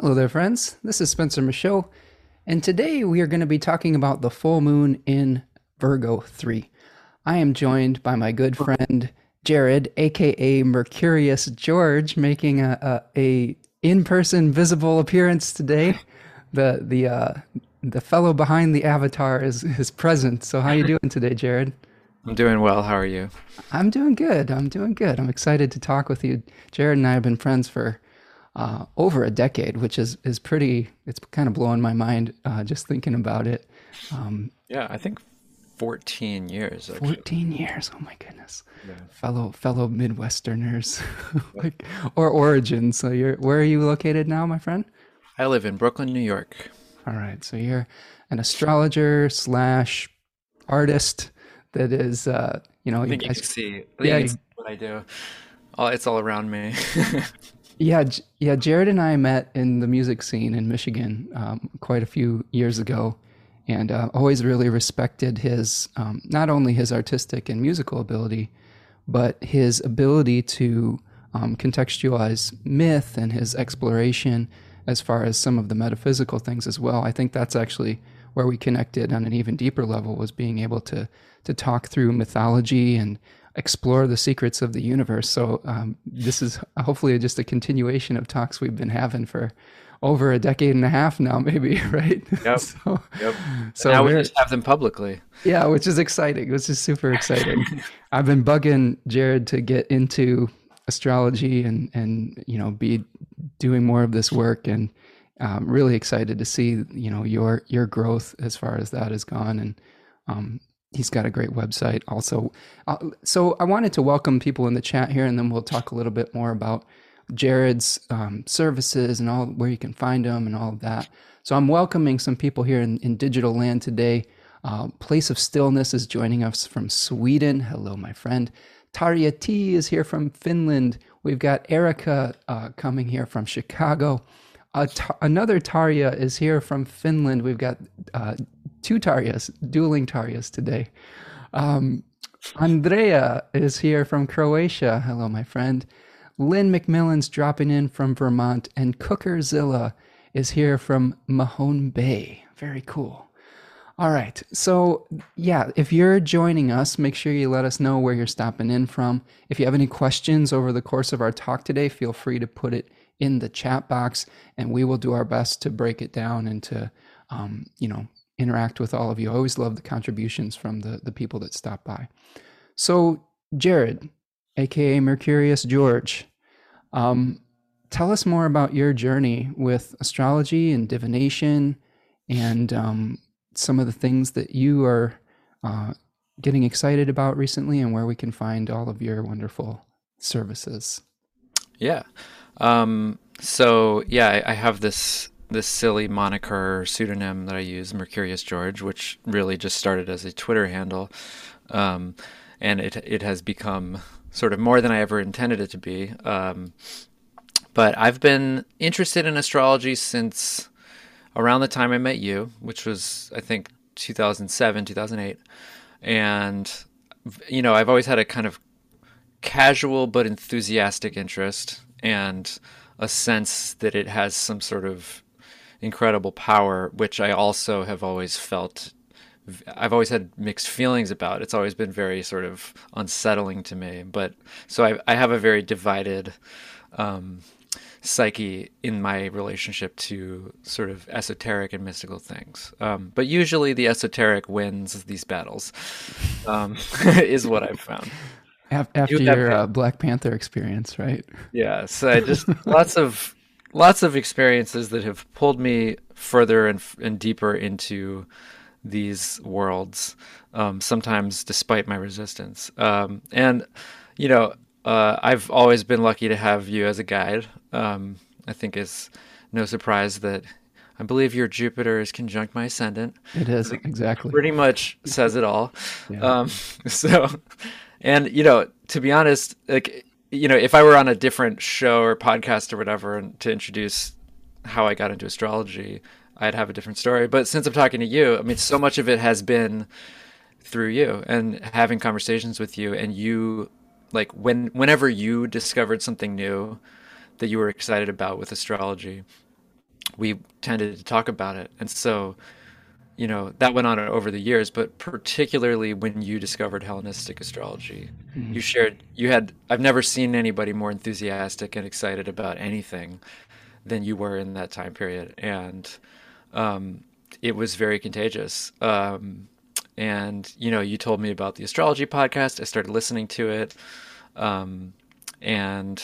Hello there, friends. This is Spencer Michaud, and today we are going to be talking about the full moon in Virgo 3. I am joined by my good friend Jared, aka Mercurius George, making a, a, a in-person visible appearance today. The the uh, the fellow behind the avatar is is present. So how are you doing today, Jared? I'm doing well. How are you? I'm doing good. I'm doing good. I'm excited to talk with you. Jared and I have been friends for uh, over a decade, which is is pretty. It's kind of blowing my mind uh, just thinking about it. Um, yeah, I think 14 years. Actually. 14 years. Oh my goodness. Yeah. Fellow fellow Midwesterners, like or origin. So you're where are you located now, my friend? I live in Brooklyn, New York. All right. So you're an astrologer slash artist that is, uh, you know, I think you, I, can see. yeah, you, what I do. Oh, it's all around me. yeah, yeah. Jared and I met in the music scene in Michigan um, quite a few years ago, and uh, always really respected his um, not only his artistic and musical ability, but his ability to um, contextualize myth and his exploration as far as some of the metaphysical things as well. I think that's actually where we connected on an even deeper level was being able to to talk through mythology and explore the secrets of the universe. So um, this is hopefully just a continuation of talks we've been having for over a decade and a half now, maybe, right? Yep. so, yep. So now we just have them publicly. Yeah, which is exciting. Which is super exciting. I've been bugging Jared to get into astrology and and you know be doing more of this work and um, really excited to see you know your your growth as far as that has gone and um, he's got a great website also uh, so i wanted to welcome people in the chat here and then we'll talk a little bit more about Jared's um, services and all where you can find them and all of that. So I'm welcoming some people here in, in digital land today. Uh, Place of Stillness is joining us from Sweden. Hello, my friend. Tarja T is here from Finland. We've got Erica uh, coming here from Chicago. Uh, another Tarja is here from Finland. We've got uh, two Tarjas, dueling Tarjas today. Um, Andrea is here from Croatia. Hello, my friend. Lynn McMillan's dropping in from Vermont, and Cookerzilla is here from Mahone Bay. Very cool. All right. So, yeah, if you're joining us, make sure you let us know where you're stopping in from. If you have any questions over the course of our talk today, feel free to put it in the chat box, and we will do our best to break it down and to, um, you know, interact with all of you. I always love the contributions from the, the people that stop by. So, Jared, aka Mercurius George. Um, tell us more about your journey with astrology and divination and um, some of the things that you are uh, getting excited about recently and where we can find all of your wonderful services. Yeah. Um, so, yeah, I, I have this this silly moniker or pseudonym that I use, Mercurius George, which really just started as a Twitter handle, um, and it it has become sort of more than I ever intended it to be. Um, but I've been interested in astrology since around the time I met you, which was, I think, 2007, 2008. And, you know, I've always had a kind of casual but enthusiastic interest and a sense that it has some sort of incredible power, which I also have always felt I've always had mixed feelings about. It's always been very sort of unsettling to me. But so I, I have a very divided um, psyche in my relationship to sort of esoteric and mystical things. Um, but usually the esoteric wins these battles, um, is what I've found. After your uh, Black Panther experience, right? Yeah. So I just lots of lots of experiences that have pulled me further and and deeper into these worlds, um, sometimes despite my resistance. Um, and, you know, uh, I've always been lucky to have you as a guide. Um, I think it's no surprise that I believe your Jupiter is conjunct my ascendant. It is, exactly. Pretty much says it all. Yeah. Um, so, and, you know, to be honest, like, you know, if I were on a different show or podcast or whatever and to introduce how I got into astrology, I'd have a different story. But since I'm talking to you, I mean, so much of it has been through you and having conversations with you, and you, like, when whenever you discovered something new that you were excited about with astrology, we tended to talk about it. And so, you know, that went on over the years, but particularly when you discovered Hellenistic astrology, mm-hmm. you shared, you had, I've never seen anybody more enthusiastic and excited about anything than you were in that time period. And um, it was very contagious. Um, and, you know, you told me about the astrology podcast. I started listening to it. Um, and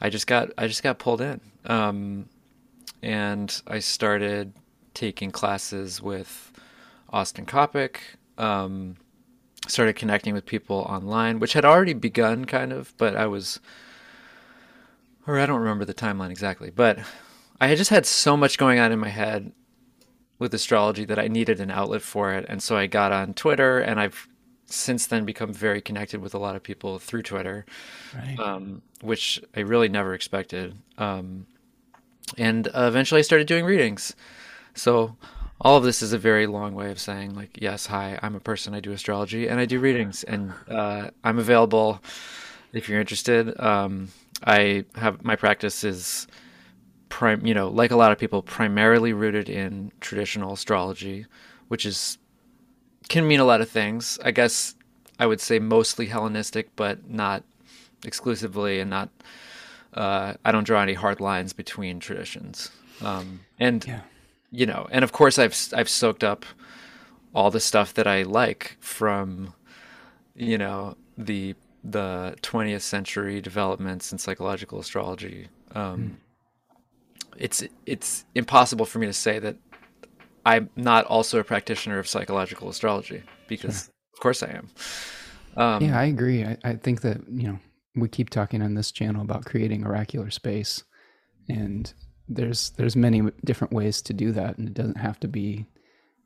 I just got, I just got pulled in. Um, and I started taking classes with Austin Coppock. Um, started connecting with people online, which had already begun, kind of, but I was, or I don't remember the timeline exactly, but I had just had so much going on in my head with astrology that I needed an outlet for it, and so I got on Twitter, and I've since then become very connected with a lot of people through Twitter, right. um, which I really never expected. Um, and uh, eventually, I started doing readings. So all of this is a very long way of saying like yes hi i'm a person i do astrology and i do readings and uh, i'm available if you're interested. Um, i have my practice is prime you know like a lot of people primarily rooted in traditional astrology which is can mean a lot of things. I guess i would say mostly hellenistic but not exclusively and not uh, i don't draw any hard lines between traditions. Um, and yeah you know, and of course I've I've soaked up all the stuff that I like from you know the the 20th century developments in psychological astrology. Um, mm. It's it's impossible for me to say that I'm not also a practitioner of psychological astrology because of course I am. Um, yeah, I agree. I, I think that you know we keep talking on this channel about creating oracular space, and there's there's many different ways to do that, and it doesn't have to be,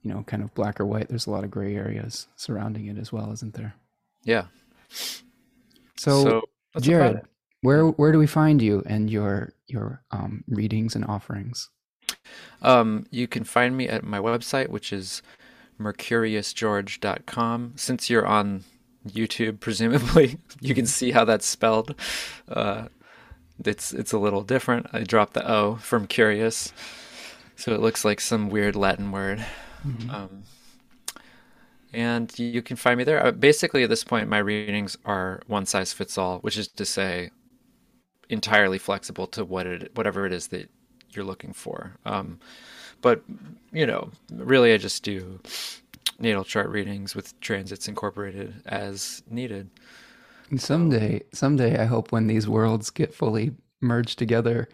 you know, kind of black or white. There's a lot of gray areas surrounding it as well, isn't there? Yeah. So, so Jared, where where do we find you and your your um, readings and offerings? Um, you can find me at my website, which is mercuriusgeorge.com. Since you're on YouTube, presumably you can see how that's spelled. Uh, it's it's a little different. I dropped the O from curious, so it looks like some weird Latin word. Mm-hmm. Um, and you can find me there. Uh, basically, at this point, my readings are one size fits all, which is to say, entirely flexible to what it whatever it is that you're looking for. Um, but you know, really, I just do natal chart readings with transits incorporated as needed. Someday, someday, I hope when these worlds get fully merged together,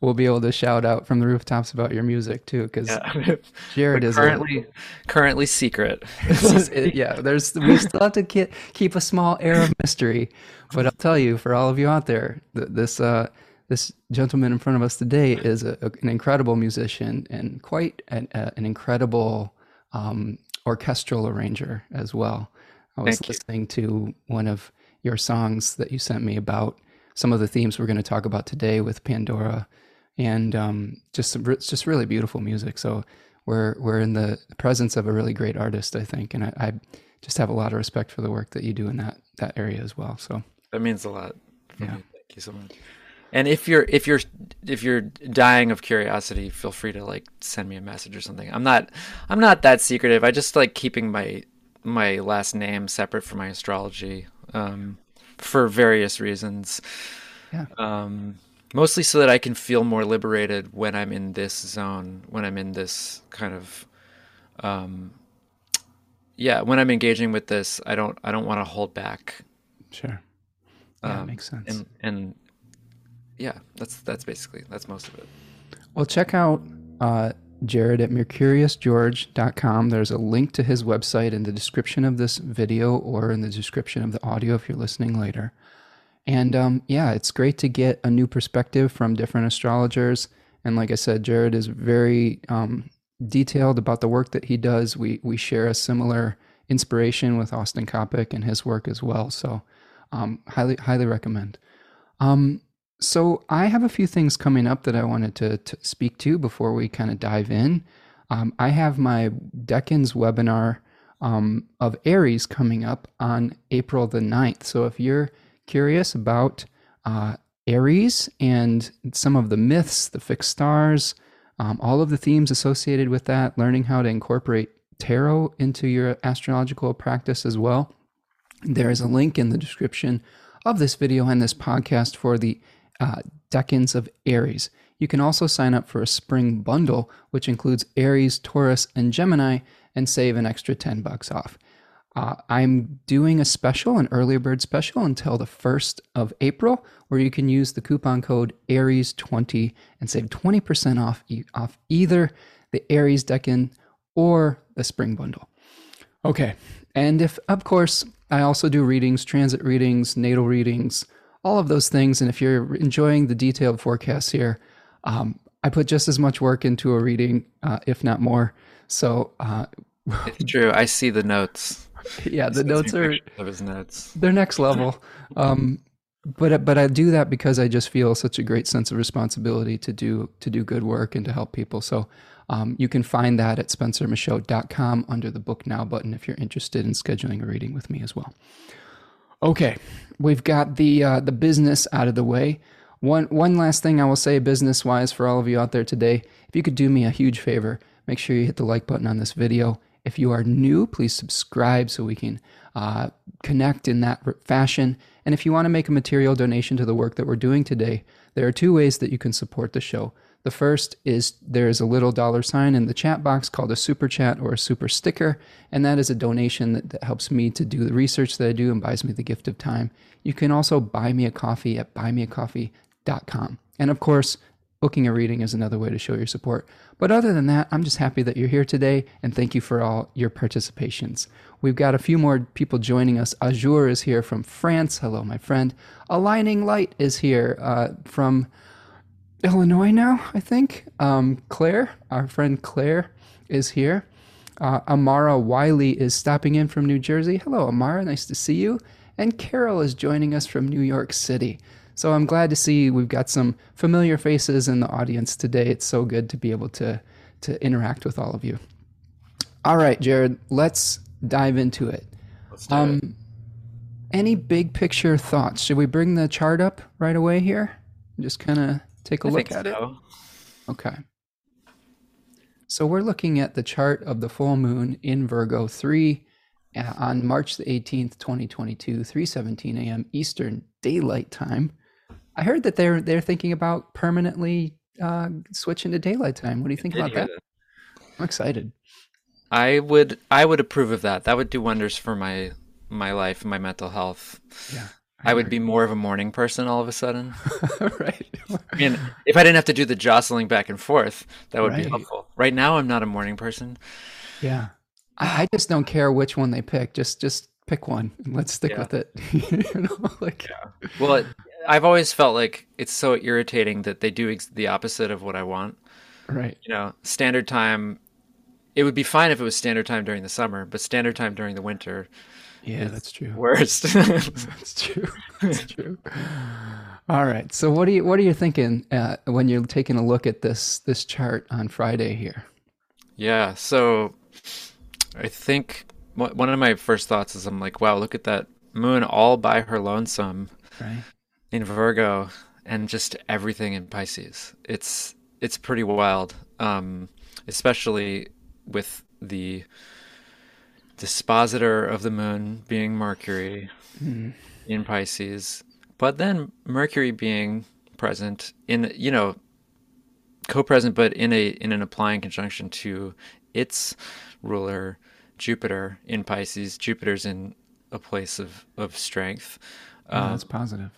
we'll be able to shout out from the rooftops about your music too. Because yeah. Jared is currently a, currently secret. it, yeah, there's we still have to keep keep a small air of mystery. But I'll tell you, for all of you out there, this uh, this gentleman in front of us today is a, a, an incredible musician and quite an, an incredible um, orchestral arranger as well. I was Thank listening you. to one of your songs that you sent me about some of the themes we're going to talk about today with Pandora, and um, just it's just really beautiful music. So we're we're in the presence of a really great artist, I think, and I, I just have a lot of respect for the work that you do in that that area as well. So that means a lot. yeah, me. thank you so much. And if you're if you're if you're dying of curiosity, feel free to like send me a message or something. I'm not I'm not that secretive. I just like keeping my my last name separate from my astrology um, for various reasons. Yeah. Um, mostly so that I can feel more liberated when I'm in this zone, when I'm in this kind of, um, yeah, when I'm engaging with this, I don't, I don't want to hold back. Sure. Yeah, um, makes sense. And, and yeah, that's that's basically that's most of it. Well, check out uh, Jared at mercuriusgeorge.com. There's a link to his website in the description of this video or in the description of the audio if you're listening later. And um, yeah, it's great to get a new perspective from different astrologers. And like I said, Jared is very um, detailed about the work that he does. We we share a similar inspiration with Austin Coppock and his work as well. So um, highly highly recommend. Um, so I have a few things coming up that I wanted to, to speak to before we kind of dive in. Um, I have my Decans webinar um, of Aries coming up on April the 9th. So if you're curious about uh, Aries and some of the myths, the fixed stars, um, all of the themes associated with that, learning how to incorporate tarot into your astrological practice as well. There is a link in the description of this video and this podcast for the uh, Decans of Aries. You can also sign up for a spring bundle, which includes Aries, Taurus, and Gemini, and save an extra 10 bucks off. Uh, I'm doing a special, an early bird special until the 1st of April, where you can use the coupon code ARIES20 and save 20% off, off either the Aries Decan or the Spring Bundle. Okay, and if, of course, I also do readings, transit readings, natal readings, all of those things. And if you're enjoying the detailed forecasts here, um, I put just as much work into a reading, uh, if not more. So, uh, it's true. I see the notes. Yeah, the notes are of his notes. They're next level. Um, but but I do that because I just feel such a great sense of responsibility to do to do good work and to help people. So um, you can find that at spencermichaud.com under the book now button if you're interested in scheduling a reading with me as well. Okay, we've got the uh, the business out of the way. One one last thing I will say business wise for all of you out there today, if you could do me a huge favor, make sure you hit the like button on this video. If you are new, please subscribe so we can uh, connect in that fashion. And if you want to make a material donation to the work that we're doing today, there are two ways that you can support the show. The first is there is a little dollar sign in the chat box called a super chat or a super sticker, and that is a donation that, that helps me to do the research that I do and buys me the gift of time. You can also buy me a coffee at buymeacoffee.com. And of course, booking a reading is another way to show your support. But other than that, I'm just happy that you're here today and thank you for all your participations. We've got a few more people joining us. Azure is here from France. Hello, my friend. Aligning Light is here uh, from Illinois now, I think. Um, Claire, our friend Claire, is here. Uh, Amara Wiley is stopping in from New Jersey. Hello, Amara. Nice to see you. And Carol is joining us from New York City. So I'm glad to see we've got some familiar faces in the audience today. It's so good to be able to to interact with all of you. All right, Jared, let's dive into it. Let's do um, it. Any big picture thoughts? Should we bring the chart up right away here? Just kind of take a I look at so. it. Okay. So we're looking at the chart of the full moon in Virgo 3 uh, on March the 18th, 2022, 3:17 a.m. Eastern Daylight Time. I heard that they're they're thinking about permanently uh, switching to daylight time. What do you think about that? that? I'm excited. I would I would approve of that. That would do wonders for my my life, my mental health. Yeah. I, would be more of a morning person all of a sudden. right. I mean, if I didn't have to do the jostling back and forth, that would right. be helpful. Right now, I'm not a morning person. Yeah. I, I, just don't care which one they pick. Just just pick one and let's stick yeah. with it. you know, like yeah. Well, it, I've always felt like it's so irritating that they do ex- the opposite of what I want. Right. You know, standard time. It would be fine if it was standard time during the summer, but standard time during the winter. Yeah, that's true. Worst. that's true. That's true. All right. So, what are you what are you thinking uh, when you're taking a look at this this chart on Friday here? Yeah. So, I think one of my first thoughts is I'm like, wow, look at that moon all by her lonesome. Right in Virgo and just everything in Pisces. It's it's pretty wild, um, especially with the dispositor of the moon being Mercury mm. in Pisces, but then Mercury being present in you know co-present, but in a in an applying conjunction to its ruler Jupiter in Pisces. Jupiter's in a place of of strength. Oh, um, that's positive.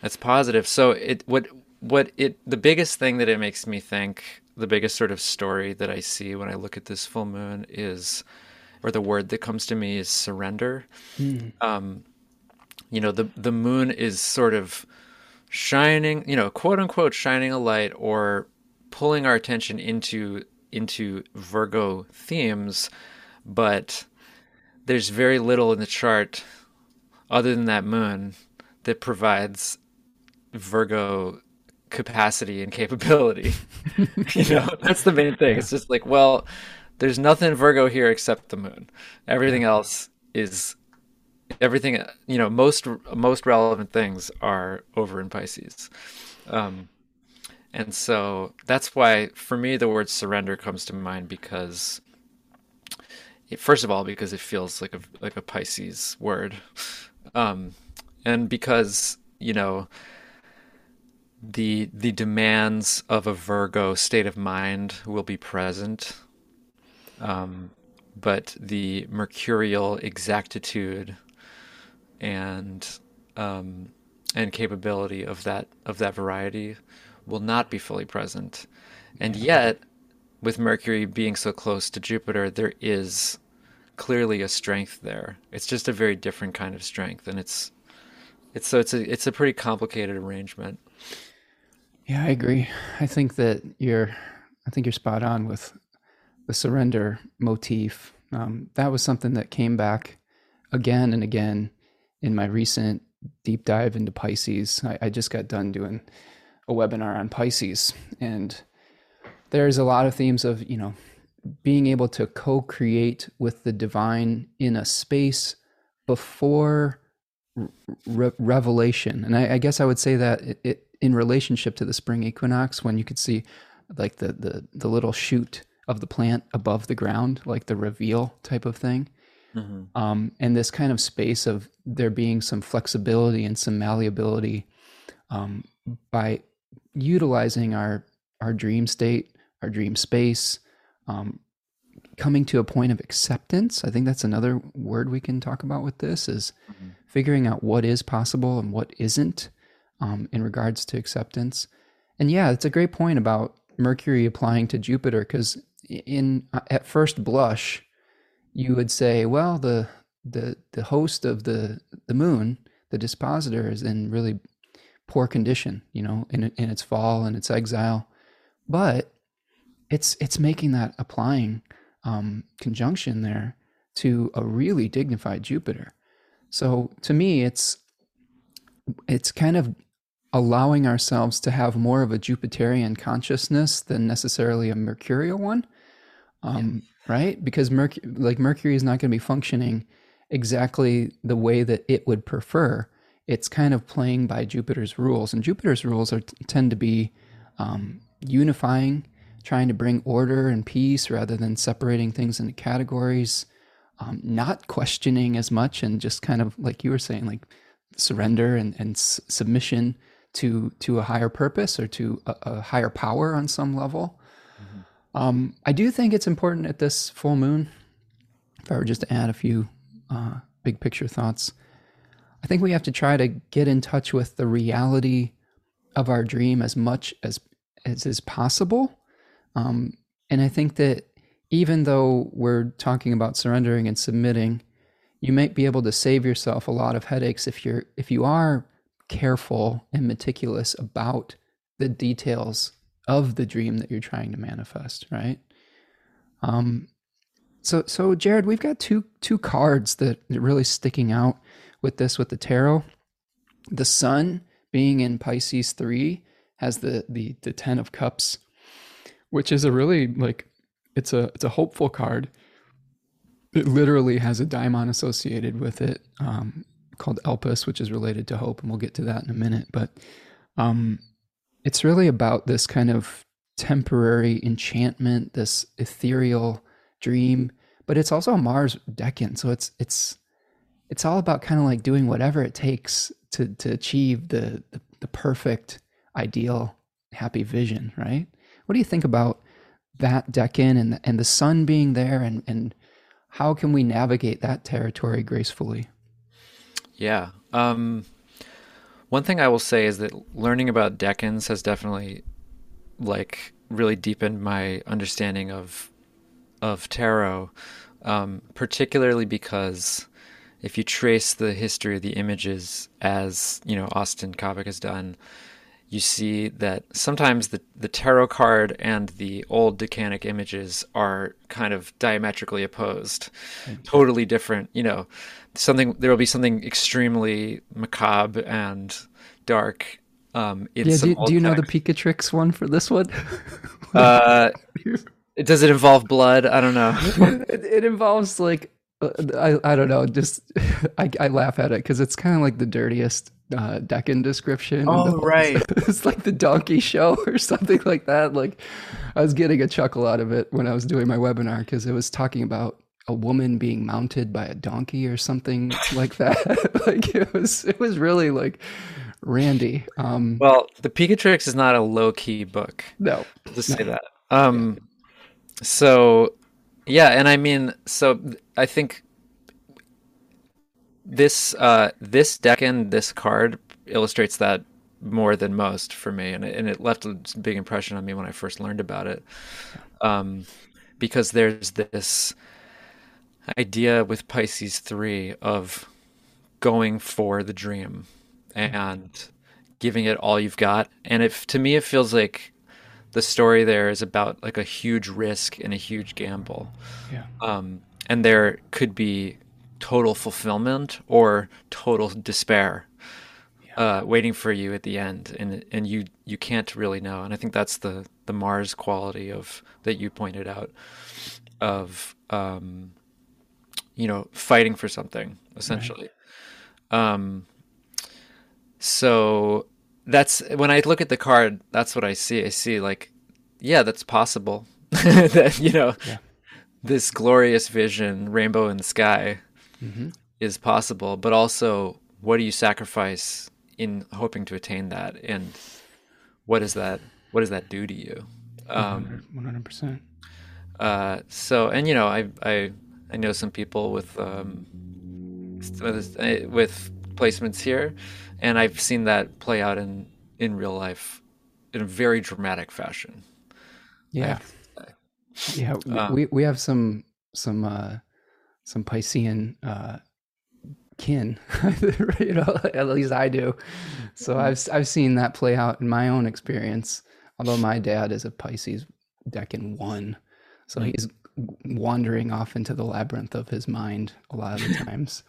That's positive. So it what what it the biggest thing that it makes me think, the biggest sort of story that I see when I look at this full moon is or the word that comes to me is surrender. Mm. Um, you know, the the moon is sort of shining, you know, quote unquote shining a light or pulling our attention into into Virgo themes, but there's very little in the chart other than that moon that provides Virgo capacity and capability. you know, that's the main thing. It's just like, well, there's nothing Virgo here except the moon. Everything else is everything. You know, most most relevant things are over in Pisces. Um, and so that's why for me the word surrender comes to mind because it, first of all because it feels like a like a Pisces word, um, and because you know the the demands of a Virgo state of mind will be present, um, but the mercurial exactitude and um, and capability of that of that variety will not be fully present, and yet with Mercury being so close to Jupiter, there is clearly a strength there. It's just a very different kind of strength, and it's it's so it's a it's a pretty complicated arrangement. Yeah, I agree. I think that you're I think you're spot on with the surrender motif. Um, that was something that came back again and again in my recent deep dive into Pisces. I, I just got done doing a webinar on Pisces, and there's a lot of themes of you know being able to co-create with the divine in a space before re- revelation and I, I, guess i would say that it, it, in relationship to the spring equinox when you could see like the, the the little shoot of the plant above the ground like the reveal type of thing mm-hmm. um, and this kind of space of there being some flexibility and some malleability um, by utilizing our our dream state our dream space um, coming to a point of acceptance. I think that's another word we can talk about with this is mm-hmm. figuring out what is possible and what isn't um, in regards to acceptance. And yeah, it's a great point about Mercury applying to Jupiter because in uh, at first blush, you would say, well, the the the host of the the moon, the dispositor, is in really poor condition, you know, in in its fall and its exile, but it's it's making that applying um, conjunction there to a really dignified Jupiter. So to me, it's it's kind of allowing ourselves to have more of a Jupiterian consciousness than necessarily a Mercurial one, um, yeah. right? Because Mercury, like Mercury, is not going to be functioning exactly the way that it would prefer. It's kind of playing by Jupiter's rules, and Jupiter's rules are tend to be um, unifying trying to bring order and peace rather than separating things into categories, um, not questioning as much and just kind of like you were saying, like surrender and, and s- submission to to a higher purpose or to a, a higher power on some level. Mm-hmm. Um, I do think it's important at this full moon. If I were just to add a few uh, big picture thoughts, I think we have to try to get in touch with the reality of our dream as much as as is possible um, and I think that even though we're talking about surrendering and submitting, you might be able to save yourself a lot of headaches if you're if you are careful and meticulous about the details of the dream that you're trying to manifest, right? Um, so so Jared, we've got two two cards that are really sticking out with this with the tarot. The sun being in Pisces three has the the the ten of cups which is a really like it's a it's a hopeful card. It literally has a daimon associated with it um, called Elpis, which is related to hope, and we'll get to that in a minute. But um, it's really about this kind of temporary enchantment, this ethereal dream. But it's also a Mars decan, so it's it's it's all about kind of like doing whatever it takes to to achieve the, the, the perfect ideal happy vision, right? What do you think about that decan and and the sun being there and and how can we navigate that territory gracefully? Yeah. Um, one thing I will say is that learning about decans has definitely like really deepened my understanding of of tarot, um, particularly because if you trace the history of the images as you know Austin Coppock has done, you see that sometimes the, the tarot card and the old decanic images are kind of diametrically opposed, totally different. You know, something there will be something extremely macabre and dark. Um, yeah, do, do you know the Picatrix one for this one? uh, does it involve blood? I don't know. it, it involves like uh, I I don't know. Just I I laugh at it because it's kind of like the dirtiest uh, Decan description. Oh, The- right. it's like the donkey show or something like that. Like I was getting a chuckle out of it when I was doing my webinar because it was talking about a woman being mounted by a donkey or something like that. like it was it was really like Randy. Um Well, the Picatrix is not a low key book. no. Just say that. Um, so yeah, and I mean, so I think this uh this decan this card illustrates that more than most for me, and it, and it left a big impression on me when I first learned about it. Um, because there's this idea with Pisces three of going for the dream and giving it all you've got, and if to me it feels like the story there is about like a huge risk and a huge gamble. Yeah. Um, and there could be total fulfillment or total despair uh, waiting for you at the end, and and you you can't really know. And I think that's the the Mars quality of that you pointed out of um, you know fighting for something essentially. Um, so that's when I look at the card. That's what I see. I see like, yeah, that's possible. that you know, Yeah. this glorious vision, rainbow in the sky, Mhm. is possible. But also, what do you sacrifice in hoping to attain that? And what does that what does that do to you? Um, 100%. uh, so and you know I I I know some people with um, with, uh, with placements here, and I've seen that play out in in real life in a very dramatic fashion. Yeah. Yeah, Um, we we have some some uh some Piscean uh kin, you know, at least I do. So I've s- I've seen that play out in my own experience. Although my dad is a Pisces Decan one, so he's wandering off into the labyrinth of his mind a lot of the times.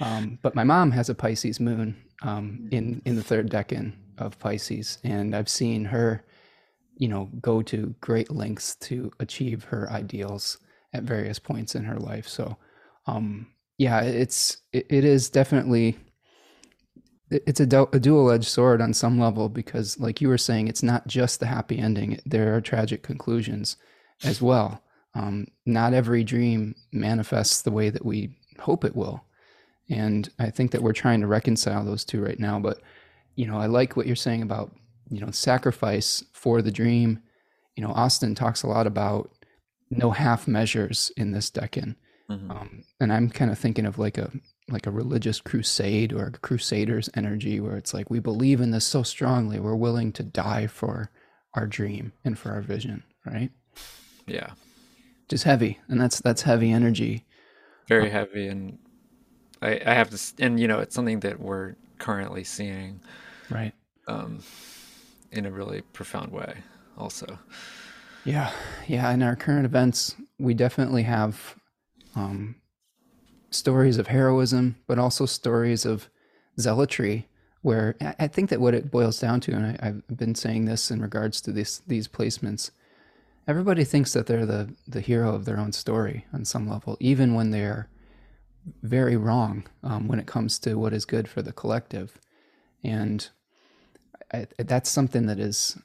Um, but my mom has a Pisces moon um, in in the third decan of Pisces, and I've seen her, you know, go to great lengths to achieve her ideals at various points in her life. So, um, yeah, it's it, it is definitely it's a, du- a dual edged sword on some level because, like you were saying, it's not just the happy ending. There are tragic conclusions as well. Um, not every dream manifests the way that we hope it will. And I think that we're trying to reconcile those two right now. But, you know, I like what you're saying about, you know, sacrifice for the dream. You know, Austin talks a lot about no half measures in this decan. Mhm. Um, and I'm kind of thinking of like a like a religious crusade or a crusaders energy where it's like we believe in this so strongly we're willing to die for our dream and for our vision, right? Yeah, Just heavy, and that's that's heavy energy. very heavy, and I I have this, and you know, it's something that we're currently seeing Right. um, in a really profound way, also. Yeah, yeah. In our current events, we definitely have um, stories of heroism, but also stories of zealotry. Where I think that what it boils down to, and I, I've been saying this in regards to this these placements, everybody thinks that they're the the hero of their own story on some level, even when they're very wrong um, when it comes to what is good for the collective, and I, that's something that is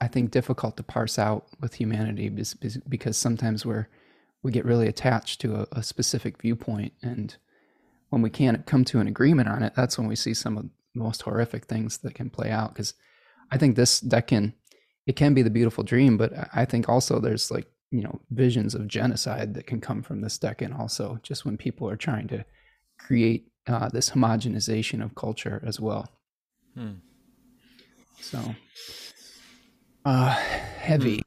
I think difficult to parse out with humanity because sometimes we're we get really attached to a, a specific viewpoint, and when we can't come to an agreement on it, that's when we see some of the most horrific things that can play out. Because I think this that can it can be the beautiful dream, but I- think also there's like you know visions of genocide that can come from this decan also just when people are trying to create uh, this homogenization of culture as well. Hmm. So, uh, heavy.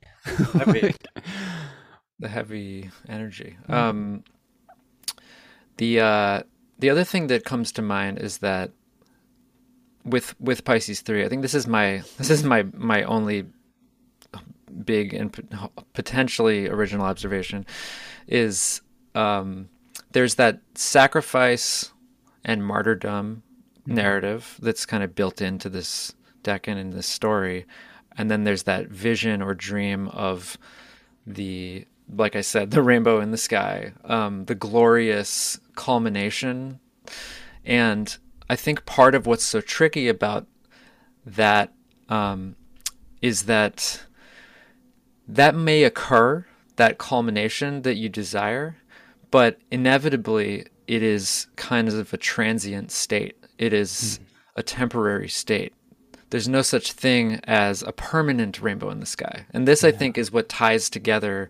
Heavy. the heavy energy. Um, the uh, the other thing that comes to mind is that with with Pisces three, I think this is my this is my my only big and potentially original observation is um, there's that sacrifice and martyrdom narrative that's kind of built into this decan and this story. And then there's that vision or dream of the like i said the rainbow in the sky um, the glorious culmination. And I think part of what's so tricky about that um, is that that may occur, that culmination that you desire, but inevitably it is kind of a transient state. It is mm. a temporary state. There's no such thing as a permanent rainbow in the sky. And this, yeah. I think, is what ties together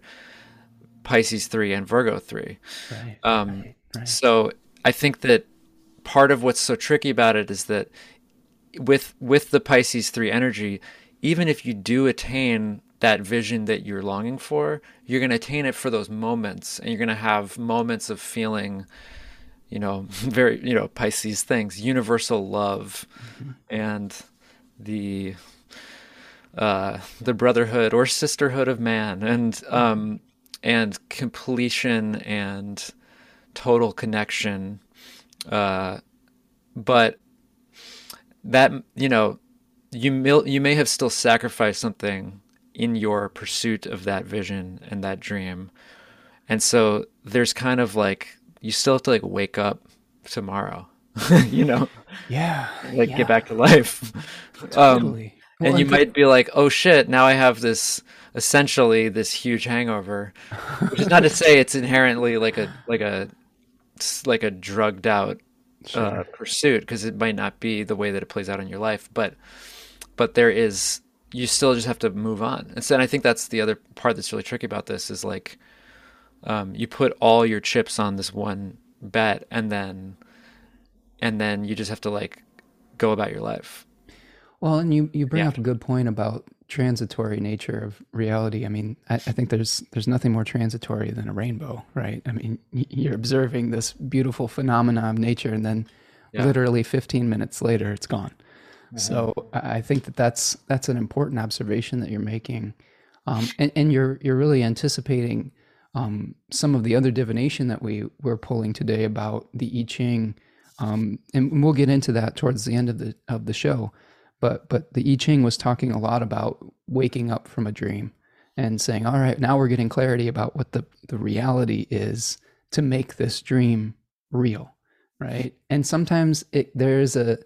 Pisces 3 and Virgo 3. Right, um, right, right. So I think that part of what's so tricky about it is that with with the Pisces 3 energy, even if you do attain that vision that you're longing for, you're going to attain it for those moments and you're going to have moments of feeling you know, very, you know, Pisces things, universal love mm-hmm. and the uh, the brotherhood or sisterhood of man and um, and completion and total connection. Uh, but that you know, you may, you may have still sacrificed something in your pursuit of that vision and that dream, and so there's kind of like you still have to like wake up tomorrow, you know? Yeah. Like yeah. get back to life. totally. Um, well, and you might be like, oh shit, now I have this essentially this huge hangover. Which is not to say it's inherently like a like a like a drugged out uh, sure. pursuit because it might not be the way that it plays out in your life, but but there is you still just have to move on. And so and I think that's the other part that's really tricky about this is like um, you put all your chips on this one bet and then and then you just have to like go about your life well and you you bring yeah. up a good point about transitory nature of reality i mean I, I, think there's there's nothing more transitory than a rainbow right i mean you're observing this beautiful phenomenon of nature and then yeah. literally 15 minutes later it's gone mm-hmm. so i think that that's that's an important observation that you're making um, and, and you're you're really anticipating um, some of the other divination that we were pulling today about the I Ching, um, and we'll get into that towards the end of the of the show. But but the I Ching was talking a lot about waking up from a dream and saying, all right, now we're getting clarity about what the the reality is to make this dream real, right? And sometimes it, there's a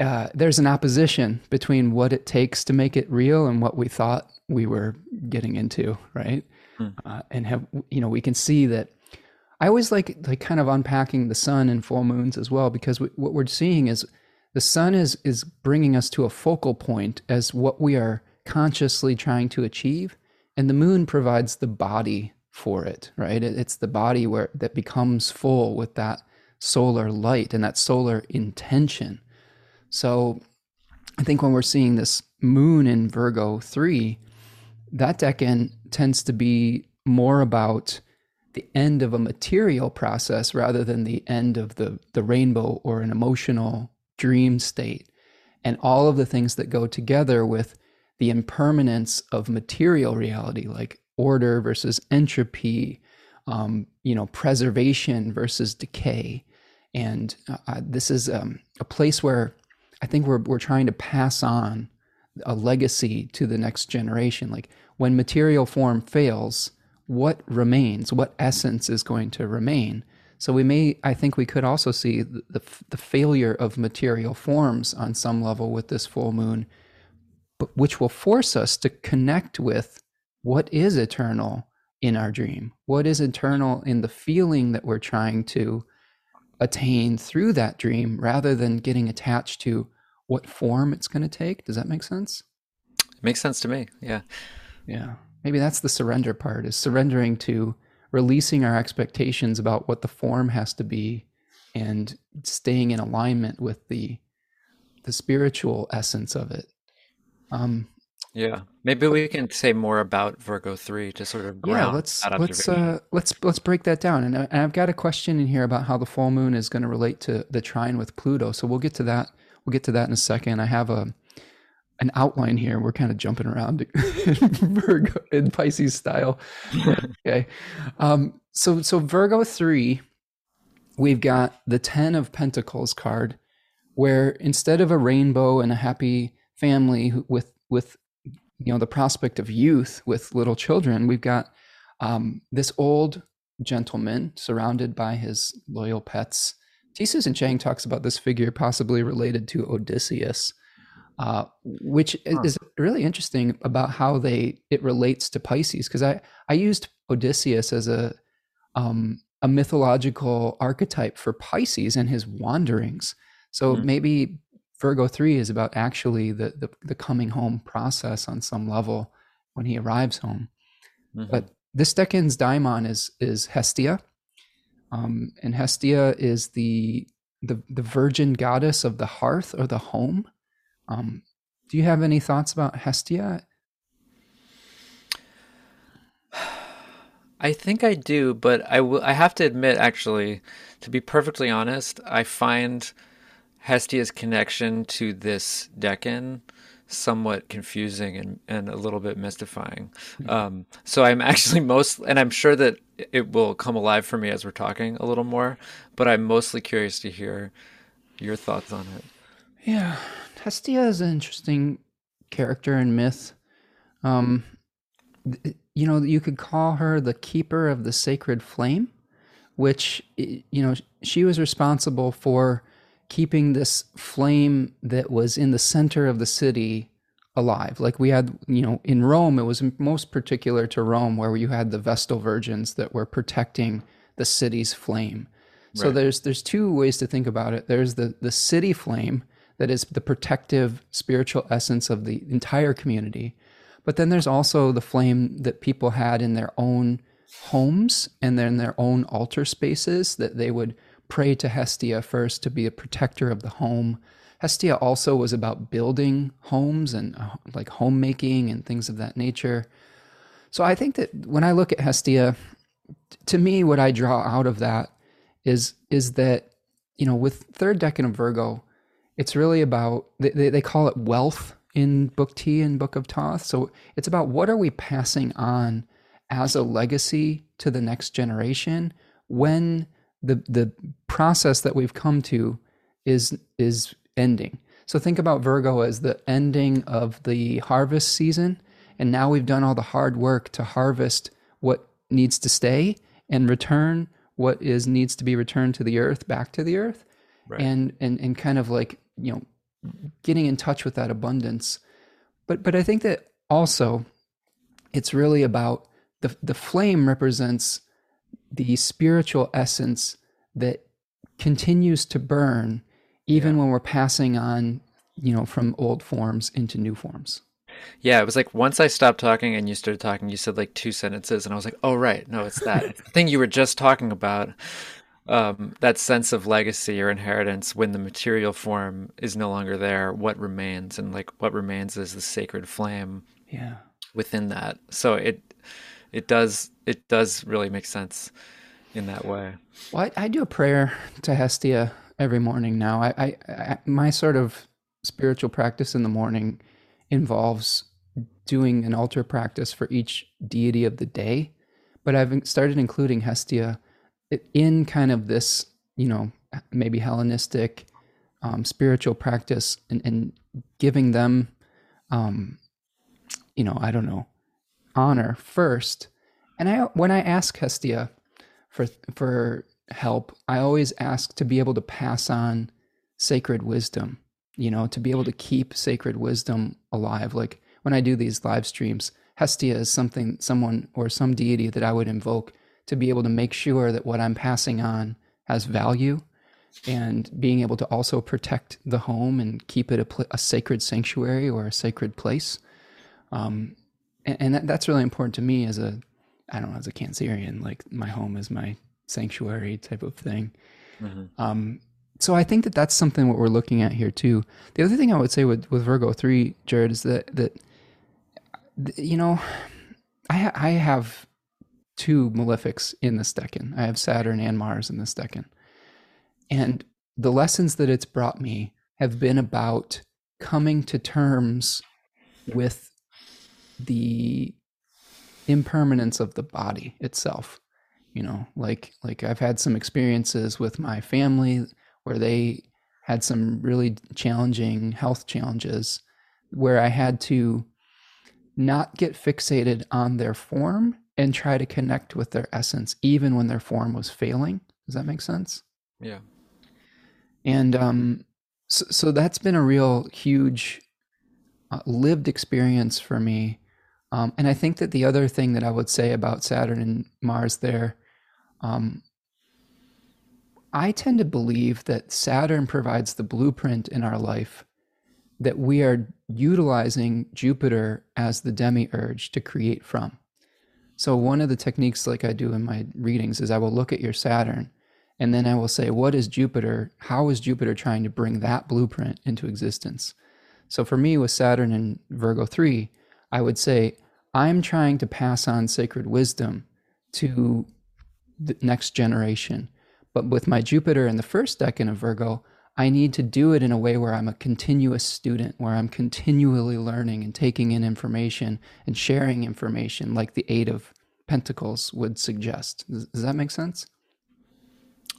uh, there's an opposition between what it takes to make it real and what we thought we were getting into, right? mm. uh, and have you know we can see that i always like like kind of unpacking the sun and full moons as well because we, what we're seeing is the sun is is bringing us to a focal point as what we are consciously trying to achieve and the moon provides the body for it right it, it's the body where that becomes full with that solar light and that solar intention so i think when we're seeing this moon in virgo 3 that decan tends to be more about the end of a material process rather than the end of the, the rainbow or an emotional dream state. And all of the things that go together with the impermanence of material reality, like order versus entropy, um, you know, preservation versus decay. And uh, this is um, a place where I think we're, we're trying to pass on a legacy to the next generation. Like when material form fails, what remains? What essence is going to remain? So we may, I think we could also see the, the, the failure of material forms on some level with this full moon, but which will force us to connect with what is eternal in our dream, what is eternal in the feeling that we're trying to attain through that dream, rather than getting attached to what form it's going to take. Does that make sense? It makes sense to me. Yeah. Yeah. Maybe that's the surrender part is surrendering to releasing our expectations about what the form has to be and staying in alignment with the the spiritual essence of it. Um yeah. Maybe we can say more about Virgo 3 to sort of Yeah, let's let's uh let's let's break that down. And, uh, and I've got a question in here about how the full moon is going to relate to the trine with Pluto. So we'll get to that. We'll get to that in a second. I have a an outline here. We're kind of jumping around Virgo in Pisces style. okay. Um, so so Virgo three, we've got the Ten of Pentacles card, where instead of a rainbow and a happy family with with you know the prospect of youth with little children, we've got um, this old gentleman surrounded by his loyal pets T. Susan Chang talks about this figure possibly related to Odysseus, uh, which huh. is really interesting about how they it relates to Pisces. Because I I used Odysseus as a um, a mythological archetype for Pisces and his wanderings. So mm-hmm. maybe Virgo three is about actually the, the, the coming home process on some level when he arrives home. Mm-hmm. But this decan's daimon is is Hestia, um, and Hestia is the the the virgin goddess of the hearth or the home. Um, do you have any thoughts about Hestia? I think I do, but I. I have to admit, actually, to be perfectly honest, I find Hestia's connection to this decan somewhat confusing and, and a little bit mystifying. Mm-hmm. Um, so I'm actually most, and I'm sure that it will come alive for me as we're talking a little more, but I'm mostly curious to hear your thoughts on it. Yeah, Hestia is an interesting character in myth. Um, you know, you could call her the keeper of the sacred flame, which, you know, she was responsible for keeping this flame that was in the center of the city alive. Like we had, you know, in Rome, it was most particular to Rome where you had the Vestal Virgins that were protecting the city's flame. So right. there's there's two ways to think about it. There's the the city flame that is the protective spiritual essence of the entire community. But then there's also the flame that people had in their own homes and then their own altar spaces that they would pray to Hestia first to be a protector of the home. Hestia also was about building homes and uh, like homemaking and things of that nature. So I think that when I look at Hestia, to me, what I draw out of that is is that you know with third decan of Virgo, it's really about they, they call it wealth in Book T and Book of Thoth. So it's about what are we passing on as a legacy to the next generation when the the process that we've come to is is ending. So think about Virgo as the ending of the harvest season and now we've done all the hard work to harvest what needs to stay and return what is needs to be returned to the earth back to the earth. Right. And and and kind of like, you know, getting in touch with that abundance. But but I think that also it's really about the the flame represents the spiritual essence that continues to burn even yeah. when we're passing on, you know, from old forms into new forms. Yeah, it was like once I stopped talking and you started talking, you said like two sentences, and I was like, "Oh right, no, it's that thing you were just talking about." Um, that sense of legacy or inheritance when the material form is no longer there. What remains, and like what remains is the sacred flame. Yeah. Within that, so it it does it does really make sense in that way. Well, I, I do a prayer to Hestia every morning now. I, I, I, my sort of spiritual practice in the morning involves doing an altar practice for each deity of the day, but I've started including Hestia in kind of this, you know, maybe Hellenistic um, spiritual practice and, and giving them, um, you know, I don't know, honor first. And I, when I ask Hestia for for help, I always ask to be able to pass on sacred wisdom, you know, to be able to keep sacred wisdom alive. Like when I do these live streams, Hestia is something, someone or some deity that I would invoke to be able to make sure that what I'm passing on has value and being able to also protect the home and keep it a, pl- a sacred sanctuary or a sacred place. Um, and, and that, that's really important to me as a, I don't know, as a Cancerian, like my home is my sanctuary type of thing. Mm-hmm. Um, so I think that that's something what we're looking at here too. The other thing I would say with, with Virgo three, Jared, is that that you know, I ha- I have two malefics in this decan. I have Saturn and Mars in this decan, and the lessons that it's brought me have been about coming to terms with the impermanence of the body itself you know like like i've had some experiences with my family where they had some really challenging health challenges where i had to not get fixated on their form and try to connect with their essence even when their form was failing does that make sense yeah And um, so, so that's been a real huge uh, lived experience for me. Um, and I think that the other thing that I would say about Saturn and Mars there, um, I tend to believe that Saturn provides the blueprint in our life that we are utilizing Jupiter as the demiurge to create from. So, one of the techniques, like I do in my readings, is I will look at your Saturn and then I will say, What is Jupiter? How is Jupiter trying to bring that blueprint into existence? So, for me, with Saturn and Virgo 3, I would say, I'm trying to pass on sacred wisdom to the next generation. But with my Jupiter in the first decan of Virgo, I need to do it in a way where I'm a continuous student, where I'm continually learning and taking in information and sharing information, like the Eight of Pentacles would suggest. Does, that make sense?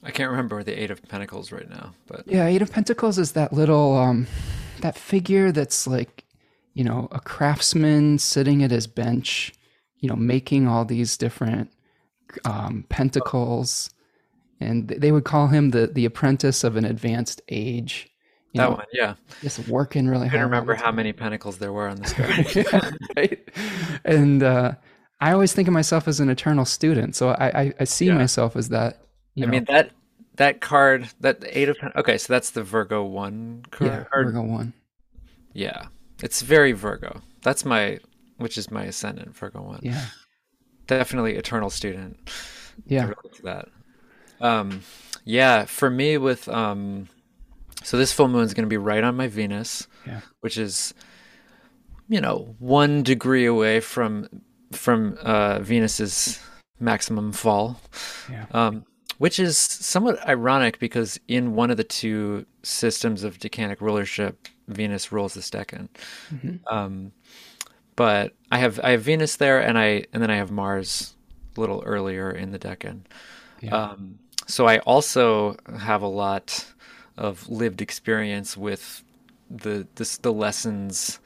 I can't remember the Eight of Pentacles right now, but yeah, Eight of Pentacles is that little um, that figure that's like, you know, a craftsman sitting at his bench, you know, making all these different um, pentacles and they would call him the the apprentice of an advanced age. You that know, one, yeah. Just working really hard. I can't remember how many pentacles there were on this card. yeah, right. And uh, I always think of myself as an eternal student, so I I, I see yeah. myself as that. I know. mean that that card, that eight of okay, so that's the Virgo one card. Yeah, Virgo one. Yeah, it's very Virgo. That's my, which is my ascendant, Virgo one. Yeah, definitely eternal student. Yeah, that. Um, yeah, for me with um, so this full moon is going to be right on my Venus, yeah. which is you know one degree away from from uh, Venus's maximum fall. Yeah. Um, which is somewhat ironic because in one of the two systems of decanic rulership, Venus rules the decan. Mm-hmm. Um, but I have I have Venus there, and I and then I have Mars a little earlier in the decan. Yeah. Um, so I also have a lot of lived experience with the this, the lessons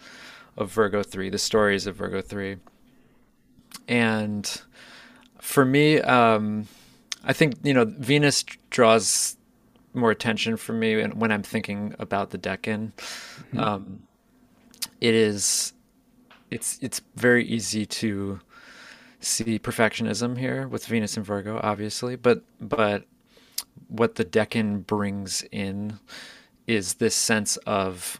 of Virgo 3, the stories of Virgo 3. And for me, um, I think, you know, Venus draws more attention for me when I'm thinking about the decan. Mm-hmm. Um, it is, it's, it's very easy to see perfectionism here with Venus and Virgo, obviously, but, but what the decan brings in is this sense of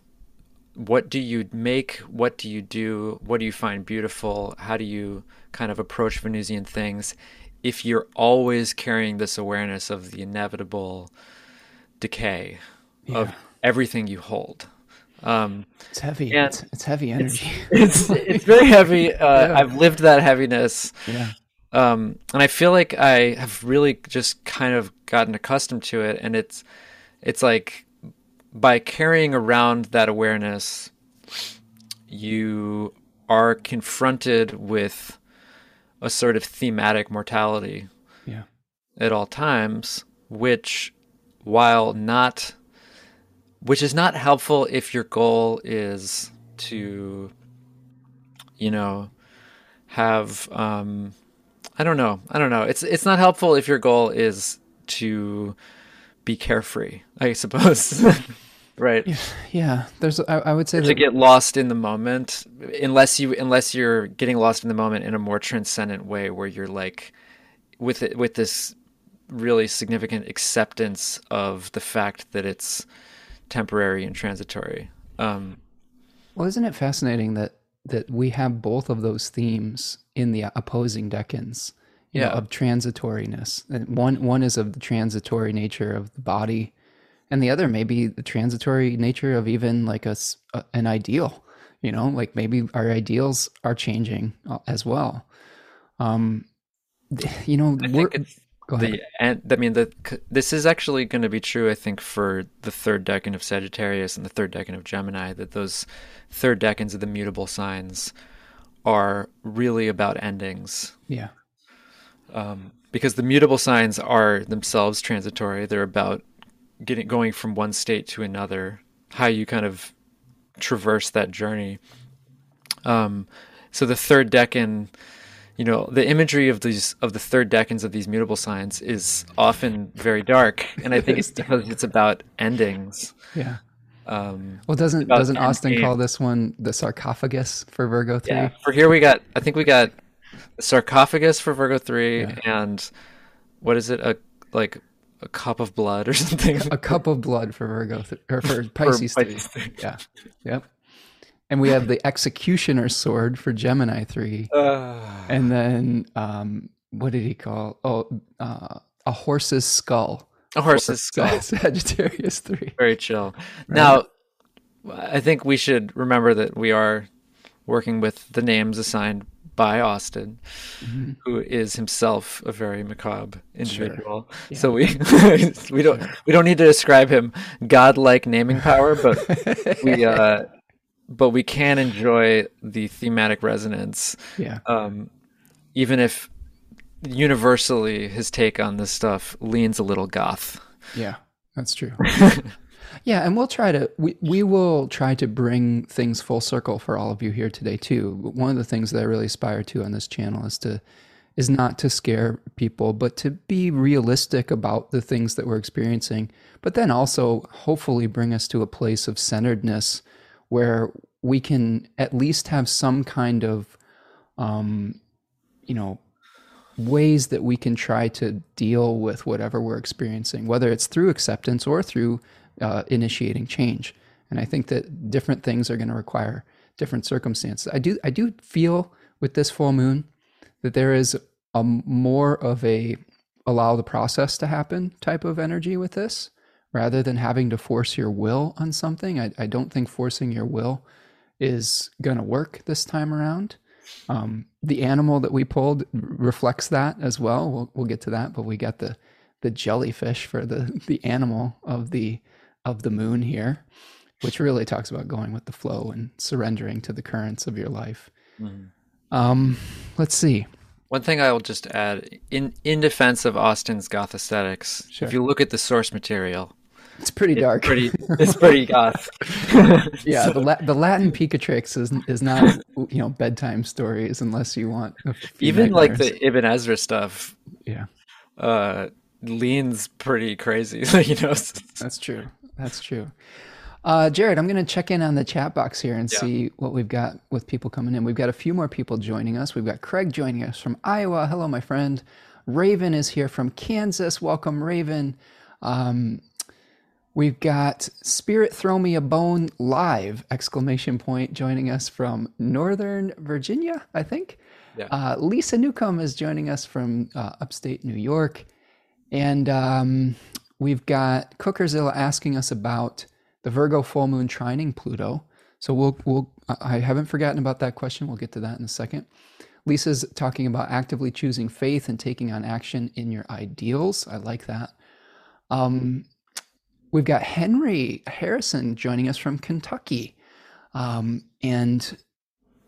what do you make what do you do what do you find beautiful how do you kind of approach venusian things if you're always carrying this awareness of the inevitable decay yeah. of everything you hold. Um, it's heavy. it's, it's, heavy energy. it's, it's, it's very heavy. Uh, yeah. i've lived that heaviness. Yeah. Um, and I feel like I have really just kind of gotten accustomed to it, and it's it's like by carrying around that awareness, you are confronted with a sort of thematic mortality yeah. at all times, which while not which is not helpful if your goal is to you know have um I don't know. I don't know. It's it's not helpful if your goal is to be carefree. I suppose. right. Yeah. There's. I, I would say to get lost in the moment, unless you unless you're getting lost in the moment in a more transcendent way, where you're like, with it with this really significant acceptance of the fact that it's temporary and transitory. Um, well, isn't it fascinating that that we have both of those themes in the opposing decans yeah. Know, of transitoriness. And one one is of the transitory nature of the body, and the other may be the transitory nature of even like a, a an ideal. You know, like maybe our ideals are changing uh, as well. Um, you know, I we're, Go ahead. The, and I mean, the, this is actually going to be true, I think, for the third decan of Sagittarius and the third decan of Gemini, that those third decans of the mutable signs are really about endings. Yeah. Um, because the mutable signs are themselves transitory. They're about getting going from one state to another, how you kind of traverse that journey. Um, so the third decan you know the imagery of these of the third decans of these mutable signs is often very dark and i think it's because it's about endings. Yeah. Um well doesn't doesn't austin call this one the sarcophagus for virgo 3 yeah for here we got i think we got sarcophagus for virgo 3 yeah. and what is it? A like a cup of blood or something. A cup of blood for virgo th- or for pisces, for pisces 3. yeah. Yep and we have the executioner's sword for Gemini three, uh, and then um, what did he call? Oh, uh, a horse's skull. A horse's skull. Sagittarius three. Very chill. Right? Now, I think we should remember that we are working with the names assigned by Austin, mm-hmm. who is himself a very macabre individual. Sure. Yeah. So we we don't we don't need to describe him godlike naming power, but we uh, but we can enjoy the thematic resonance. Yeah. Um, even if universally his take on this stuff leans a little goth. Yeah, that's true. yeah, and we'll try to we we will try to bring things full circle for all of you here today too. One of the things that I really aspire to on this channel is to is not to scare people, but to be realistic about the things that we're experiencing, but then also hopefully bring us to a place of centeredness where we can at least have some kind of, um, you know, ways that we can try to deal with whatever we're experiencing, whether it's through acceptance or through uh, initiating change. And I think that different things are going to require different circumstances. I do I do feel with this full moon that there is a more of a allow the process to happen type of energy with this rather than having to force your will on something. I, I don't think forcing your will is going to work this time around. Um, the animal that we pulled reflects that as well. We'll, we'll get to that, but we got the the jellyfish for the the animal of the of the moon here, which really talks about going with the flow and surrendering to the currents of your life. Mm-hmm. Um, let's see. One thing I will just add in in defense of Austin's goth aesthetics, sure. if you look at the source material, it's pretty dark. It's pretty, it's pretty goth. yeah, the La- the Latin Picatrix is is not you know bedtime stories unless you want even nightmares. like the Ibn Ezra stuff. Yeah, uh, leans pretty crazy. you know, that's true. That's true. Uh, Jared, I'm going to check in on the chat box here and yeah. see what we've got with people coming in. We've got a few more people joining us. We've got Craig joining us from Iowa. Hello, my friend. Raven is here from Kansas. Welcome, Raven. Um, We've got Spirit Throw Me a Bone live exclamation point joining us from Northern Virginia, I think. Yeah. Uh, Lisa Newcomb is joining us from uh, upstate New York. And um, we've got Cookerzilla asking us about the Virgo full moon trining Pluto. So we'll, we'll, I haven't forgotten about that question. We'll get to that in a second. Lisa's talking about actively choosing faith and taking on action in your ideals. I like that. Um, We've got Henry Harrison joining us from Kentucky. Um, and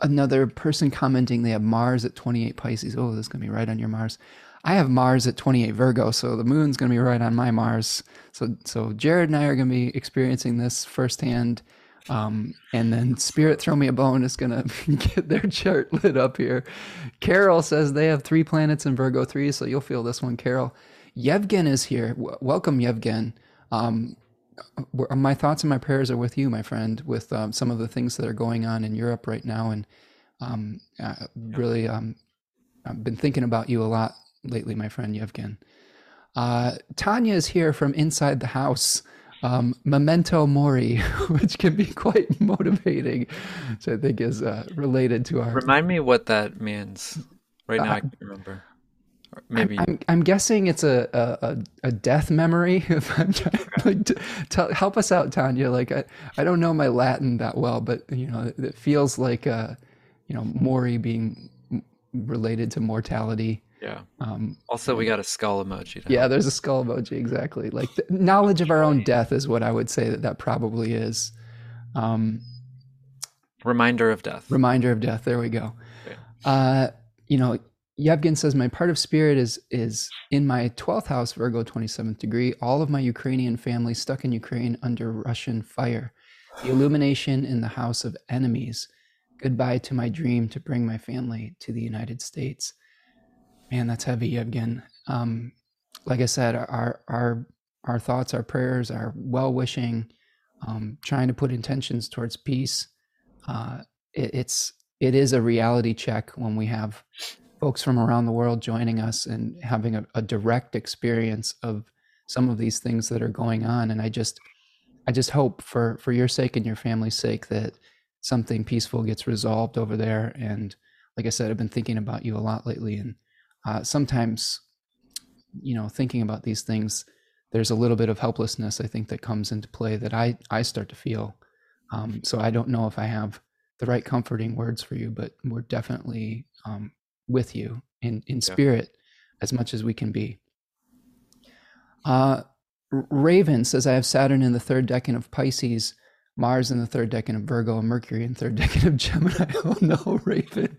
another person commenting they have Mars at 28 Pisces. Oh, this is going to be right on your Mars. I have Mars at 28 Virgo, so the moon's going to be right on my Mars. So, so Jared and I are going to be experiencing this firsthand. Um, and then Spirit Throw Me a Bone is going to get their chart lit up here. Carol says they have three planets in Virgo 3, so you'll feel this one, Carol. Yevgen is here. W- welcome, Yevgen. Um, my thoughts and my prayers are with you, my friend, with um, some of the things that are going on in Europe right now, and um, uh, really, um, I've been thinking about you a lot lately, my friend Yevgen. Uh, Tanya is here from inside the house. Um, memento mori, which can be quite motivating, which I think is uh, related to our. Remind me what that means. Right now, uh, I can't remember maybe I'm, I'm, I'm, guessing it's a, a, a death memory. If I'm trying, like, to, to help us out, Tanya. Like I, I don't know my Latin that well, but you know, it, feels like uh, you know, mori being related to mortality. Yeah. Um, also, we got a skull emoji. Yeah, there's a skull emoji. Exactly. Like knowledge of our own death is what I would say that that probably is. Um, reminder of death. Reminder of death. There we go. Okay. Uh, you know, Yevgen says, My part of spirit is is in my 12th house, Virgo 27th degree. All of my Ukrainian family stuck in Ukraine under Russian fire. The illumination in the house of enemies. Goodbye to my dream to bring my family to the United States. Man, that's heavy, Yevgen. Um, like I said, our our our thoughts, our prayers, our well wishing, um, trying to put intentions towards peace. Uh, it, it's it is a reality check when we have folks from around the world joining us and having a, a direct experience of some of these things that are going on. And I just I just hope for for your sake and your family's sake that something peaceful gets resolved over there. And like I said, I've been thinking about you a lot lately, and uh, sometimes, you know, thinking about these things, there's a little bit of helplessness I think that comes into play that I I start to feel. Um, so I don't know if I have the right comforting words for you, but we're definitely um, with you in in spirit as much as we can be. Uh, Raven says, I have Saturn in the third decan of Pisces, Mars in the third decan of Virgo, and Mercury in third decan of Gemini. Oh no, Raven.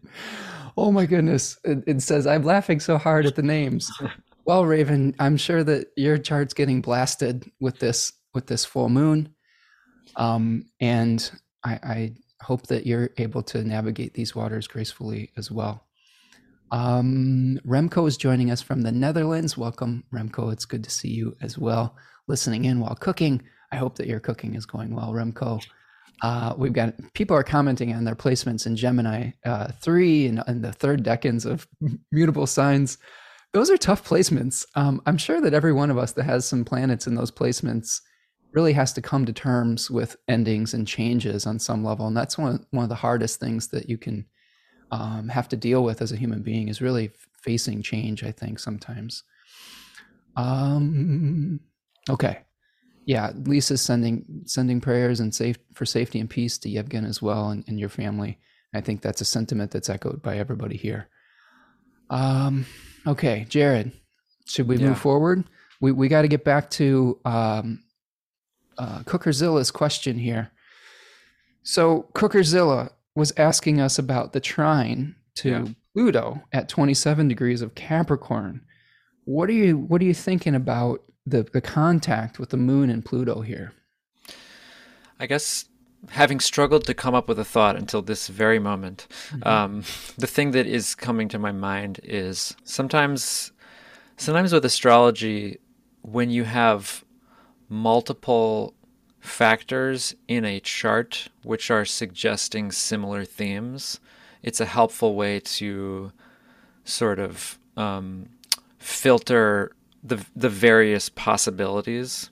Oh my goodness. It, it says, I'm laughing so hard at the names. Well, Raven, I'm sure that your chart's getting blasted with this with this full moon. Um, and I, I hope that you're able to navigate these waters gracefully as well. Um, Remco is joining us from the Netherlands. Welcome, Remco. It's good to see you as well. Listening in while cooking. I hope that your cooking is going well, Remco. Uh, we've got people are commenting on their placements in Gemini uh, three and, and, the third decans of mutable signs. Those are tough placements. Um, I'm sure that every one of us that has some planets in those placements really has to come to terms with endings and changes on some level, and that's one one of the hardest things that you can um, have to deal with as a human being is really facing change. I think sometimes. Um, okay, yeah, Lisa's sending sending prayers and safe for safety and peace to Yevgen as well and, and your family. I think that's a sentiment that's echoed by everybody here. Um, okay, Jared, should we yeah. move forward? We we got to get back to um, uh, Cookerzilla's question here. So Cookerzilla, was asking us about the trine to yeah. Pluto at 27 degrees of Capricorn. What are you what are you thinking about the the contact with the moon and Pluto here? I guess having struggled to come up with a thought until this very moment, mm-hmm. um, the thing that is coming to my mind is sometimes sometimes with astrology when you have multiple factors in a chart which are suggesting similar themes, it's a helpful way to sort of um, filter the the various possibilities.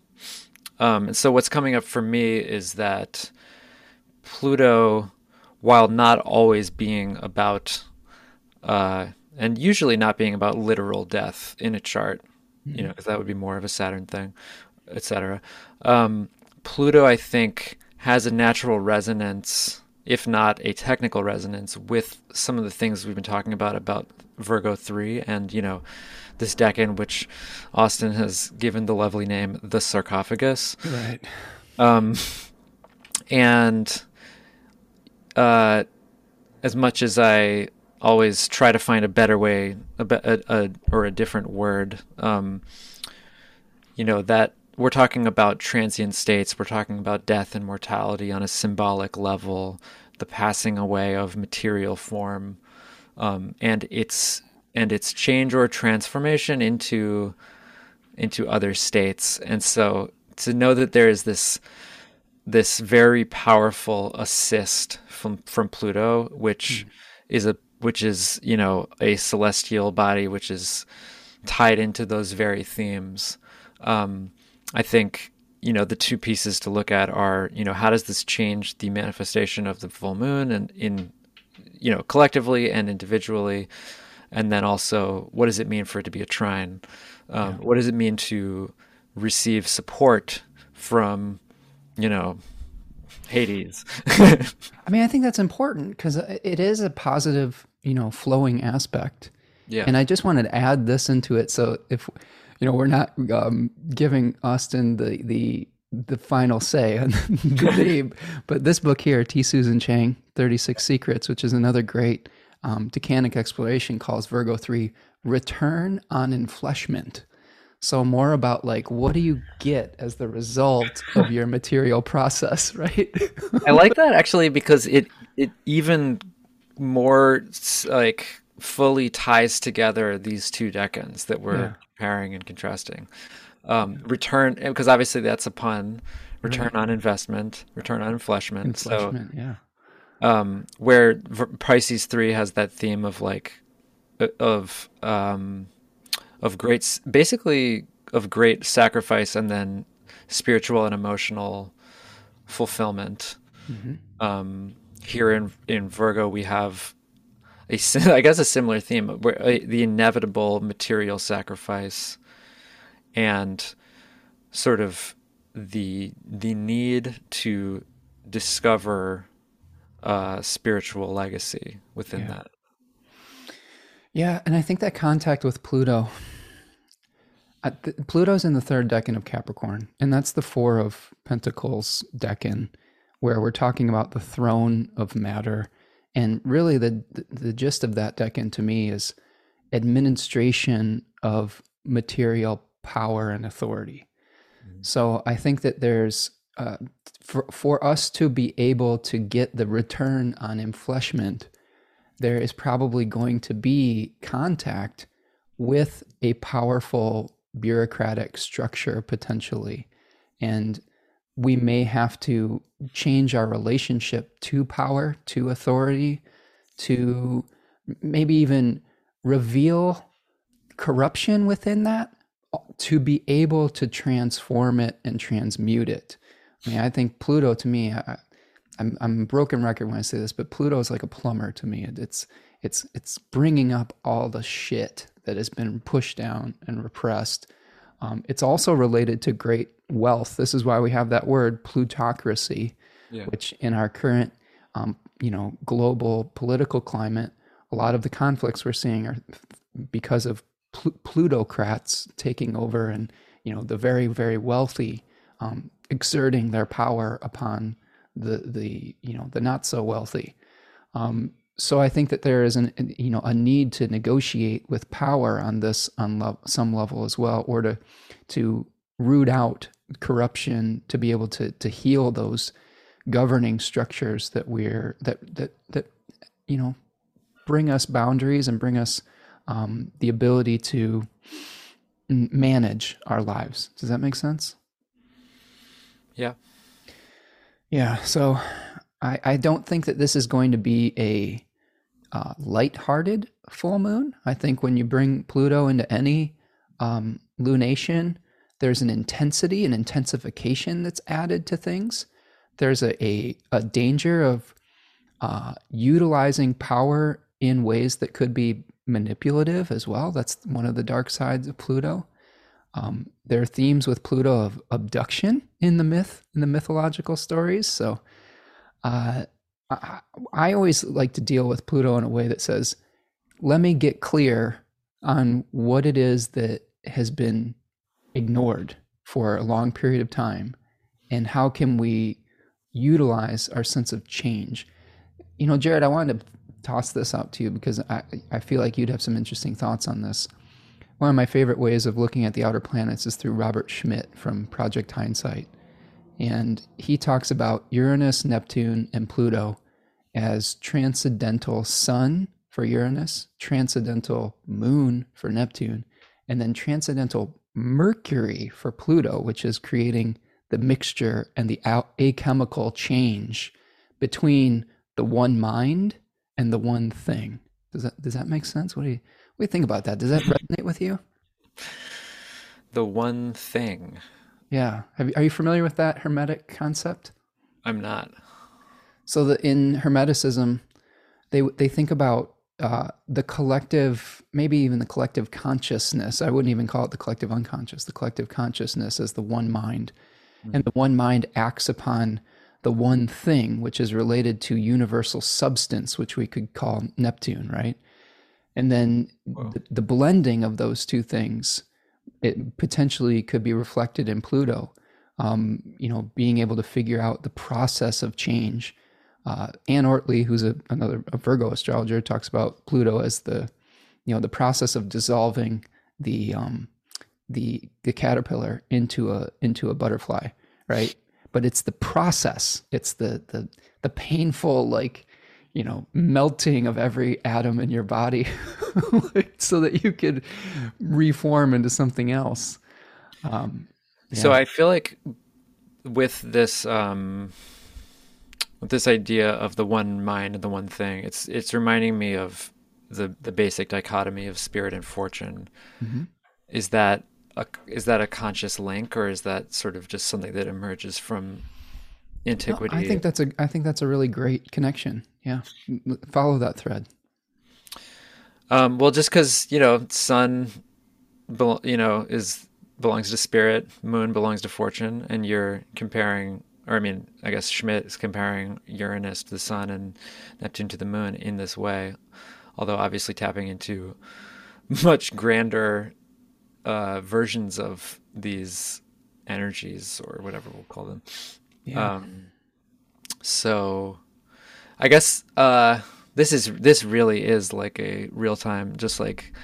Um, and so what's coming up for me is that Pluto, while not always being about, uh, and usually not being about literal death in a chart, mm-hmm. you know, because that would be more of a Saturn thing, etc. Um, Pluto, I think, has a natural resonance, if not a technical resonance, with some of the things we've been talking about about Virgo 3 and, you know, this decan, which Austin has given the lovely name the sarcophagus. Right. Um, and uh, as much as I always try to find a better way, a, a, a or a different word, um, you know, that we're talking about transient states, we're talking about death and mortality on a symbolic level, the passing away of material form, um, and its and its change or transformation into into other states. And so to know that there is this this very powerful assist from from Pluto, which mm. is a which is you know a celestial body, which is tied into those very themes. Um, I think you know the two pieces to look at are you know how does this change the manifestation of the full moon and in you know collectively and individually? And then also what does it mean for it to be a trine? Um, yeah. what does it mean to receive support from you know hades? I mean i think that's important because it is a positive you know flowing aspect. Yeah. And i just wanted to add this into it. So if you know, we're not um, giving Austin the the the final say on the name, but this book here, T. Susan Chang, Thirty Six Secrets, which is another great um, decanic exploration, calls Virgo three return on enfleshment. So more about like what do you get as the result of your material process, right? I like that actually because it it even more like fully ties together these two decans that we're yeah. Comparing and contrasting. Um, return because obviously that's a pun. Return right. on investment, return on enfleshment. enfleshment so, yeah. Um, where Pisces three has that theme of like of um, of great, basically of great sacrifice and then spiritual and emotional fulfillment. Mm-hmm. Um, here in in Virgo, we have a, I guess, a similar theme where uh, the inevitable material sacrifice and sort of the the need to discover a spiritual legacy within yeah. that. Yeah, and I think that contact with Pluto. Uh, Pluto's in the third decan of Capricorn, and that's the Four of Pentacles decan, where we're talking about the throne of matter. And really, the, the, the gist of that decan to me is administration of material power and authority. Mm-hmm. So I think that there's uh, for for us to be able to get the return on enfleshment, there is probably going to be contact with a powerful bureaucratic structure potentially, and we may have to change our relationship to power, to authority, to maybe even reveal corruption within that to be able to transform it and transmute it. I mean, I think Pluto to me, I, I'm I'm a broken record when I say this, but Pluto is like a plumber to me. It's it's it's bringing up all the shit that has been pushed down and repressed. Um, it's also related to great wealth. This is why we have that word plutocracy, yeah. which in our current um, you know global political climate, a lot of the conflicts we're seeing are because of pl- plutocrats taking over and you know the very very wealthy um, exerting their power upon the the you know the not so wealthy. Um, so I think that there is an you know a need to negotiate with power on this on lo- some level as well, or to to root out corruption to be able to to heal those governing structures that we're that that that you know bring us boundaries and bring us um, the ability to manage our lives. Does that make sense? Yeah. Yeah. So I, I don't think that this is going to be a uh, light-hearted full moon. I think when you bring Pluto into any um, lunation, there's an intensity, an intensification that's added to things. There's a, a, a danger of uh, utilizing power in ways that could be manipulative as well. That's one of the dark sides of Pluto. Um, there are themes with Pluto of abduction in the myth, in the mythological stories. So uh, I, I always like to deal with Pluto in a way that says, let me get clear on what it is that has been ignored for a long period of time and how can we utilize our sense of change. You know, Jared, I wanted to toss this out to you because I, I feel like you'd have some interesting thoughts on this. One of my favorite ways of looking at the outer planets is through Robert Schmidt from Project Hindsight. And he talks about Uranus, Neptune, and Pluto as transcendental sun for Uranus, transcendental moon for Neptune, and then transcendental Mercury for Pluto, which is creating the mixture and the alchemical change between the one mind and the one thing. Does that does that make sense? What do you what do you think about that? Does that resonate with you? The one thing. Yeah. You, are you familiar with that hermetic concept? I'm not. So the, in hermeticism, they they think about uh, the collective, maybe even the collective consciousness. I wouldn't even call it the collective unconscious. The collective consciousness as the one mind, mm-hmm. and the one mind acts upon the one thing, which is related to universal substance, which we could call Neptune, right? And then the, the, blending of those two things, it potentially could be reflected in Pluto. Um, you know, being able to figure out the process of change. Uh, Anne Ortelee, who's a, another a Virgo astrologer, talks about Pluto as the, you know, the process of dissolving the um, the the caterpillar into a into a butterfly, right? But it's the process. It's the the the painful like you know melting of every atom in your body so that you could reform into something else um, yeah. so i feel like with this um, with this idea of the one mind and the one thing it's it's reminding me of the the basic dichotomy of spirit and fortune. Mm-hmm. is that a, is that a conscious link or is that sort of just something that emerges from antiquity? No, i think that's a i think that's a really great connection. Yeah. Follow that thread. Um, well just because you know sun you know is belongs to spirit moon belongs to fortune and you're comparing or i mean i guess schmidt is comparing uranus to the sun and neptune to the moon in this way although obviously tapping into much grander uh, versions of these energies or whatever we'll call them yeah. Um, so I guess uh, this is this really is like a real time, just like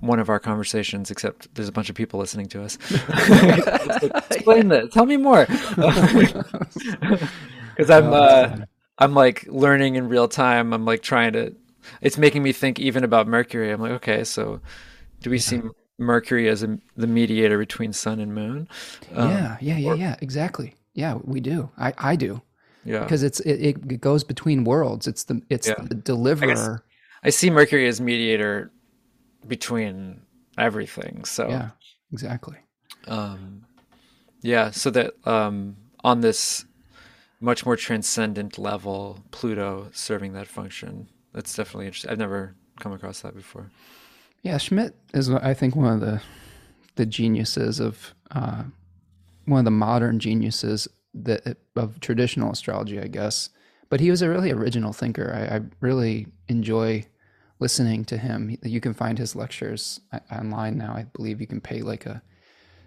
one of our conversations, except there's a bunch of people listening to us. Explain that. Tell me more. Because I'm uh, I'm like learning in real time. I'm like trying to. It's making me think even about Mercury. I'm like, okay, so do we see Mercury as a, the mediator between Sun and Moon? Um, yeah, yeah, yeah, yeah. Exactly. Yeah, we do. I I do. Yeah. Because it's it, it goes between worlds. It's the it's yeah. the deliverer. I, I, see Mercury as mediator between everything. So Yeah, exactly. Um yeah, so that um on this much more transcendent level, Pluto serving that function. That's definitely interesting. I've never come across that before. Yeah, Schmidt is I think one of the the geniuses of uh, one of the modern geniuses that of traditional astrology, I guess. But he was a really original thinker. I, I really enjoy listening to him. You can find his lectures online now. I believe you can pay like a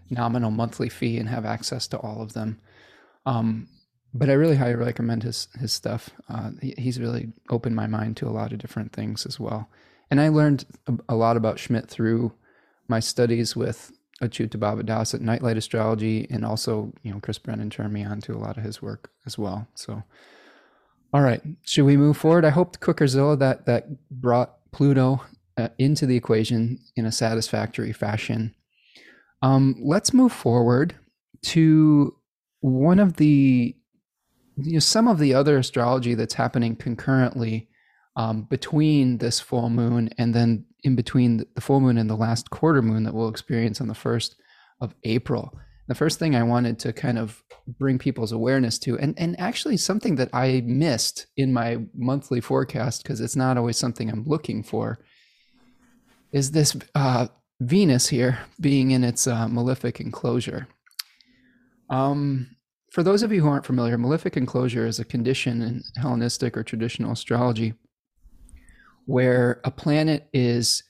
nominal monthly fee and have access to all of them. Um, but I really highly recommend his his stuff. Uh, he, he's really opened my mind to a lot of different things as well. And I learned a, a lot about Schmidt through my studies with Achyuta Bhavadas at Nightlight Astrology, and also, you know, Chris Brennan turned me on to a lot of his work as well. So, all right, should we move forward? I hope Cookerzilla that that brought Pluto uh, into the equation in a satisfactory fashion. Um, let's move forward to one of the you know some of the other astrology that's happening concurrently um, between this full moon and then in between the full moon and the last quarter moon that we'll experience on the 1st of April. The first thing I wanted to kind of bring people's awareness to, and, and actually something that I missed in my monthly forecast, because it's not always something I'm looking for, is this uh, Venus here being in its uh, malefic enclosure. Um, for those of you who aren't familiar, malefic enclosure is a condition in Hellenistic or traditional astrology where a planet is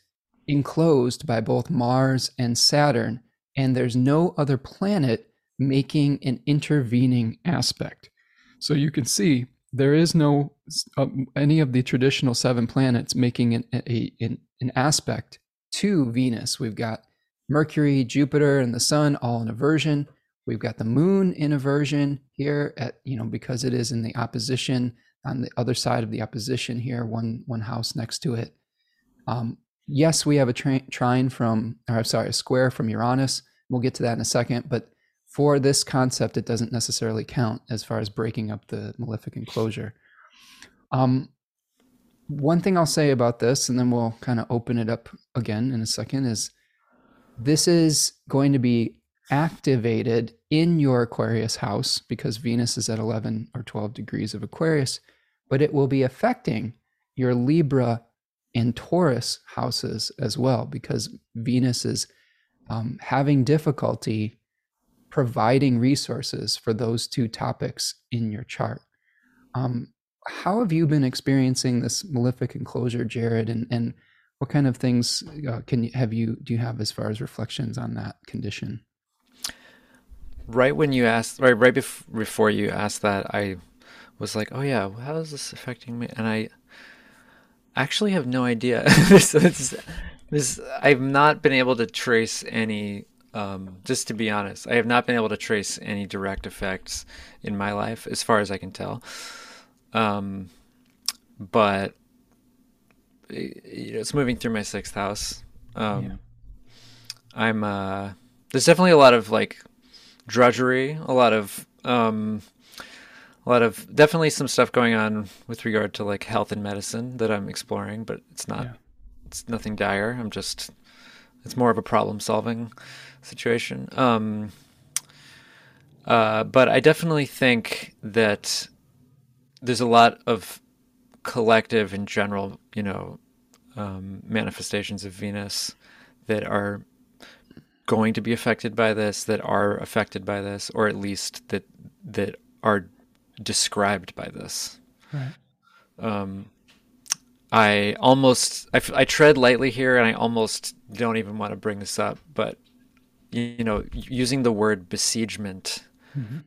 enclosed by both Mars and Saturn, and there's no other planet making an intervening aspect. So you can see there is no uh, any of the traditional seven planets making an, a, an, an aspect to Venus. We've got Mercury, Jupiter, and the Sun all in aversion. We've got the Moon in aversion here at you know because it is in the opposition on the other side of the opposition here, one one house next to it. Um, yes, we have a tri- trine from, or sorry, a square from Uranus. We'll get to that in a second, but for this concept, it doesn't necessarily count as far as breaking up the malefic enclosure. Um, one thing I'll say about this, and then we'll kind of open it up again in a second, is this is going to be activated in your Aquarius house because Venus is at 11 or 12 degrees of Aquarius, but it will be affecting your Libra and Taurus houses as well because Venus is um, having difficulty providing resources for those two topics in your chart. Um, how have you been experiencing this malefic enclosure, Jared, and, and what kind of things uh, can you, have you do you have as far as reflections on that condition? right when you asked, right right bef- before you asked that, I was like, oh yeah, how is this affecting me? And I actually have no idea. this, this, this, I've not been able to trace any Um, just to be honest, I have not been able to trace any direct effects in my life, as far as I can tell. Um, but you know, it's moving through my sixth house. Um, yeah. I'm uh, there's definitely a lot of like drudgery, a lot of um, a lot of definitely some stuff going on with regard to like health and medicine that I'm exploring, but it's not yeah. It's nothing dire. I'm just it's more of a problem solving situation. Um, uh, but I definitely think that there's a lot of collective and general, you know, um, manifestations of Venus that are going to be affected by this, that are affected by this, or at least that that are described by this. Right. Um, I almost I, I tread lightly here, and I almost don't even want to bring this up, but you know, using the word besiegement. Mm-hmm.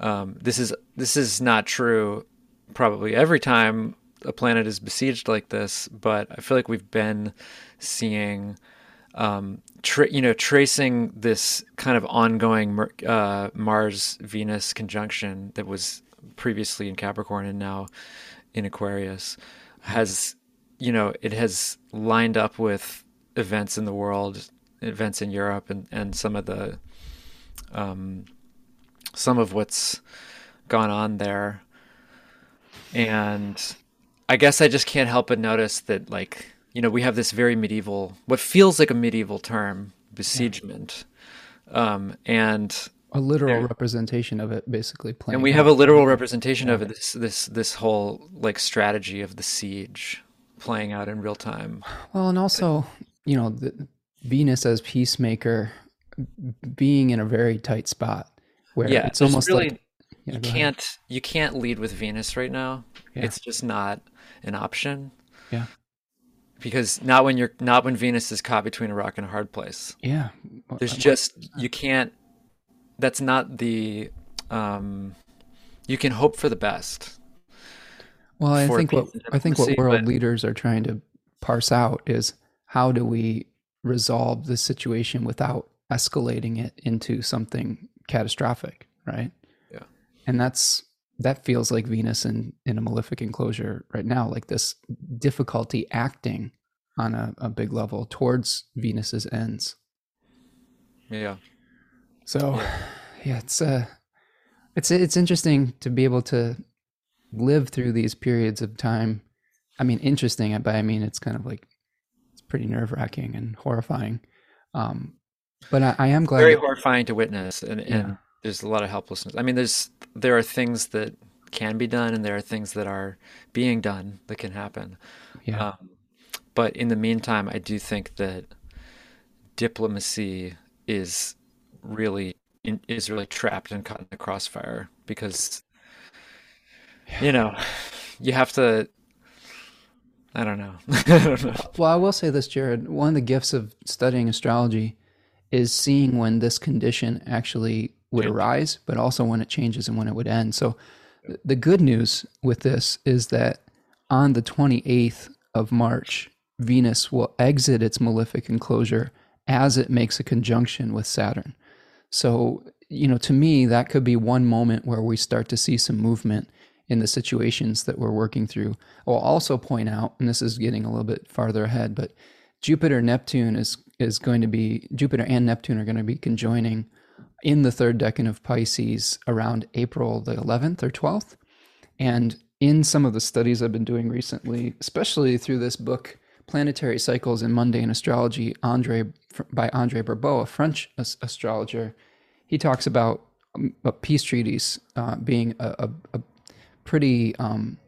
Um, this is this is not true. Probably every time a planet is besieged like this, but I feel like we've been seeing, um, tra- you know, tracing this kind of ongoing uh, Mars Venus conjunction that was previously in Capricorn and now in Aquarius has, you know, it has lined up with events in the world, events in Europe, and and some of the, um, some of what's gone on there, and I guess I just can't help but notice that, like, you know, we have this very medieval, what feels like a medieval term, besiegement, um, and a literal representation of it, basically. Playing and we have a literal representation yeah. of it. This this this whole like strategy of the siege playing out in real time. Well, and also, you know, the, Venus as peacemaker being in a very tight spot where yeah, it's almost really, like yeah, you can't ahead. you can't lead with Venus right now. Yeah. It's just not an option. Yeah. Because not when you're not when Venus is caught between a rock and a hard place. Yeah. There's just you can't that's not the um you can hope for the best. Well, I think what I think what world but, leaders are trying to parse out is how do we resolve this situation without escalating it into something catastrophic, right? Yeah. And that's that feels like Venus in, in a malefic enclosure right now, like this difficulty acting on a, a big level towards Venus's ends. Yeah. So yeah, yeah it's uh it's it's interesting to be able to live through these periods of time. I mean interesting, but I mean it's kind of like it's pretty nerve wracking and horrifying. Um but I, I am glad very that, horrifying to witness and, yeah. and there's a lot of helplessness. I mean, there's there are things that can be done, and there are things that are being done that can happen. Yeah. Um, but in the meantime, I do think that diplomacy is really in, is really trapped and caught in the crossfire because. You know you have to I don't know. I don't know. Well, I will say this, Jared. One of the gifts of studying astrology is seeing when this condition actually would Change. arise, but also when it changes and when it would end. So the good news with this is that on the 28th of March, Venus will exit its malefic enclosure as it makes a conjunction with Saturn. So, you know, to me, that could be one moment where we start to see some movement in the situations that we're working through. I'll also point out, and this is getting a little bit farther ahead, but Jupiter Neptune is is going to be Jupiter and Neptune are going to be conjoining in the third decan of Pisces around April the 11th or 12th. And in some of the studies I've been doing recently, especially through this book, Planetary Cycles in Mundane Astrology, Andre by Andre Barbault, a French astrologer, he talks about um, peace treaties uh, being a, a, a pretty um,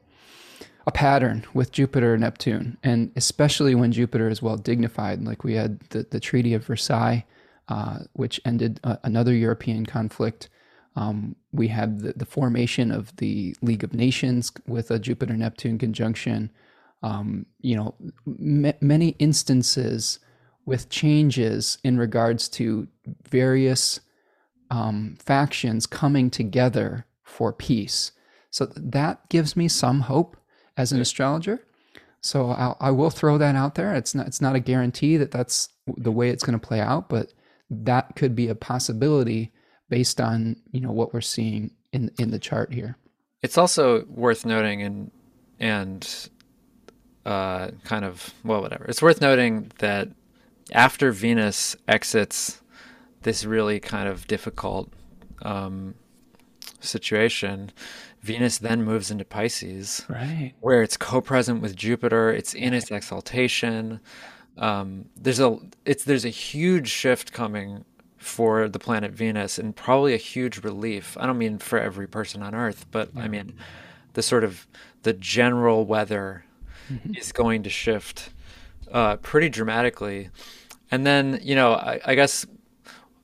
a pattern with Jupiter and Neptune, and especially when Jupiter is well dignified, like we had the, the Treaty of Versailles uh, which ended uh, another European conflict. Um, we had the, the, formation of the League of Nations with a Jupiter Neptune conjunction. Um, you know, m- many instances with changes in regards to various um, factions coming together for peace. So that gives me some hope as an astrologer. So I'll, I will throw that out there. It's not it's not a guarantee that that's the way it's going to play out, but that could be a possibility based on you know what we're seeing in in the chart here. It's also worth noting and and uh, kind of well whatever. It's worth noting that after Venus exits this really kind of difficult um, situation, Venus then moves into Pisces, right? Where it's co-present with Jupiter. It's in its exaltation. Um, there's a it's there's a huge shift coming for the planet Venus, and probably a huge relief. I don't mean for every person on Earth, but I mean the sort of the general weather mm-hmm. is going to shift uh, pretty dramatically. And then you know, I, I guess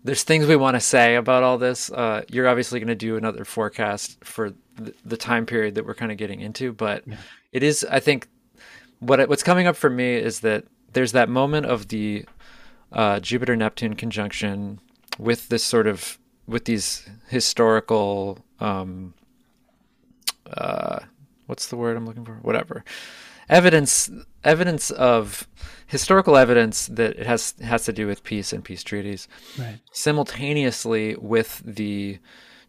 there's things we want to say about all this. Uh, you're obviously going to do another forecast for the, the, time period that we're kind of getting into, but yeah. it is, I think, what what's coming up for me is that there's that moment of the uh, Jupiter Neptune conjunction with this sort of with these historical um, uh, what's the word I'm looking for? Whatever evidence evidence of historical evidence that it has has to do with peace and peace treaties. Right. Simultaneously with the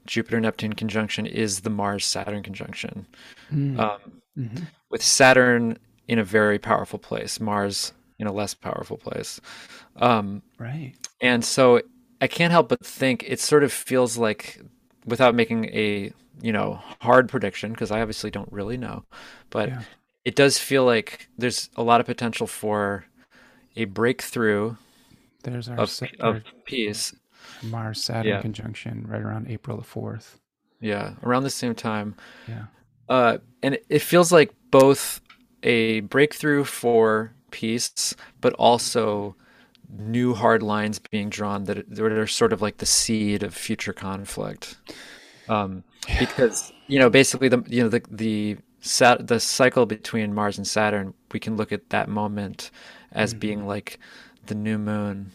Jupiter Neptune conjunction is the Mars Saturn conjunction. Mm. Um, mm-hmm. With Saturn in a very powerful place, Mars in a less powerful place. Um, right. And so I can't help but think it sort of feels like, without making a you know hard prediction, because I obviously don't really know, but yeah it does feel like there's a lot of potential for a breakthrough there's our, of, of peace. Mars Saturn yeah. conjunction right around April the 4th. Yeah, around the same time. Yeah. Uh, and it feels like both a breakthrough for peace, but also new hard lines being drawn that, are sort of like the seed of future conflict. Um. Because you know, basically the you know the the Sat- the cycle between Mars and Saturn, we can look at that moment as mm-hmm. being like the new moon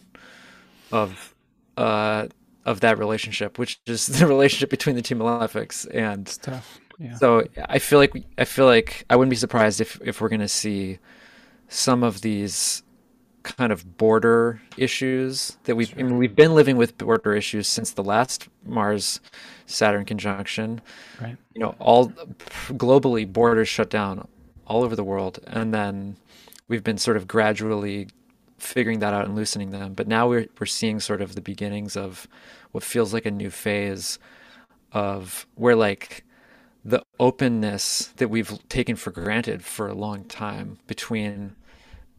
of uh of that relationship, which is the relationship between the two malefics. And yeah. so I feel like I feel like I wouldn't be surprised if if we're going to see some of these kind of border issues that we've sure. I mean, we've been living with border issues since the last Mars Saturn conjunction. Right. You know, all globally borders shut down all over the world, and then we've been sort of gradually figuring that out and loosening them. But now we're we're seeing sort of the beginnings of what feels like a new phase of where like the openness that we've taken for granted for a long time between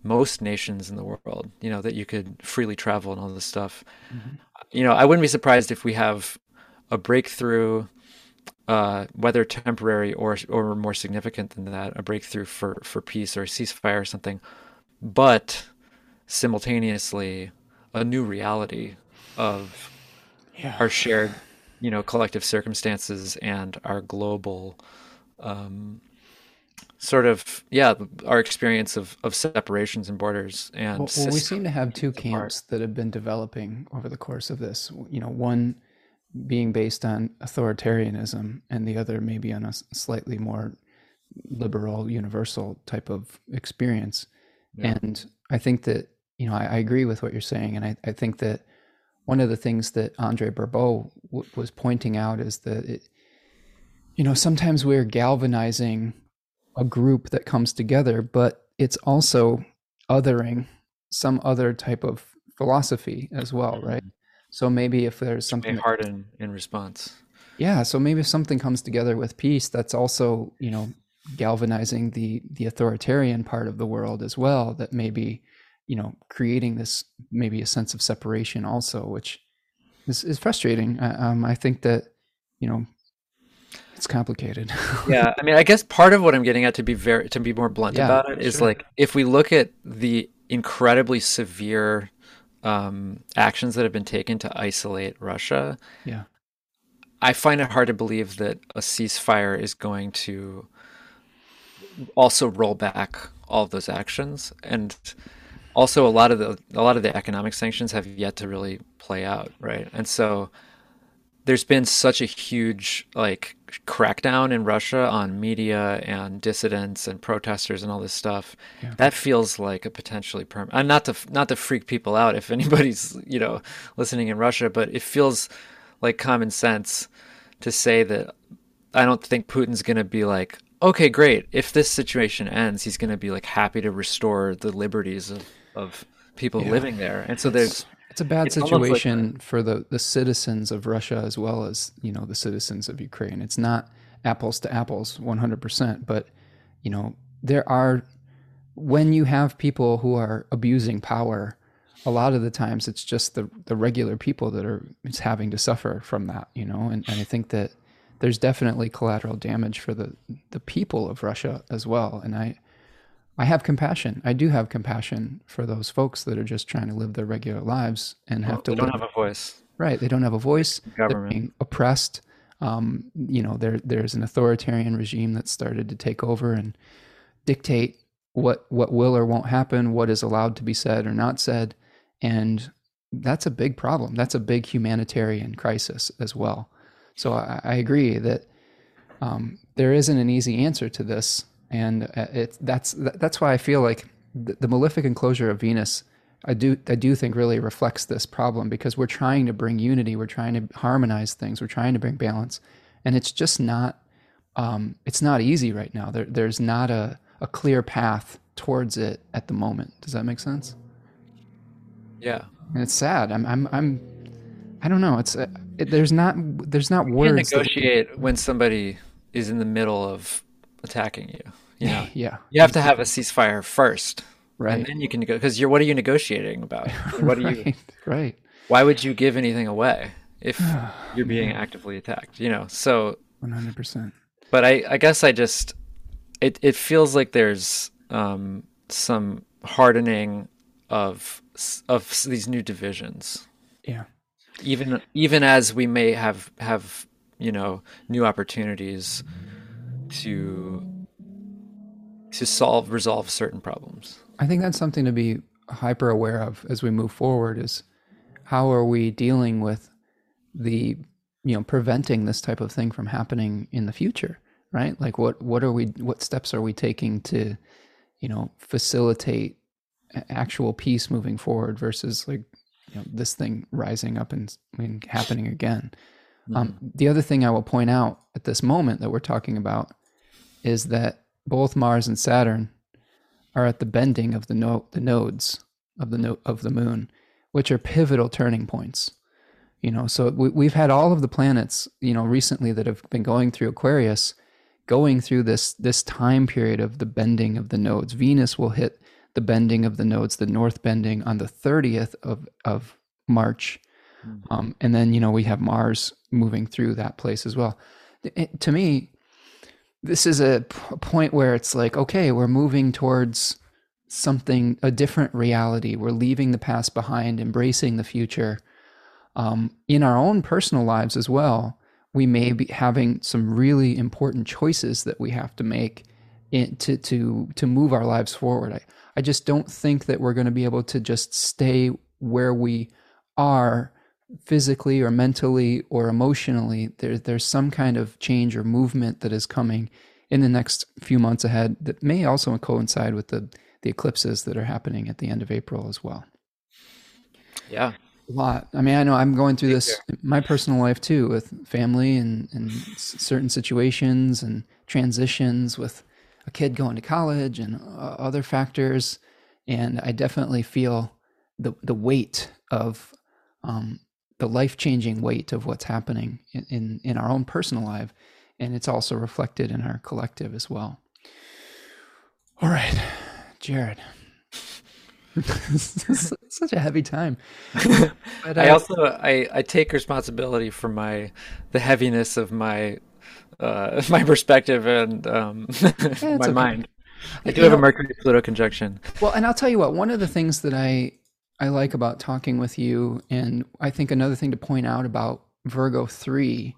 most nations in the world, you know, that you could freely travel and all this stuff. Mm-hmm. You know, I wouldn't be surprised if we have a breakthrough, uh, whether temporary or or more significant than that, a breakthrough for for peace or a ceasefire or something, but simultaneously a new reality of yeah. our shared, you know, collective circumstances and our global um, sort of yeah our experience of of separations and borders and well, well we seem to have two camps that have been developing over the course of this you know one being based on authoritarianism and the other maybe on a slightly more liberal universal type of experience yeah. and i think that you know I, I, agree with what you're saying and I, I think that one of the things that andre Barbault w- was pointing out is that it, you know sometimes we're galvanizing a group that comes together, but it's also othering some other type of philosophy as well, right? Mm-hmm. So maybe if there's something harden in response. Yeah, so maybe if something comes together with peace, that's also, you know, galvanizing the the authoritarian part of the world as well that maybe, you know, creating this maybe a sense of separation also, which is, is frustrating. Um, I think that, you know, it's complicated. yeah, I mean, I guess part of what I'm getting at to be very to be more blunt yeah, about it is sure. like if we look at the incredibly severe um, actions that have been taken to isolate Russia, yeah, I find it hard to believe that a ceasefire is going to also roll back all of those actions and also a lot of the a lot of the economic sanctions have yet to really play out right and so there's been such a huge like crackdown in Russia on media and dissidents and protesters and all this stuff. Yeah. That feels like a potentially permanent. And not to not to freak people out if anybody's you know listening in Russia, but it feels like common sense to say that I don't think Putin's going to be like, okay, great. If this situation ends, he's going to be like happy to restore the liberties of, of people yeah. living there. And so there's it's a bad it's situation like for the, the citizens of Russia as well as, you know, the citizens of Ukraine. It's not apples to apples 100%, but you know, there are when you have people who are abusing power, a lot of the times it's just the the regular people that are it's having to suffer from that, you know, and, and I think that there's definitely collateral damage for the the people of Russia as well. And I I have compassion. I do have compassion for those folks that are just trying to live their regular lives and have well, to. They don't have a voice. Right. They don't have a voice. Government. They're being oppressed. Um, you know, there there's an authoritarian regime that started to take over and dictate what what will or won't happen, what is allowed to be said or not said, and that's a big problem. That's a big humanitarian crisis as well. So I, I agree that um, there isn't an easy answer to this, and uh, it, that's that's why I feel like the, the malefic enclosure of Venus. I do I do think really reflects this problem because we're trying to bring unity, we're trying to harmonize things, we're trying to bring balance, and it's just not um, it's not easy right now. There, there's not a, a clear path towards it at the moment. Does that make sense? Yeah, and it's sad. I'm I'm I'm I don't know. It's uh, it, there's not there's not words. You negotiate that... when somebody is in the middle of attacking you. You know, yeah. You have to have a ceasefire first, right? And then you can go because you're. What are you negotiating about? What are right, you? Right. Why would you give anything away if you're being actively attacked? You know. So. One hundred percent. But I, I guess I just, it, it feels like there's um, some hardening of of these new divisions. Yeah even even as we may have have you know new opportunities to to solve resolve certain problems i think that's something to be hyper aware of as we move forward is how are we dealing with the you know preventing this type of thing from happening in the future right like what what are we what steps are we taking to you know facilitate actual peace moving forward versus like you know, this thing rising up and, and happening again. Mm-hmm. Um, the other thing I will point out at this moment that we're talking about is that both Mars and Saturn are at the bending of the, no- the nodes of the no- of the moon, which are pivotal turning points. You know, so we, we've had all of the planets, you know, recently that have been going through Aquarius, going through this this time period of the bending of the nodes. Venus will hit the bending of the nodes, the north bending on the 30th of, of March. Mm-hmm. Um, and then, you know, we have Mars moving through that place as well. It, to me, this is a p- point where it's like, okay, we're moving towards something, a different reality. We're leaving the past behind, embracing the future. Um, in our own personal lives as well, we may be having some really important choices that we have to make in, to to to move our lives forward. I, I just don't think that we're going to be able to just stay where we are physically or mentally or emotionally. There, there's some kind of change or movement that is coming in the next few months ahead that may also coincide with the, the eclipses that are happening at the end of April as well. Yeah. A lot. I mean, I know I'm going through this my personal life too with family and, and certain situations and transitions with a kid going to college and uh, other factors. And I definitely feel the, the weight of um, the life changing weight of what's happening in, in, in our own personal life. And it's also reflected in our collective as well. All right, Jared. such a heavy time. But, uh, I also I, I take responsibility for my the heaviness of my uh, my perspective and um, yeah, my okay. mind. I do you have know, a Mercury Pluto conjunction. Well, and I'll tell you what, one of the things that I I like about talking with you, and I think another thing to point out about Virgo three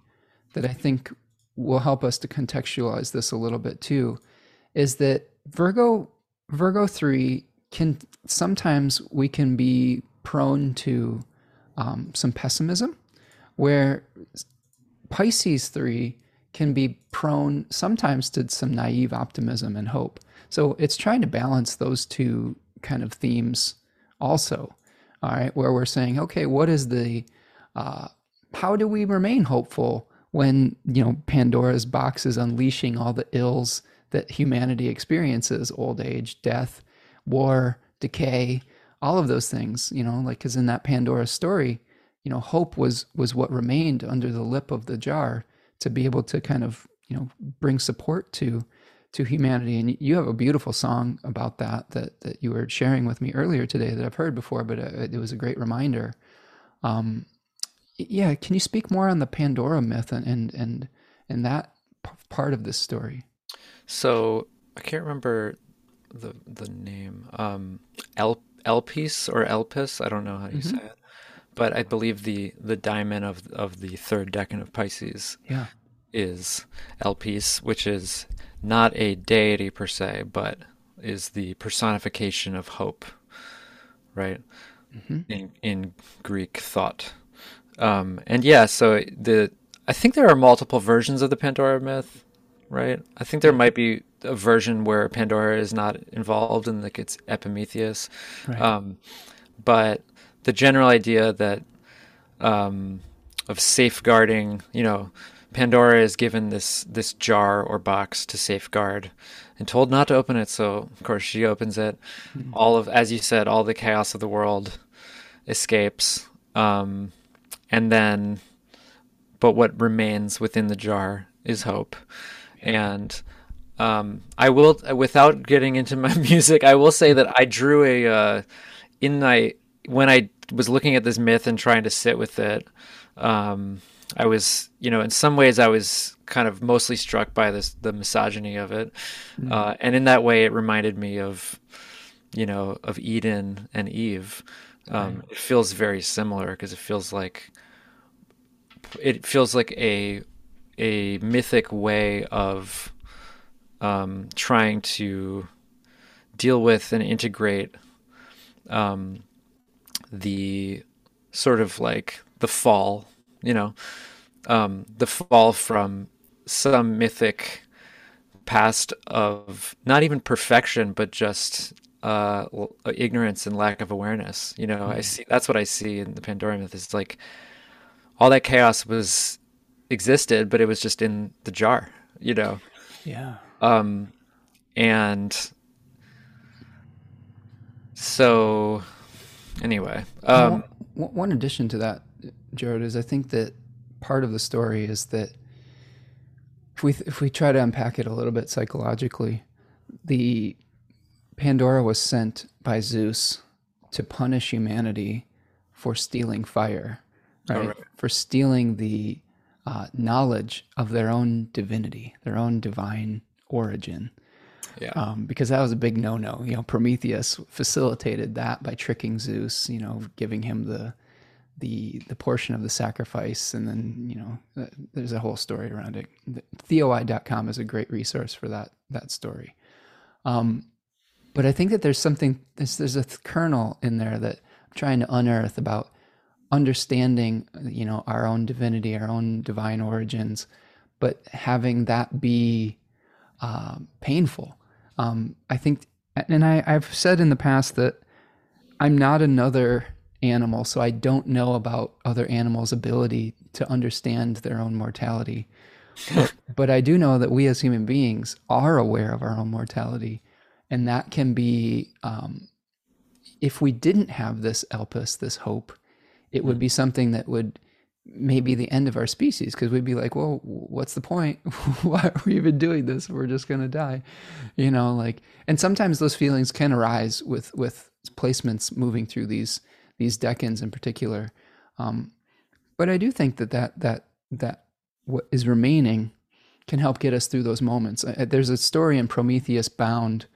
that I think will help us to contextualize this a little bit too, is that Virgo Virgo three can sometimes we can be prone to um, some pessimism, where Pisces three can be prone sometimes to some naive optimism and hope. So it's trying to balance those two kind of themes also. All right, where we're saying, okay, what is the, uh, how do we remain hopeful when you know Pandora's box is unleashing all the ills that humanity experiences: old age, death, war, decay, all of those things. You know, like because in that Pandora story, you know, hope was was what remained under the lip of the jar to be able to kind of you know bring support to to humanity. And you have a beautiful song about that that that you were sharing with me earlier today that I've heard before, but uh, it was a great reminder. Um, yeah, can you speak more on the Pandora myth and and and, and that p- part of this story? So I can't remember the the name. Um, El Elpis or Elpis. I don't know how you mm-hmm. say it, but I believe the the daimon of of the third decan of Pisces. Yeah. Is Elpis, which is not a deity per se, but is the personification of hope, right? Mm-hmm. In in Greek thought, um, and yeah, so the I think there are multiple versions of the Pandora myth, right? I think there might be a version where Pandora is not involved and like it's Epimetheus, right. um, but the general idea that um, of safeguarding, you know, Pandora is given this this jar or box to safeguard and told not to open it. So of course she opens it. Mm-hmm. All of, as you said, all the chaos of the world escapes. Um, and then, but what remains within the jar is hope. And um, I will, without getting into my music, I will say that I drew a uh, in my when I was looking at this myth and trying to sit with it. Um, I was, you know, in some ways I was kind of mostly struck by this the misogyny of it, mm. uh, and in that way it reminded me of, you know, of Eden and Eve. Um, right. It feels very similar because it feels like it feels like a a mythic way of um, trying to deal with and integrate um, the sort of like the fall you know, um, the fall from some mythic past of not even perfection, but just uh, ignorance and lack of awareness. You know. I see that's what I see in the Pandora myth. Is like all that chaos was existed, but it was just in the jar. You know. Yeah. Um, and so anyway, um, one, one addition to that Jared, is I think that part of the story is that if we if we try to unpack it a little bit psychologically, the Pandora was sent by Zeus to punish humanity for stealing fire, right? right. For stealing the uh, knowledge of their own divinity, their own divine origin. Yeah. Um, because that was a big no-no. You know, Prometheus facilitated that by tricking Zeus. You know, giving him the the the portion of the sacrifice and then you know there's a whole story around it. Theoi.com is a great resource for that that story. Um, but i think that there's something there's, there's a kernel in there that i'm trying to unearth about understanding you know our own divinity our own divine origins but having that be uh, painful. Um, i think and I, i've said in the past that i'm not another animal, so I don't know about other animals' ability to understand their own mortality. but, but I do know that we as human beings are aware of our own mortality. And that can be, um, if we didn't have this elpis, this hope, it would be something that would maybe the end of our species because we'd be like, well, what's the point? Why are we even doing this? We're just going to die, you know, like, and sometimes those feelings can arise with, with placements moving through these these decans in particular. Um, but I do think that that that that what is remaining can help get us through those moments. There's a story in Prometheus Bound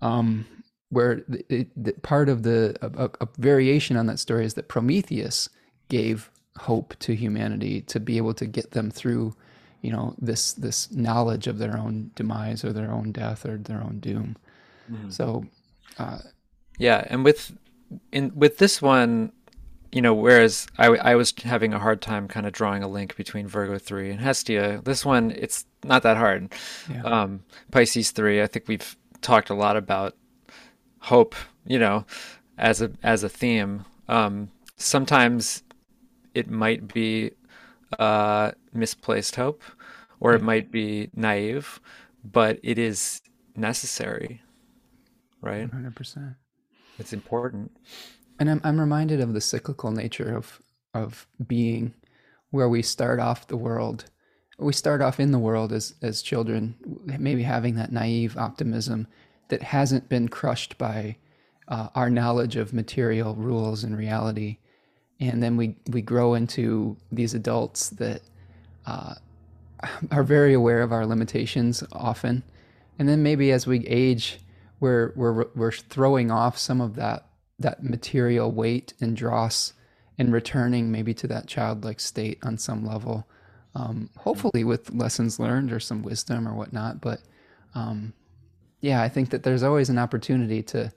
um, where it, it, part of the a, a, variation on that story is that Prometheus gave hope to humanity to be able to get them through, you know, this this knowledge of their own demise or their own death or their own doom. Mm-hmm. So, uh, yeah, and with in with this one, you know, whereas I, I was having a hard time kind of drawing a link between Virgo 3 and Hestia, this one, it's not that hard. Yeah. Um, Pisces 3, I think we've talked a lot about hope, you know, as a, as a theme. Um, sometimes it might be uh, misplaced hope or it might be naive, but it is necessary, right? 100%. It's important. And I'm I'm reminded of the cyclical nature of of being where we start off the world we start off in the world as as children maybe having that naive optimism that hasn't been crushed by uh, our knowledge of material rules and reality and then we we grow into these adults that uh, are very aware of our limitations often and then maybe as we age we're we're we're throwing off some of that that material weight and dross and returning maybe to that childlike state on some level. Um, hopefully with lessons learned or some wisdom or whatnot but um, yeah i think that there's always an opportunity to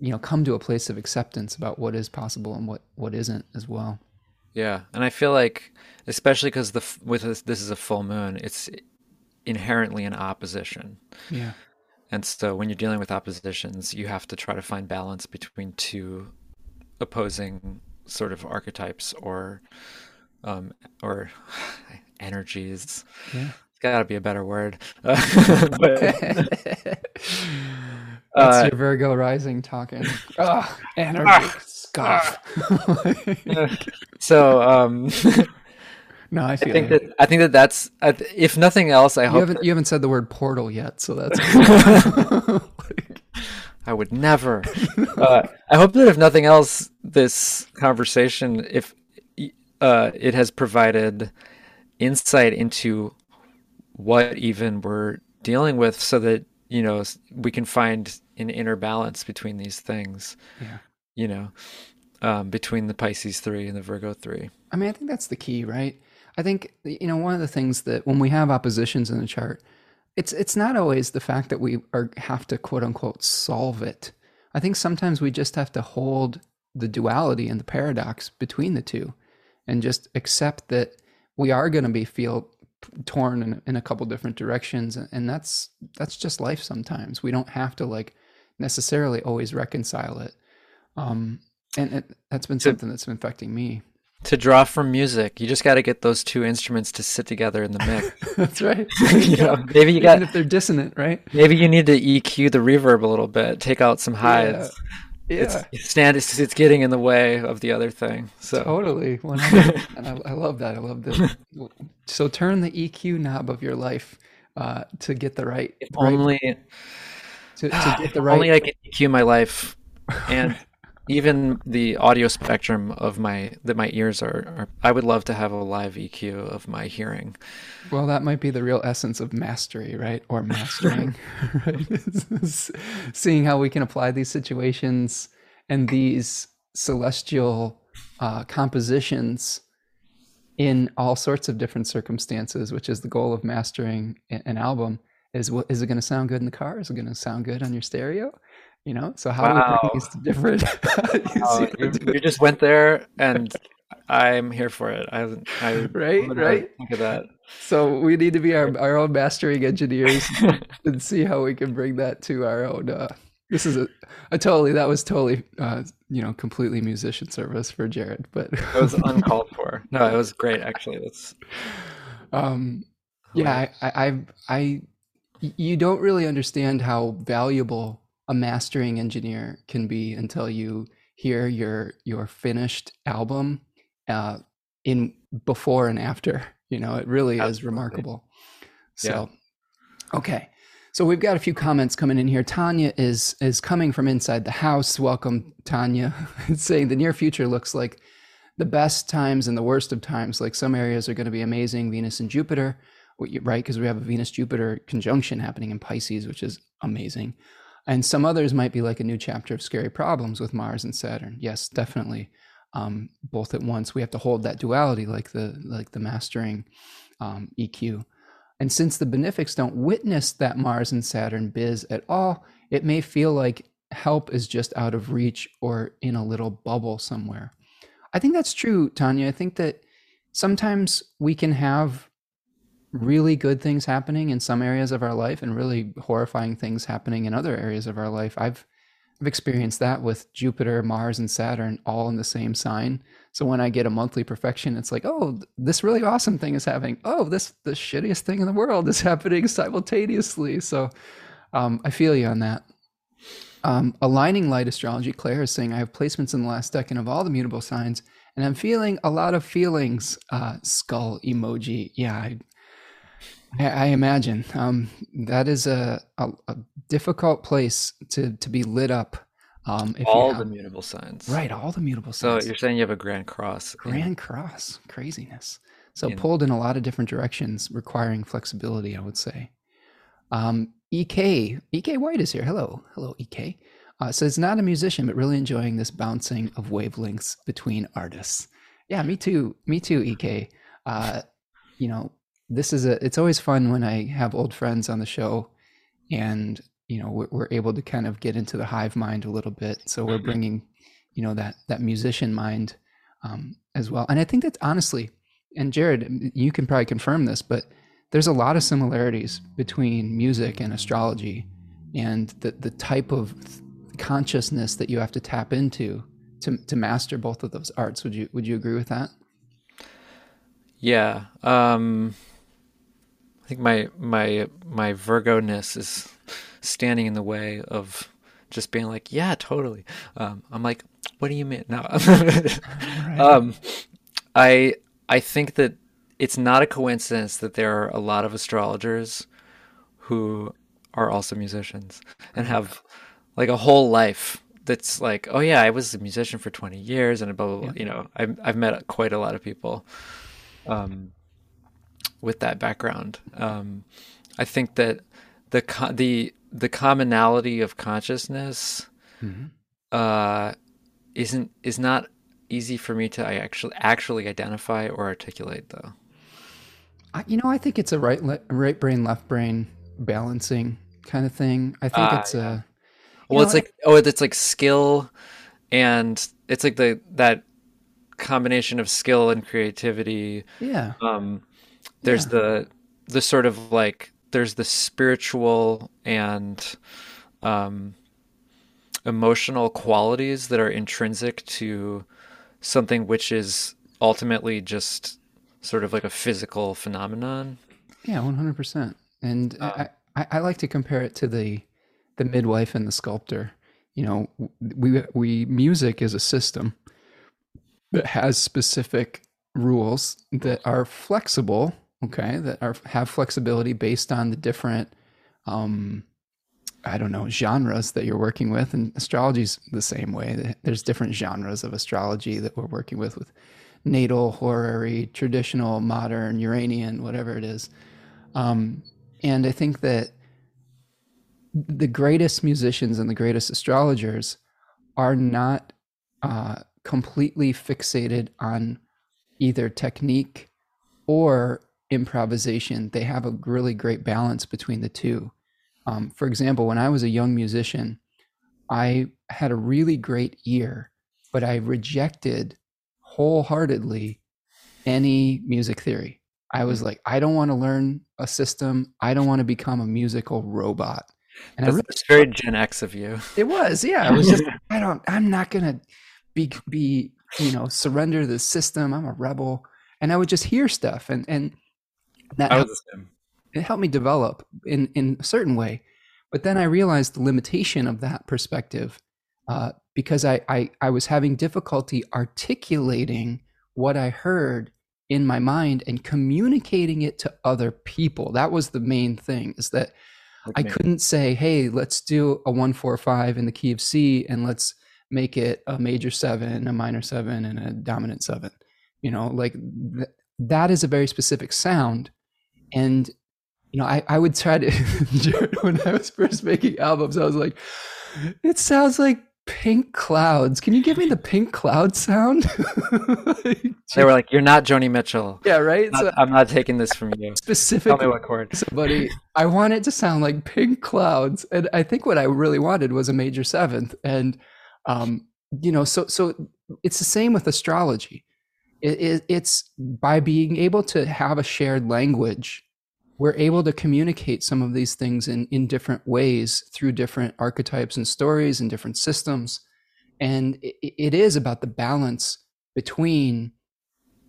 you know come to a place of acceptance about what is possible and what what isn't as well. Yeah. And i feel like especially because the with this, this is a full moon it's inherently in opposition. Yeah and so when you're dealing with oppositions, you have to try to find balance between two opposing sort of archetypes or um, or energies. Yeah. It's got to be a better word. That's uh, your Virgo rising talking. Oh, energy. Scoff. so, um, no, I, I think that I think that that's if nothing else. I you hope haven't that, you haven't said the word portal yet, so that's. I would never. Uh, I hope that if nothing else, this conversation, if uh, it has provided insight into what even we're dealing with, so that you know we can find an inner balance between these things. Yeah. You know, um, between the Pisces three and the Virgo three. I mean, I think that's the key, right? I think you know one of the things that when we have oppositions in the chart, it's it's not always the fact that we are have to quote unquote solve it. I think sometimes we just have to hold the duality and the paradox between the two, and just accept that we are going to be feel torn in, in a couple different directions, and that's that's just life. Sometimes we don't have to like necessarily always reconcile it. Um, and it, that's been something that's been affecting me to draw from music. You just got to get those two instruments to sit together in the mix. That's right. you know, maybe you got if they're dissonant, right? Maybe you need to EQ the reverb a little bit, take out some highs. Yeah. yeah. It's stand. It's, it's getting in the way of the other thing. So totally, and I, I, love that. I love that. so turn the EQ knob of your life uh, to get the right. If right, only to, to get the right. Only I can EQ my life, and even the audio spectrum of my that my ears are, are, I would love to have a live EQ of my hearing. Well, that might be the real essence of mastery, right? Or mastering, right? Seeing how we can apply these situations and these celestial uh, compositions in all sorts of different circumstances, which is the goal of mastering an album. Is what is it going to sound good in the car? Is it going to sound good on your stereo? You know? So how wow. do we bring different you, you, you, just went there and i'm here for it. I, I right right. think of that. So we need to be our, our own mastering engineers and see how we can bring that to our own uh, this is a, a totally that was totally uh, you know completely musician service for jared but it was uncalled for. No it was great actually. That's um yeah I i i you don't really understand how valuable a mastering engineer can be until you hear your your finished album uh, in before and after. You know, it really Absolutely. is remarkable. So, yeah. okay. So we've got a few comments coming in here. Tanya is is coming from inside the house. Welcome, Tanya. saying the near future looks like the best times and the worst of times. Like some areas are going to be amazing, Venus and Jupiter, right? Because we have a Venus Jupiter conjunction happening in Pisces, which is amazing. And some others might be like a new chapter of scary problems with Mars and Saturn. Yes, definitely. Um, both at once. We have to hold that duality, like the like the mastering um, EQ. And since the benefics don't witness that Mars and Saturn biz at all, it may feel like help is just out of reach or in a little bubble somewhere. I think that's true, Tanya. I think that sometimes we can have really good things happening in some areas of our life and really horrifying things happening in other areas of our life. I've I've experienced that with Jupiter, Mars, and Saturn all in the same sign. So when I get a monthly perfection, it's like, oh, this really awesome thing is happening. Oh, this the shittiest thing in the world is happening simultaneously. So um, I feel you on that. Um, aligning light astrology, Claire is saying I have placements in the last second of all the mutable signs, and I'm feeling a lot of feelings. Uh, skull emoji. Yeah, I, I imagine um, that is a, a, a, difficult place to to be lit up. Um, all have, the mutable signs, right? All the mutable signs. So you're saying you have a grand cross? Grand yeah. cross, craziness. So pulled in a lot of different directions, requiring flexibility. I would say. Um, Ek Ek White is here. Hello, hello, Ek. Uh, says not a musician, but really enjoying this bouncing of wavelengths between artists. Yeah, me too. Me too, Ek. Uh, you know, this is a it's always fun when i have old friends on the show and you know we're, we're able to kind of get into the hive mind a little bit. So we're mm-hmm. bringing you know that that musician mind um, as well. And i think that's honestly and jared you can probably confirm this but there's a lot of similarities between music and astrology and the, the type of consciousness that you have to tap into to, to master both of those arts. Would you would you agree with that? Yeah um I think my my my Virgo ness is standing in the way of just being like, yeah, totally. Um, I'm like, what do you mean? No, um, I I think that it's not a coincidence that there are a lot of astrologers who are also musicians and have like a whole life that's like, oh yeah, I was a musician for 20 years and blah blah blah. Yeah. You know, I've I've met quite a lot of people. Um, with that background. Um, I think that the the the commonality of consciousness mm-hmm. uh, isn't is not easy for me to actually actually identify or articulate, though. I, you know, I think it's a right right brain left brain balancing kind of thing. I think uh, it's a well, know, it's like oh, it's like skill, and it's like the that combination of skill and creativity. Yeah. Um, there's yeah. the the sort of like there's the spiritual and um, emotional qualities that are intrinsic to something which is ultimately just sort of like a physical phenomenon. Yeah, one hundred percent. And uh, I, I like to compare it to the the midwife and the sculptor. You know, we we music is a system that has specific rules that are flexible okay that are have flexibility based on the different um i don't know genres that you're working with and astrology's the same way. There's different genres of astrology that we're working with with natal horary traditional modern uranian whatever it is. Um and i think that the greatest musicians and the greatest astrologers are not uh, completely fixated on either technique or improvisation. They have a really great balance between the two. Um, for example, when I was a young musician, I had a really great ear, but I rejected wholeheartedly any music theory. I was like, I don't want to learn a system. I don't want to become a musical robot. And That's, I really, very Gen X of you. It was, yeah. It was just, I don't, I'm not gonna be be you know surrender the system. I'm a rebel, and I would just hear stuff, and and that helped, it helped me develop in in a certain way. But then I realized the limitation of that perspective uh, because I, I I was having difficulty articulating what I heard in my mind and communicating it to other people. That was the main thing is that okay. I couldn't say, "Hey, let's do a 145 in the key of C and let's make it a major 7, a minor 7 and a dominant 7." You know, like th- that is a very specific sound and you know, I, I would try to when I was first making albums, I was like, it sounds like pink clouds. Can you give me the pink cloud sound? they were like, You're not Joni Mitchell. Yeah, right. I'm not, so, I'm not taking this from you. Specific. Tell me what chord. Somebody, I want it to sound like pink clouds. And I think what I really wanted was a major seventh. And um, you know, so so it's the same with astrology. It, it, it's by being able to have a shared language, we're able to communicate some of these things in, in different ways through different archetypes and stories and different systems. And it, it is about the balance between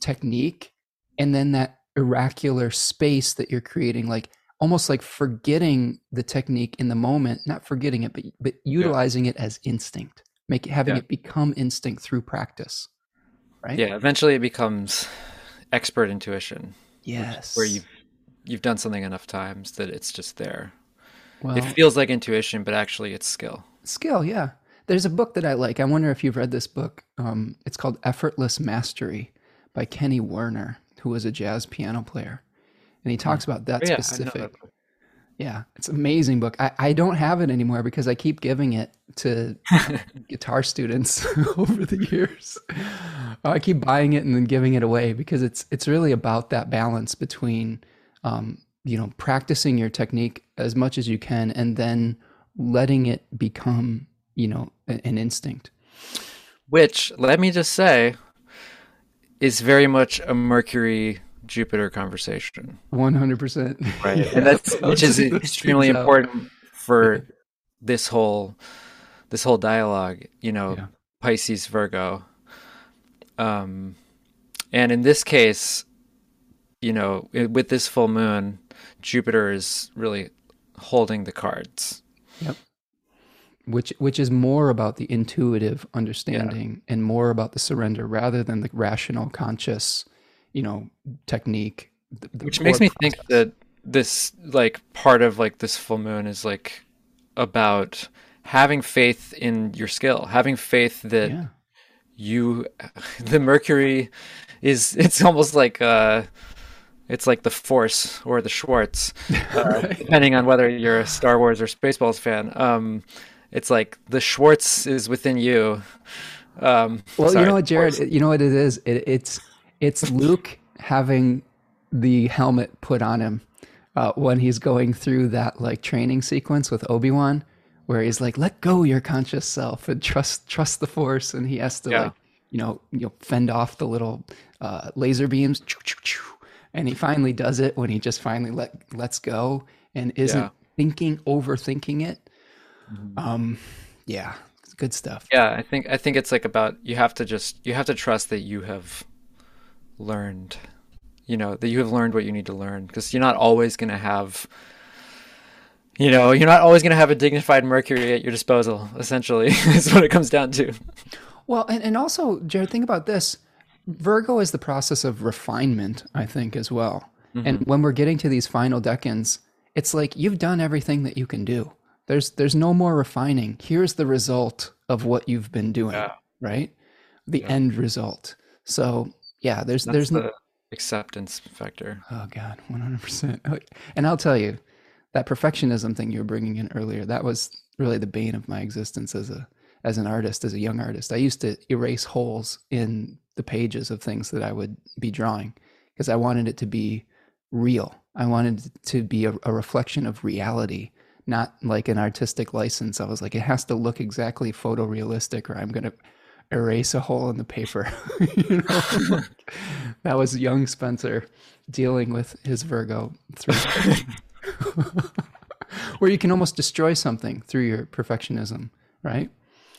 technique and then that oracular space that you're creating, like almost like forgetting the technique in the moment, not forgetting it, but, but utilizing yeah. it as instinct, make having yeah. it become instinct through practice right? Yeah, eventually it becomes expert intuition. Yes. Where you've you've done something enough times that it's just there. Well, it feels like intuition, but actually it's skill. Skill, yeah. There's a book that I like. I wonder if you've read this book. Um, it's called Effortless Mastery by Kenny Werner, who was a jazz piano player. And he hmm. talks about that oh, yeah, specific. That yeah, it's an amazing book. I, I don't have it anymore because I keep giving it to guitar students over the years. I keep buying it and then giving it away because it's it's really about that balance between um, you know practicing your technique as much as you can and then letting it become you know an instinct. Which let me just say is very much a Mercury Jupiter conversation. One hundred percent. Right, and that's which is extremely important for this whole this whole dialogue. You know, yeah. Pisces Virgo. Um, and in this case, you know, with this full moon, Jupiter is really holding the cards. Yep. Which which is more about the intuitive understanding yeah. and more about the surrender rather than the rational conscious you know technique the, the which makes me process. think that this like part of like this full moon is like about having faith in your skill having faith that yeah. you the mercury is it's almost like uh it's like the force or the schwartz uh, depending on whether you're a star wars or spaceballs fan. Um it's like the schwartz is within you. Um well sorry, you know what jared you know what it is? It, it's it's Luke having the helmet put on him uh, when he's going through that like training sequence with Obi Wan, where he's like, "Let go your conscious self and trust trust the Force," and he has to yeah. like you know you know fend off the little uh, laser beams, and he finally does it when he just finally let lets go and isn't yeah. thinking overthinking it. Mm-hmm. Um, yeah, good stuff. Yeah, I think I think it's like about you have to just you have to trust that you have learned you know that you have learned what you need to learn. Because you're not always going to have you know you're not always going to have a dignified mercury at your disposal essentially is what it comes down to. Well and, and also jared think about this. Virgo is the process of refinement i think as well. Mm-hmm. and when we're getting to these final decans it's like you've done everything that you can do. There's there's no more refining. Here's the result of what you've been doing yeah. right? The yeah. end result. So yeah, there's That's there's the acceptance factor. Oh God, one hundred percent. Oh, and I'll tell you, that perfectionism thing you were bringing in earlier, that was really the bane of my existence as a as an artist, as a young artist. I used to erase holes in the pages of things that I would be drawing because I wanted it to be real. I wanted it to be a, a reflection of reality, not like an artistic license. I was like, it has to look exactly photorealistic, or I'm going to erase a hole in the paper. you know? that was young Spencer dealing with his Virgo through where you can almost destroy something through your perfectionism, right?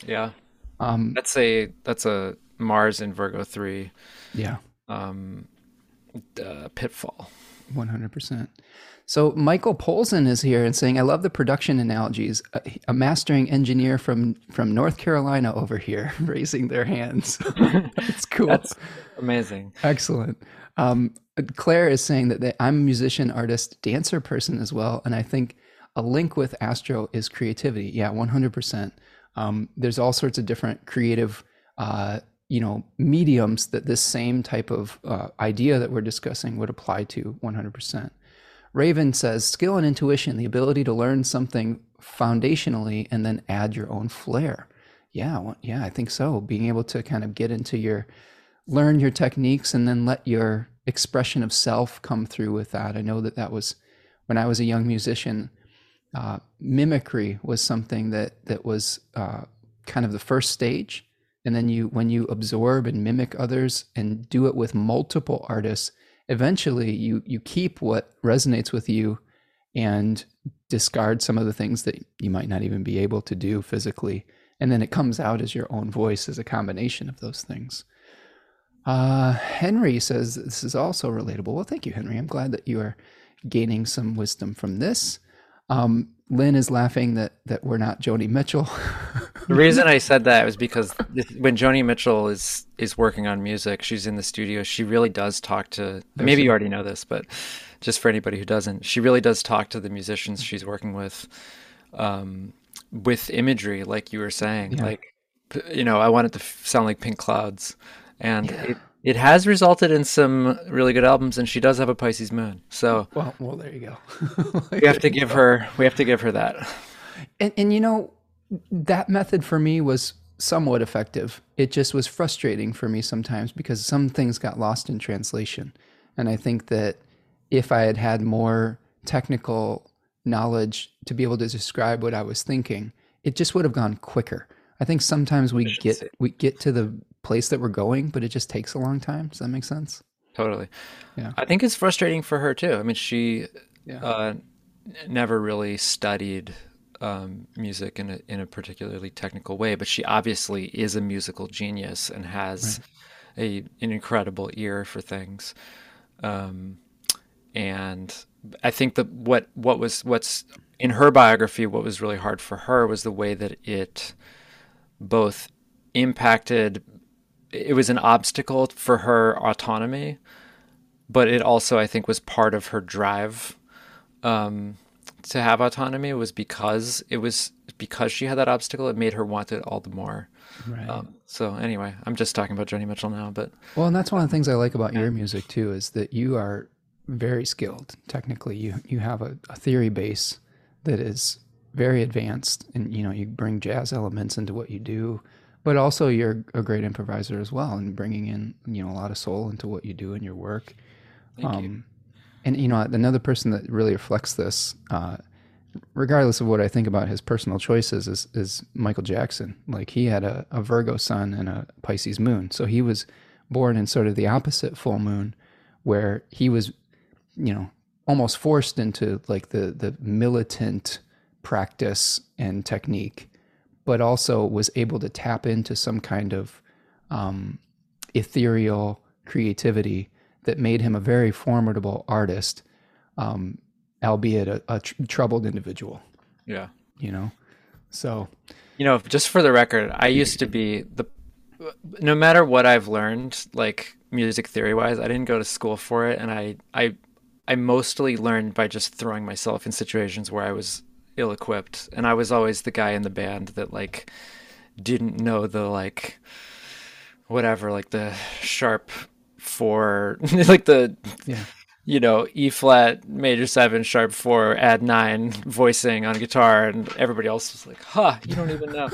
Yeah. Um, that's a that's a Mars in Virgo three. Yeah. Um, uh, pitfall. One hundred percent. So Michael Polson is here and saying, "I love the production analogies." A, a mastering engineer from from North Carolina over here, raising their hands. It's cool. That's amazing. Excellent. Um, Claire is saying that they, I'm a musician, artist, dancer person as well, and I think a link with Astro is creativity. Yeah, 100%. Um, there's all sorts of different creative, uh, you know, mediums that this same type of uh, idea that we're discussing would apply to 100%. Raven says skill and intuition, the ability to learn something foundationally and then add your own flair. Yeah, well, yeah, I think so. Being able to kind of get into your learn your techniques and then let your expression of self come through with that. I know that that was when I was a young musician. Uh, mimicry was something that that was uh, kind of the first stage, and then you when you absorb and mimic others and do it with multiple artists eventually you you keep what resonates with you and discard some of the things that you might not even be able to do physically. And then it comes out as your own voice as a combination of those things. Uh, henry says this is also relatable. Well thank you henry. I'm glad that you are gaining some wisdom from this. Um, Lynn is laughing that that we're not Joni Mitchell. the reason I said that was because when Joni Mitchell is is working on music, she's in the studio. She really does talk to. maybe you already know this, but just for anybody who doesn't, she really does talk to the musicians she's working with, um, with imagery, like you were saying. Yeah. Like, you know, I want it to sound like Pink Clouds, and yeah. it, it has resulted in some really good albums, and she does have a Pisces moon. So well, well, there you go. we have to give her we have to give her that. And and you know that method for me was somewhat effective. It just was frustrating for me sometimes because some things got lost in translation, and I think that if I had had more technical knowledge to be able to describe what I was thinking, it just would have gone quicker. I think sometimes we get we get to the place that we're going, but it just takes a long time. Does that make sense? Totally. Yeah. I think it's frustrating for her too. I mean, she yeah. uh, never really studied um, music in a in a particularly technical way, but she obviously is a musical genius and has right. a an incredible ear for things. Um, and I think that what what was what's in her biography, what was really hard for her was the way that it both impacted it was an obstacle for her autonomy, but it also I think was part of her drive um, to have autonomy was because it was because she had that obstacle. It made her want it all the more. Right. Um, so anyway, I'm just talking about Joni Mitchell now, but well, and that's one of the things I like about your music too is that you are very skilled technically. You you have a, a theory base that is very advanced, and you know you bring jazz elements into what you do but also you're a great improviser as well and bringing in you know a lot of soul into what you do in your work. Thank um, you. and you know another person that really reflects this uh, regardless of what i think about his personal choices is, is michael jackson. Like he had a, a virgo sun and a pisces moon. So he was born in sort of the opposite full moon where he was you know almost forced into like the the militant practice and technique but also was able to tap into some kind of um, ethereal creativity that made him a very formidable artist, um, albeit a, a tr- troubled individual. Yeah. You know, so. You know, just for the record, I used to be the. No matter what I've learned, like music theory wise, I didn't go to school for it, and I I I mostly learned by just throwing myself in situations where I was ill equipped, and I was always the guy in the band that like didn't know the like whatever like the sharp four like the yeah you know E flat major seven sharp four add nine voicing on guitar, and everybody else was like, "Huh, you don't even know."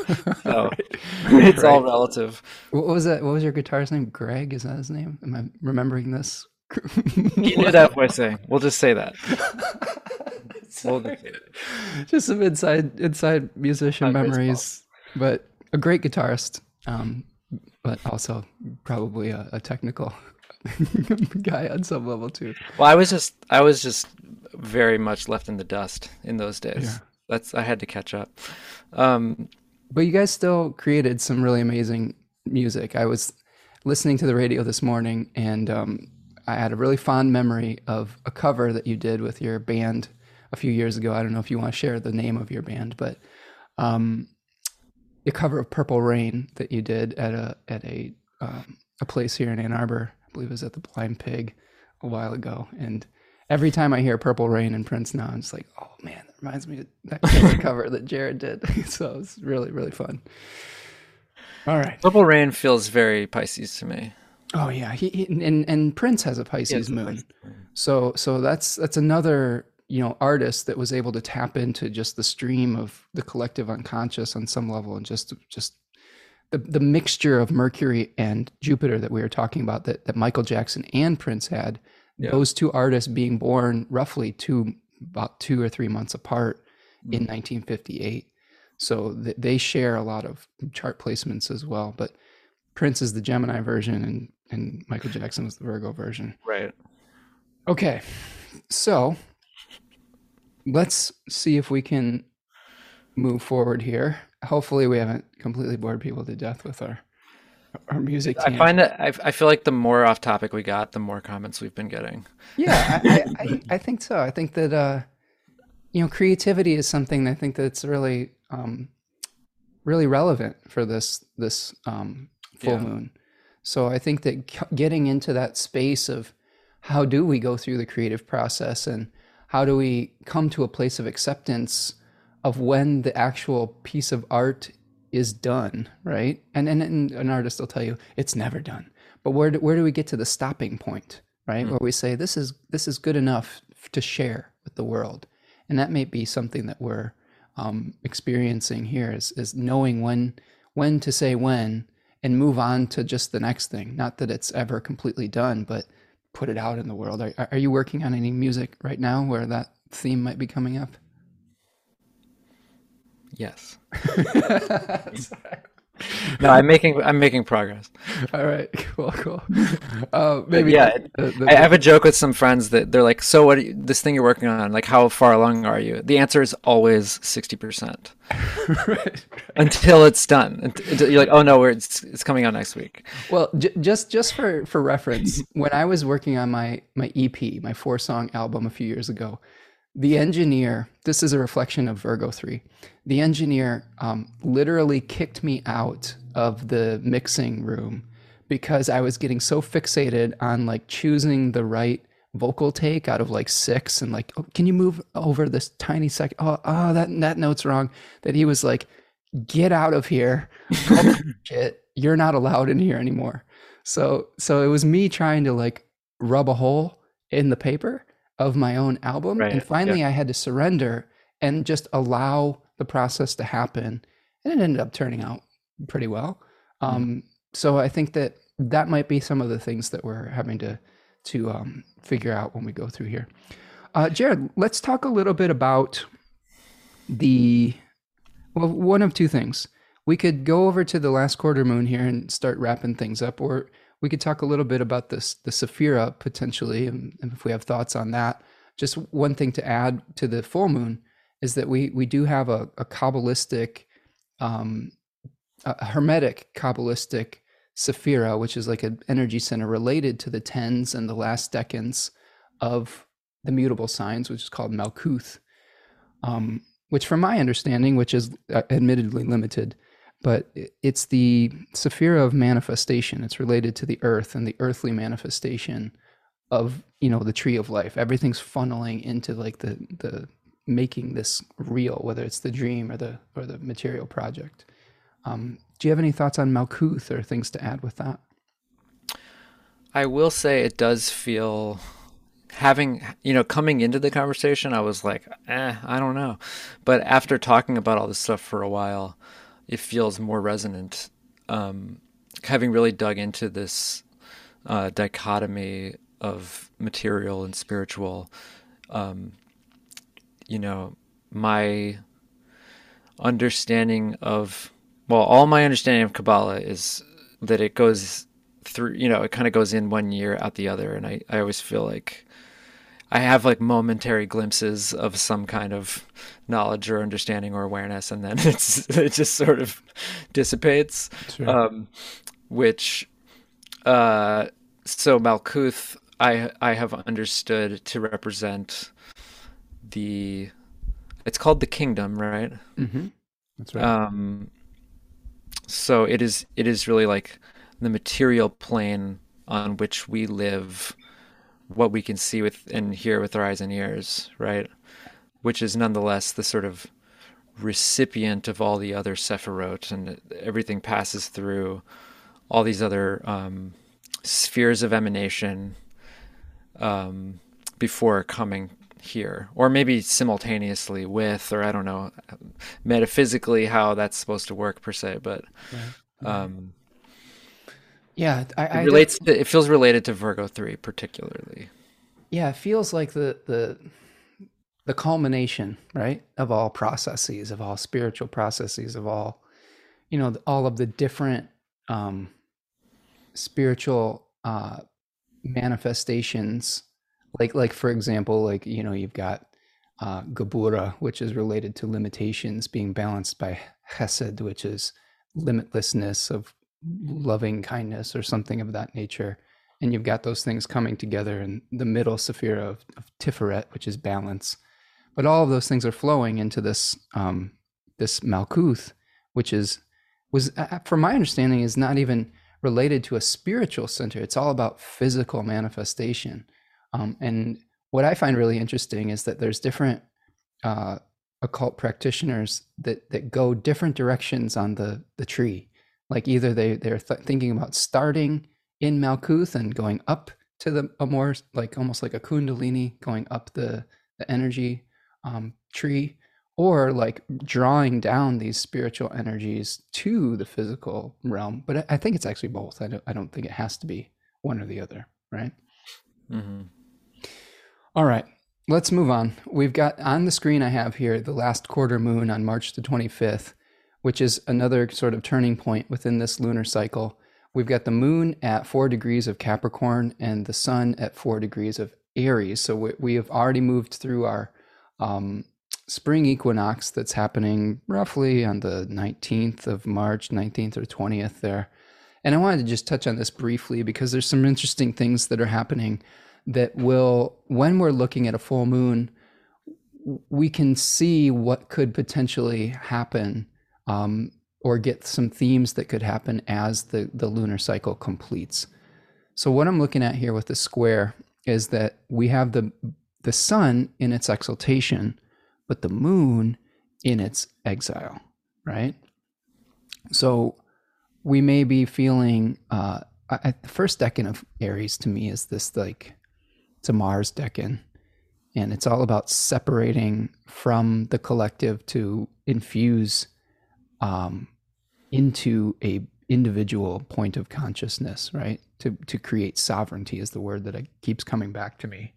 So it's right. all relative. What was that? What was your guitarist name? Greg? Is that his name? Am I remembering this? you knew that voicing. We'll just say that. Just some inside inside musician memories, but a great guitarist, um, but also probably a, a technical guy on some level too. Well, I was just I was just very much left in the dust in those days. Yeah. That's I had to catch up. Um, but you guys still created some really amazing music. I was listening to the radio this morning, and um, I had a really fond memory of a cover that you did with your band a few years ago. I don't know if you want to share the name of your band, but um, a cover of Purple Rain that you did at a at a um, a place here in Ann Arbor. I believe it was at the Blind Pig a while ago. And every time I hear Purple Rain and Prince now, I'm just like, oh man, that reminds me of that cover that Jared did. so it's really really fun. All right, Purple Rain feels very Pisces to me. Oh yeah, he, he and and Prince has a Pisces moon. Pisces. So so that's that's another you know artist that was able to tap into just the stream of the collective unconscious on some level and just just the, the mixture of mercury and jupiter that we were talking about that, that michael jackson and prince had yeah. those two artists being born roughly two about two or three months apart mm-hmm. in 1958 so th- they share a lot of chart placements as well but Prince is the Gemini version, and and Michael Jackson was the Virgo version. Right. Okay, so let's see if we can move forward here. Hopefully, we haven't completely bored people to death with our our music. I find that I, I feel like the more off topic we got, the more comments we've been getting. Yeah, I, I, I think so. I think that uh, you know, creativity is something I think that's really um, really relevant for this this um, full yeah. moon. So I think that getting into that space of how do we go through the creative process and how do we come to a place of acceptance of when the actual piece of art is done, right? And, and, and an artist will tell you it's never done. But where do, where do we get to the stopping point, right? Mm-hmm. Where we say this is this is good enough to share with the world, and that may be something that we're um, experiencing here is is knowing when when to say when and move on to just the next thing. Not that it's ever completely done, but put it out in the world. Are, are you working on any music right now where that theme might be coming up? Yes. no, I'm making I'm making progress. All right, cool, cool. Uh, maybe yeah. The, the, I have a joke with some friends that they're like, "So what? You, this thing you're working on, like, how far along are you?" The answer is always sixty percent, right, until it's done. Until you're like, "Oh no, it's it's coming out next week." Well, j- just just for for reference, when I was working on my my EP, my four song album a few years ago, the engineer, this is a reflection of Virgo 3. The engineer um, literally kicked me out of the mixing room because I was getting so fixated on like choosing the right vocal take out of like six and like, oh, can you move over this tiny second? Oh, oh, that, that note's wrong. That he was like, get out of here. You're not allowed in here anymore. So, so it was me trying to like rub a hole in the paper of my own album. Right. And finally, yeah. I had to surrender and just allow the process to happen. And it ended up turning out pretty well. Mm-hmm. Um, so I think that that might be some of the things that we're having to to um, figure out when we go through here. Uh, Jared, let's talk a little bit about the well, one of two things. We could go over to the last quarter moon here and start wrapping things up, or we could talk a little bit about this the Sephira potentially, and, and if we have thoughts on that. Just one thing to add to the full moon is that we we do have a, a kabbalistic, um, a hermetic kabbalistic Sephira, which is like an energy center related to the tens and the last decans of the mutable signs, which is called Malkuth. Um, which, from my understanding, which is uh, admittedly limited, but it's the Sephira of manifestation. It's related to the earth and the earthly manifestation of you know the tree of life. Everything's funneling into like the the making this real, whether it's the dream or the or the material project. Um, do you have any thoughts on Malkuth or things to add with that? I will say it does feel having you know coming into the conversation i was like eh i don't know but after talking about all this stuff for a while it feels more resonant. Um, having really dug into this uh, dichotomy of material and spiritual, um, you know, my understanding of well, all my understanding of Kabbalah is that it goes through, you know, it kind of goes in one year out the other, and I, I always feel like I have like momentary glimpses of some kind of knowledge or understanding or awareness, and then it's it just sort of dissipates. Sure. Um, which, uh, so Malkuth, I I have understood to represent the. It's called the kingdom, right? Mm-hmm. That's right. Um, so it is. It is really like the material plane on which we live what we can see with and hear with our eyes and ears, right? Which is nonetheless the sort of recipient of all the other sephirot, and everything passes through all these other um, spheres of emanation um, before coming here, or maybe simultaneously with, or I don't know, metaphysically how that's supposed to work per se, but. Um, yeah, I, it relates. To, it feels related to Virgo three particularly. Yeah, it feels like the the the culmination, right, of all processes, of all spiritual processes, of all, you know, all of the different um, spiritual uh, manifestations, like like for example, like you know you've got uh, Geburah, which is related to limitations, being balanced by Chesed, which is limitlessness of loving kindness or something of that nature. And you've got those things coming together in the middle sephira of, of Tiferet, which is balance. But all of those things are flowing into this um, this Malkuth, which is was, from my understanding, is not even related to a spiritual center. It's all about physical manifestation. Um, and what I find really interesting is that there's different uh, occult practitioners that that go different directions on the the tree. Like either they they're th- thinking about starting in Malkuth and going up to the a more like almost like a kundalini going up the the energy um, tree, or like drawing down these spiritual energies to the physical realm. But I, I think it's actually both. I don't I don't think it has to be one or the other, right? Mm-hmm. All right, let's move on. We've got on the screen I have here the last quarter moon on March the 25th, which is another sort of turning point within this lunar cycle. We've got the moon at four degrees of Capricorn and the sun at four degrees of Aries. So we, we have already moved through our um, spring equinox that's happening roughly on the 19th of March, 19th or 20th there. And I wanted to just touch on this briefly because there's some interesting things that are happening that will, when we're looking at a full moon, we can see what could potentially happen um, or get some themes that could happen as the, the lunar cycle completes. So, what I'm looking at here with the square is that we have the, the sun in its exaltation, but the moon in its exile, right? So, we may be feeling uh, the first decan of Aries to me is this like it's a Mars decan. And it's all about separating from the collective to infuse um, into a individual point of consciousness, right? To to create sovereignty is the word that keeps coming back to me.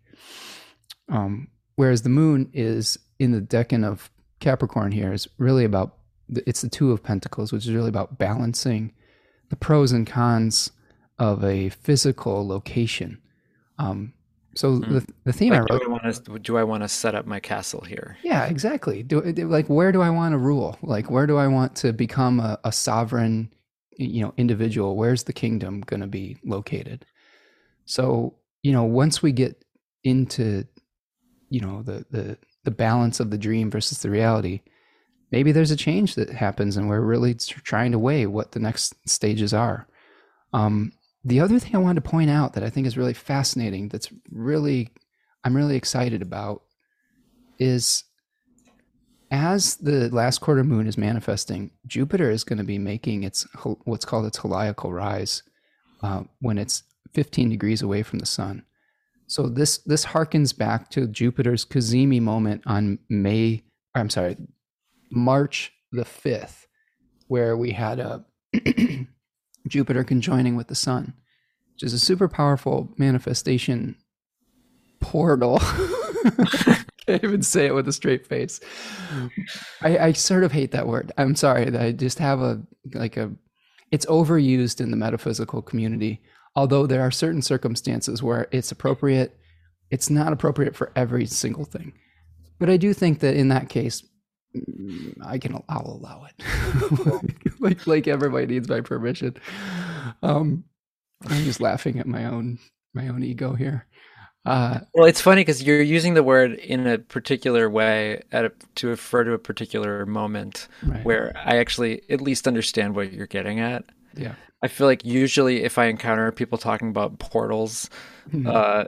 Um, whereas the moon is in the decan of Capricorn here is really about it's the two of Pentacles, which is really about balancing the pros and cons of a physical location. Um, so mm. the, the theme like, I wrote. Do I, want to, do I want to set up my castle here? Yeah, exactly. Do like where do I want to rule? Like where do I want to become a, a sovereign, you know, individual? Where's the kingdom going to be located? So you know, once we get into, you know, the the the balance of the dream versus the reality, maybe there's a change that happens, and we're really trying to weigh what the next stages are. Um, the other thing I wanted to point out that I think is really fascinating, that's really, I'm really excited about, is as the last quarter moon is manifesting, Jupiter is going to be making its what's called its heliacal rise uh, when it's 15 degrees away from the sun. So this this harkens back to Jupiter's Cazimi moment on May. I'm sorry, March the 5th, where we had a Jupiter conjoining with the sun, which is a super powerful manifestation portal. Can't even say it with a straight face. I, I sort of hate that word. I'm sorry. I just have a like a. It's overused in the metaphysical community. Although there are certain circumstances where it's appropriate, it's not appropriate for every single thing. But I do think that in that case, mm, I can I'll allow it. like like everybody needs my permission. Um, I'm just laughing at my own my own ego here. Uh, well, it's funny because you're using the word in a particular way a, to refer to a particular moment right. where I actually at least understand what you're getting at. Yeah, I feel like usually if I encounter people talking about portals, mm-hmm. uh,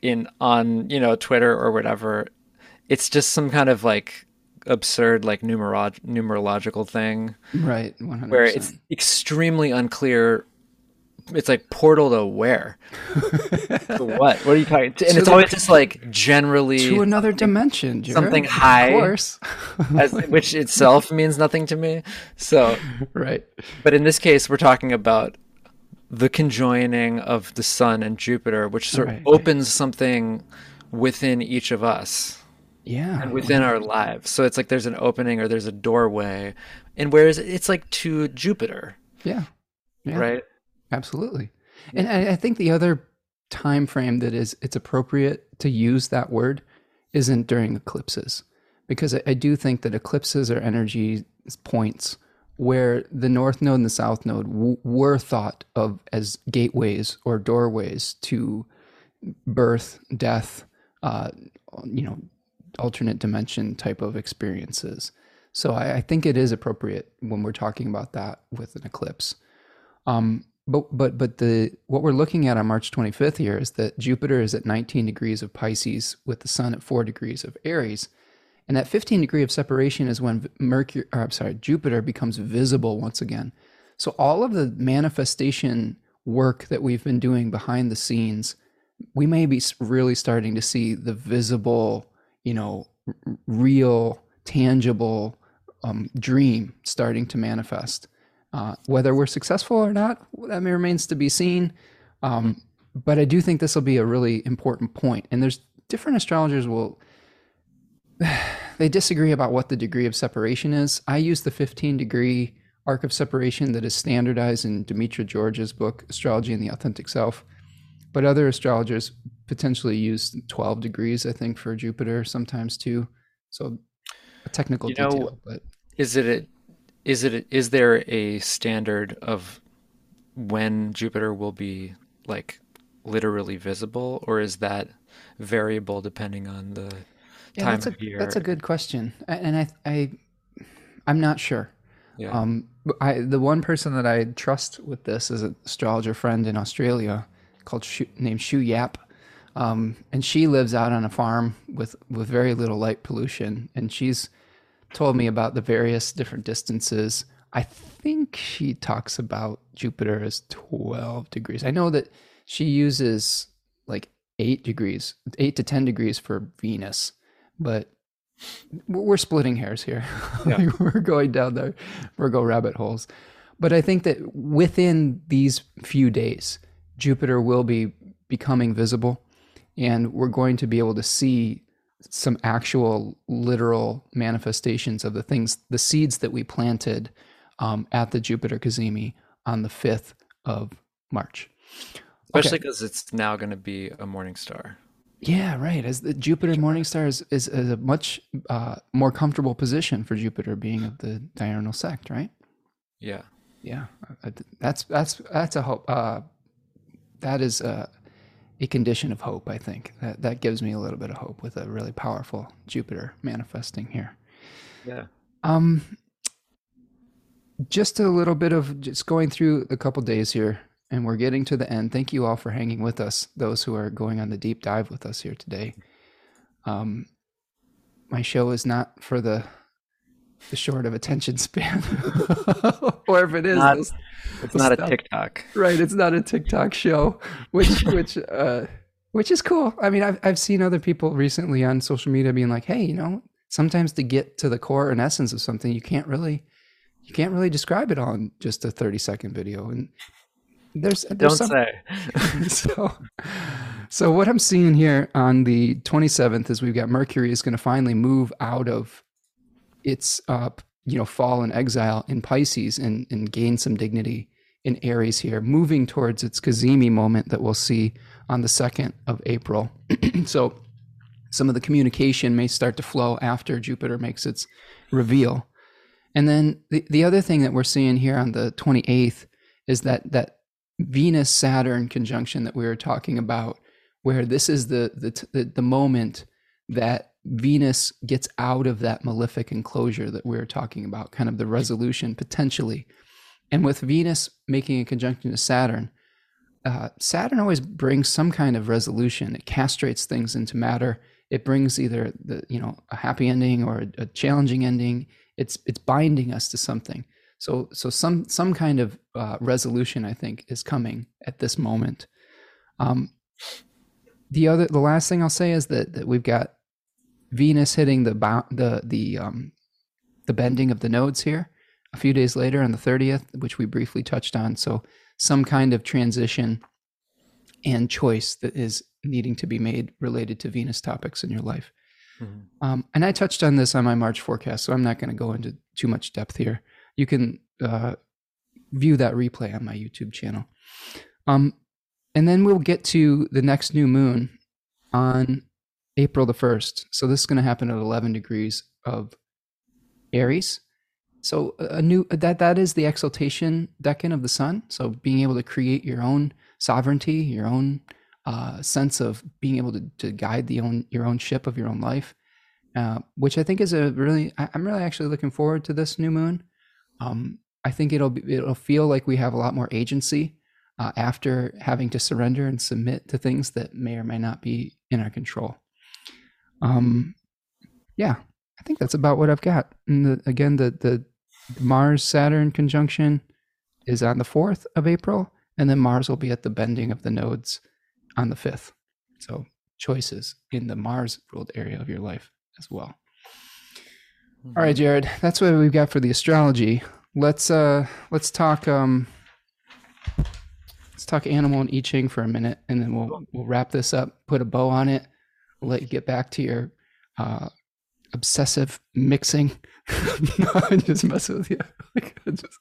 in on you know Twitter or whatever, it's just some kind of like absurd like numerog- numerological thing. Right 100%. where it's extremely unclear it's like portal to where? To what? What are you talking and to it's the, always just like generally to another dimension Jared. something high of course. as, which itself means nothing to me. So right. but in this case we're talking about the conjoining of the sun and jupiter which sort right, of opens right. something within each of us yeah and within our lives. So it's like there's an opening or there's a doorway. And whereas it's like to jupiter. Yeah, yeah. right? Absolutely. And I, I think the other time frame that is it's appropriate to use that word isn't during eclipses, because I, I do think that eclipses are energy points where the north node and the south node w- were thought of as gateways or doorways to birth, death, uh, you know, alternate dimension type of experiences. So I, I, think it is appropriate when we're talking about that with an eclipse. Um, but but but the what we're looking at on March 25th here is that Jupiter is at 19 degrees of Pisces with the Sun at four degrees of Aries, and that 15 degree of separation is when Mercury, or I'm sorry, Jupiter becomes visible once again. So all of the manifestation work that we've been doing behind the scenes, we may be really starting to see the visible, you know, real, tangible um, dream starting to manifest. Uh, whether we're successful or not, that remains to be seen. Um, but I do think this will be a really important point. And there's different astrologers will they disagree about what the degree of separation is. I use the 15 degree arc of separation that is standardized in Demetra George's book, Astrology and the Authentic Self. But other astrologers potentially use 12 degrees, I think, for Jupiter sometimes too. So a technical you know, detail. But is it a, is it is there a standard of when Jupiter will be like literally visible, or is that variable depending on the yeah, time that's of a, year? That's a good question, and I I I'm not sure. Yeah. Um, I the one person that I trust with this is an astrologer friend in Australia called Shu, named Shu Yap. Um, and she lives out on a farm with with very little light pollution, and she's told me about the various different distances. I think she talks about Jupiter as 12 degrees. I know that she uses like 8 degrees, 8 to 10 degrees for Venus, but we're splitting hairs here. Yeah. we're going down the Virgo rabbit holes. But I think that within these few days, Jupiter will be becoming visible and we're going to be able to see some actual literal manifestations of the things, the seeds that we planted um, at the Jupiter Cazimi on the 5th of March. Especially because okay. it's now going to be a morning star. Yeah, right. As the Jupiter morning star is, is, is a much uh, more comfortable position for Jupiter being of the diurnal sect, right? Yeah. Yeah. That's, that's, that's a hope. Uh, that is a, a condition of hope, I think. That that gives me a little bit of hope with a really powerful Jupiter manifesting here. Yeah. Um just a little bit of just going through a couple days here and we're getting to the end. Thank you all for hanging with us, those who are going on the deep dive with us here today. Um my show is not for the the short of attention span. or if it is, not, it's not stop. a TikTok. Right, it's not a TikTok show, which which uh which is cool. I mean, I've I've seen other people recently on social media being like, "Hey, you know, sometimes to get to the core and essence of something, you can't really you can't really describe it on just a 30 second video." And there's, there's don't some, say. so so what I'm seeing here on the 27th is we've got Mercury is going to finally move out of its uh, you know fall and exile in Pisces and, and gain some dignity in Aries here, moving towards its Cazimi moment that we'll see on the 2nd of April. so some of the communication may start to flow after Jupiter makes its reveal. And then the, the other thing that we're seeing here on the 28th is that that Venus Saturn conjunction that we were talking about, where this is the the the, the moment that Venus gets out of that malefic enclosure that we are talking about, kind of the resolution potentially. And with Venus making a conjunction to Saturn, uh, Saturn always brings some kind of resolution. It castrates things into matter. It brings either the you know a happy ending or a, a challenging ending. It's it's binding us to something. So so some some kind of uh, resolution I think is coming at this moment. Um, the other the last thing I'll say is that that we've got Venus hitting the the the um, the bending of the nodes here a few days later on the 30th, which we briefly touched on. So some kind of transition and choice that is needing to be made related to Venus topics in your life. Mm-hmm. Um, and I touched on this on my March forecast, so I'm not going to go into too much depth here. You can uh, view that replay on my YouTube channel. Um, and then we'll get to the next new moon on April the 1st. So this is going to happen at 11 degrees of Aries. So a new that that is the exaltation decan of the sun. So being able to create your own sovereignty, your own uh, sense of being able to, to guide the own your own ship of your own life, uh, which I think is a really I, am really actually looking forward to this new moon. Um, I think it'll be, it'll feel like we have a lot more agency uh, after having to surrender and submit to things that may or may not be in our control. Um, yeah, I think that's about what I've got. And the, again, the the Mars Saturn conjunction is on the 4th of April, and then Mars will be at the bending of the nodes on the 5th. So, choices in the Mars ruled area of your life as well. Mm-hmm. All right, Jared, that's what we've got for the astrology. Let's uh let's talk um let's talk animal and I Ching for a minute and then we'll we'll wrap this up, put a bow on it, we'll let you get back to your uh obsessive mixing. no, I'm just messing with you. just,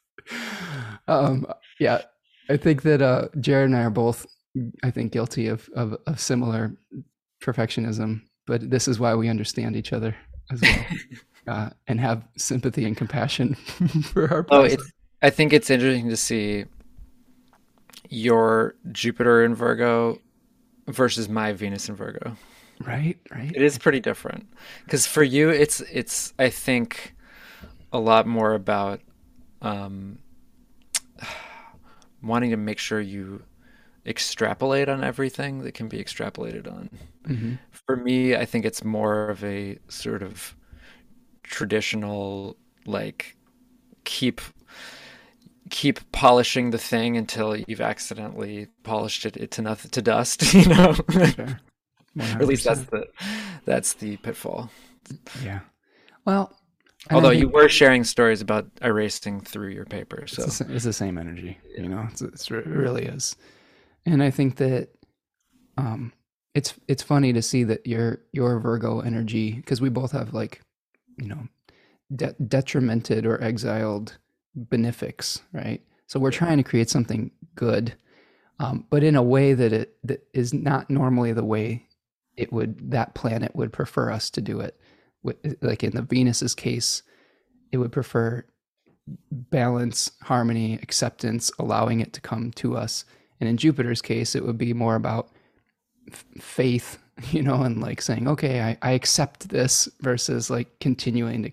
um, yeah, I think that uh, Jared and I are both, I think, guilty of, of, of similar perfectionism. But this is why we understand each other as well, uh, and have sympathy and compassion for our. Oh, it's, I think it's interesting to see your Jupiter in Virgo versus my Venus in Virgo. Right, right. It is pretty different because for you, it's it's I think a lot more about um, wanting to make sure you extrapolate on everything that can be extrapolated on. Mm-hmm. For me, I think it's more of a sort of traditional like keep keep polishing the thing until you've accidentally polished it, it to nothing to dust you know sure at least that's the that's the pitfall. Yeah. Well, although you were sharing stories about erasing through your paper, so it's the, it's the same energy. You know, it's, it's, it really is. And I think that um, it's it's funny to see that your your Virgo energy because we both have like you know de- detrimented or exiled benefics, right? So we're trying to create something good, um, but in a way that it that is not normally the way it would that planet would prefer us to do it. Like in the Venus's case, it would prefer balance, harmony, acceptance, allowing it to come to us. And in Jupiter's case, it would be more about f- faith, you know, and like saying, okay, I, I accept this versus like continuing to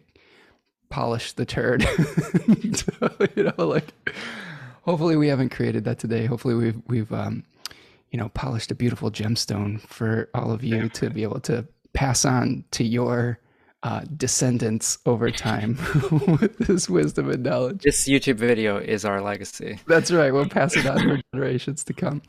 polish the turd. you know, like hopefully we haven't created that today. Hopefully we've we've um, you know, polished a beautiful gemstone for all of you to be able to pass on to your uh, descendants over time with this wisdom and knowledge. This YouTube video is our legacy. That's right. We'll pass it on for generations to come.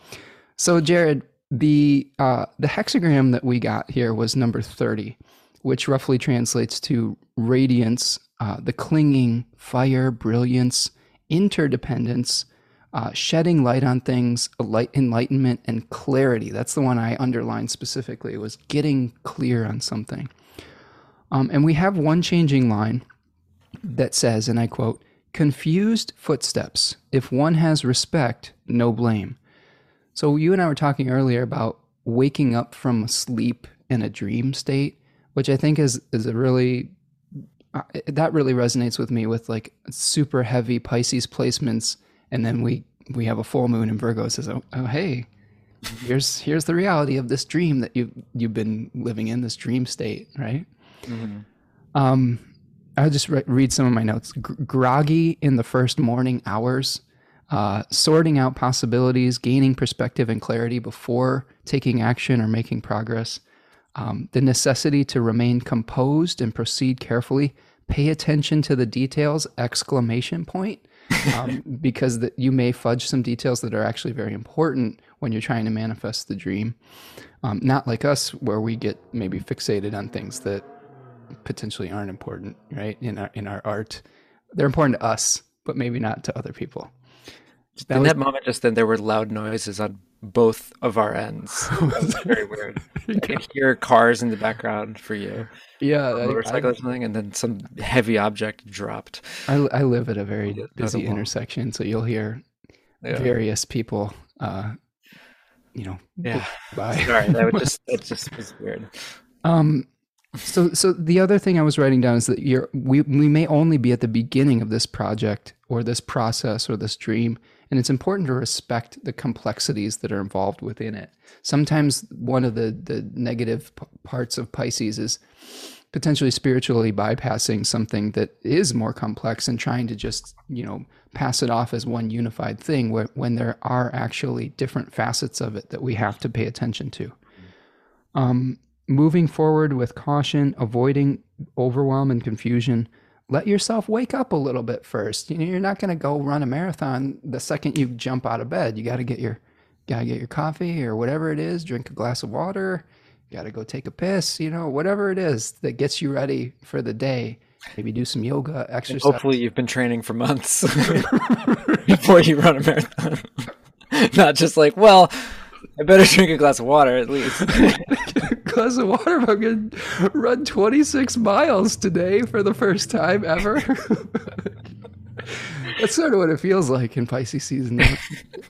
So, Jared, the uh, the hexagram that we got here was number thirty, which roughly translates to radiance, uh, the clinging, fire, brilliance, interdependence, uh, shedding light on things, light, enlightenment, and clarity. That's the one I underlined specifically. Was getting clear on something. Um, and we have one changing line that says, and I quote, "Confused footsteps. If one has respect, no blame." So you and I were talking earlier about waking up from sleep in a dream state, which I think is is a really uh, that really resonates with me with like super heavy Pisces placements and then we we have a full moon in Virgo says, oh, oh, hey, here's here's the reality of this dream that you you've been living in this dream state, right? Mm-hmm. Um, I'll just re- read some of my notes. G- groggy in the first morning hours, uh, sorting out possibilities, gaining perspective and clarity before taking action or making progress. Um, the necessity to remain composed and proceed carefully. Pay attention to the details! Exclamation point um, because that you may fudge some details that are actually very important when you're trying to manifest the dream. Um, not like us, where we get maybe fixated on things that potentially aren't important, right? In our in our art, they're important to us, but maybe not to other people. That in was, that moment, just then, there were loud noises on both of our ends. Very weird. I could hear cars in the background for you. Yeah, a motorcycle I, or something, and then some heavy object dropped. I, I live at a very busy intersection, so you'll hear yeah. various people uh, you know, Yeah. bye. Sorry, that would just that just was weird. Um, so, so the other thing I was writing down is that you're we we may only be at the beginning of this project or this process or this dream, and it's important to respect the complexities that are involved within it. Sometimes one of the the negative p- parts of Pisces is potentially spiritually bypassing something that is more complex and trying to just you know pass it off as one unified thing when there are actually different facets of it that we have to pay attention to um, moving forward with caution avoiding overwhelm and confusion let yourself wake up a little bit first you know you're not going to go run a marathon the second you jump out of bed you got to get your got to get your coffee or whatever it is drink a glass of water got to go take a piss, you know, whatever it is that gets you ready for the day. Maybe do some yoga, exercise. Hopefully, you've been training for months before you run a marathon. Not just like, well, I better drink a glass of water at least. glass of water. If I'm going to run 26 miles today for the first time ever. That's sort of what it feels like in Pisces season.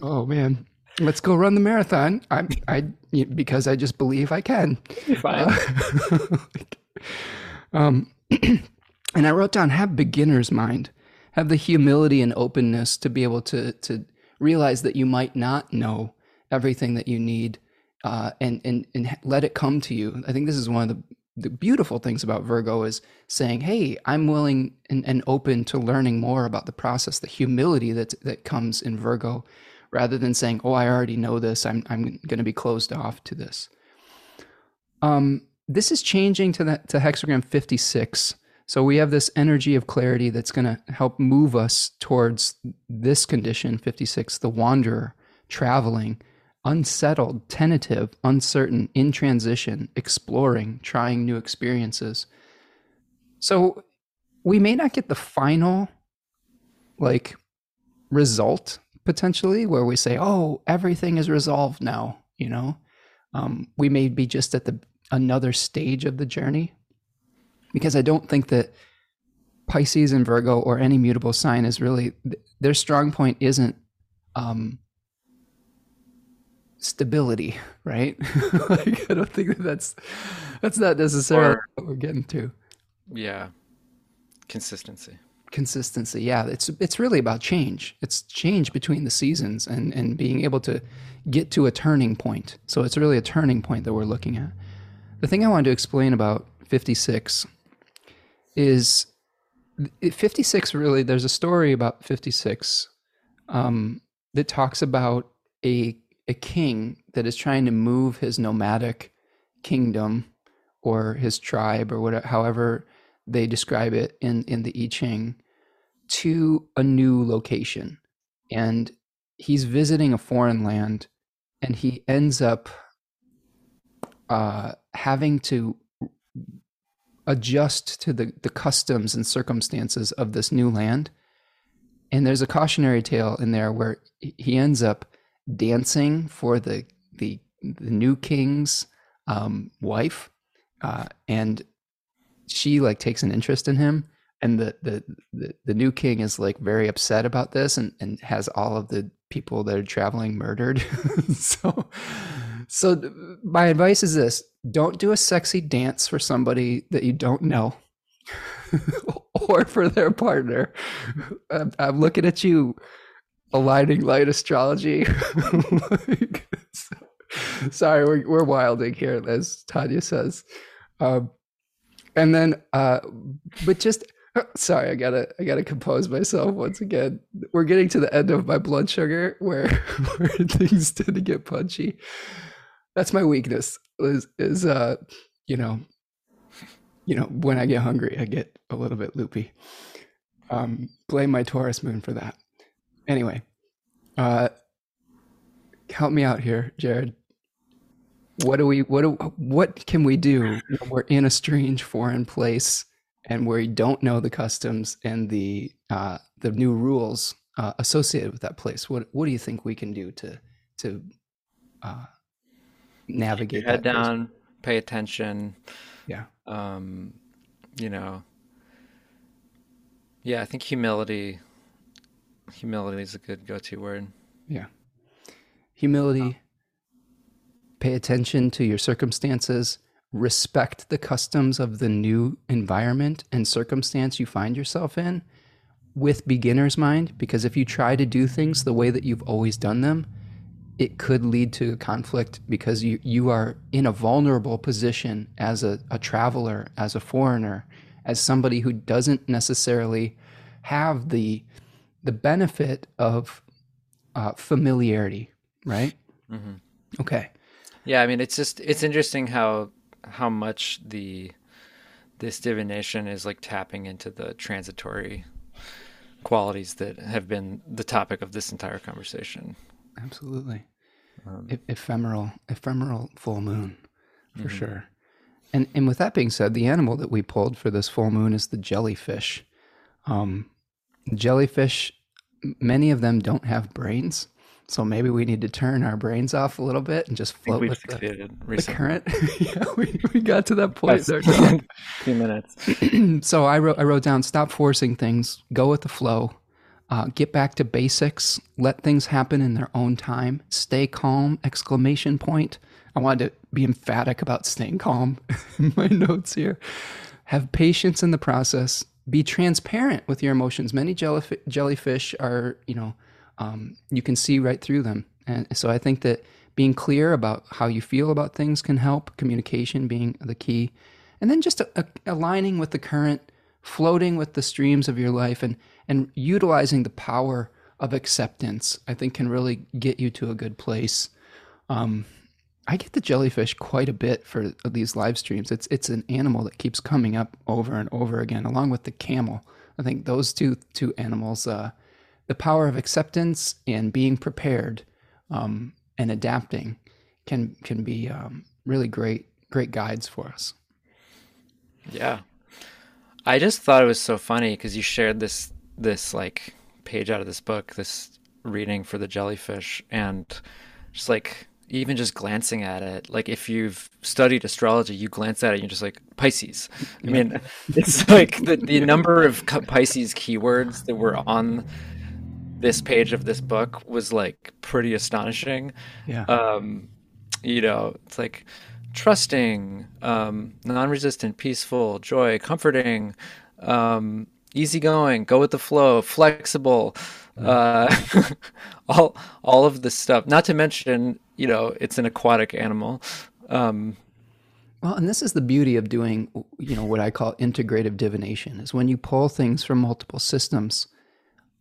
oh man, let's go run the marathon. I'm I, because I just believe I can. Fine. Uh, um, and I wrote down have beginner's mind, have the humility and openness to be able to to realize that you might not know everything that you need, uh, and and and let it come to you. I think this is one of the the beautiful things about Virgo is saying, "Hey, I'm willing and, and open to learning more about the process." The humility that that comes in Virgo, rather than saying, "Oh, I already know this. I'm I'm going to be closed off to this." Um, this is changing to that to hexagram 56. So we have this energy of clarity that's going to help move us towards this condition 56, the wanderer, traveling, unsettled, tentative, uncertain, in transition, exploring, trying new experiences. So we may not get the final like result potentially where we say, "Oh, everything is resolved now," you know. Um, we may be just at the another stage of the journey because I don't think that Pisces and Virgo or any mutable sign is really their strong point isn't um, stability, right? like, I don't think that that's that's not necessarily Or- what we're getting to. yeah. Consistency. Consistency, yeah, it's it's really about change. It's change between the seasons and and being able to get to a turning point. So it's really a turning point that we're looking at. The thing I wanted to explain about 56 is 56 really there's a story about 56 um, that talks about a a king that is trying to move his nomadic kingdom or his tribe or whatever however they describe it in in the I Ching to a new location and he's visiting a foreign land and he ends up uh, having to adjust to the, the customs and circumstances of this new land. And there's a cautionary tale in there where he ends up dancing for the the, the new king's um, wife, uh, and she like takes an interest in him. And the, the the the new king is like very upset about this, and and has all of the people that are traveling murdered. so, so my advice is this: don't do a sexy dance for somebody that you don't know, or for their partner. I'm, I'm looking at you, aligning light astrology. Like, so- sorry, we're we're wilding here, as Tanya says. Um, and then, uh, but just sorry, I gotta I gotta compose myself once again. We're getting to the end of my blood sugar, where where things tend to get punchy. That's my weakness. Is is uh, you know, you know, when I get hungry, I get a little bit loopy. Um, blame my Taurus moon for that. Anyway, uh, help me out here, Jared. What do we what do what can we do when we're in a strange foreign place and where we don't know the customs and the uh, the new rules uh, associated with that place? What what do you think we can do to to uh, navigate Head that? place? down, pay attention. Yeah. Um, you know. Yeah, I think humility. Humility is a good go-to word. Yeah. Humility, pay attention to your circumstances, respect the customs of the new environment and circumstance you find yourself in with beginner's mind. Because if you try to do things the way that you've always done them, it could lead to conflict because you, you are in a vulnerable position as a, a traveler, as a foreigner, as somebody who doesn't necessarily have the the benefit of uh, familiarity, right? Mm-hmm. Okay. Yeah, I mean, it's just it's interesting how how much the this divination is like tapping into the transitory qualities that have been the topic of this entire conversation. Absolutely. Um, e- ephemeral, ephemeral full moon, for mm-hmm. sure. And and with that being said, the animal that we pulled for this full moon is the jellyfish. Um, jellyfish, many of them don't have brains, so maybe we need to turn our brains off a little bit and just float with the, the, current. yeah, we, we got to that point there. A few minutes. so I wrote I wrote down stop forcing things, go with the flow, uh, get back to basics, let things happen in their own time, stay calm! Exclamation point. I wanted to be emphatic about staying calm in my notes here. Have patience in the process. Be transparent with your emotions. Many jellyfish are, you know um, you can see right through them. And so I think that being clear about how you feel about things can help, communication being the key. And then just a, a, aligning with the current, floating with the streams of your life, and, and utilizing the power of acceptance, I think can really get you to a good place. Um, I get the jellyfish quite a bit for these live streams. It's it's an animal that keeps coming up over and over again, along with the camel. I think those two two animals uh, the power of acceptance and being prepared um, and adapting can can be um, really great great guides for us. Yeah, I just thought it was so funny because you shared this this like page out of this book, this reading for the jellyfish, and just like even just glancing at it, like if you've studied astrology, you glance at it, and you're just like Pisces. I mean, it's like the, the number of Pisces keywords that were on this page of this book was like pretty astonishing. Yeah. Um, you know, it's like trusting, um, non-resistant, peaceful, joy, comforting, um, easygoing, go with the flow, flexible. Uh, all all of this stuff. Not to mention, you know, it's an aquatic animal. Um, well, and this is the beauty of doing, you know, what I call integrative divination is when you pull things from multiple systems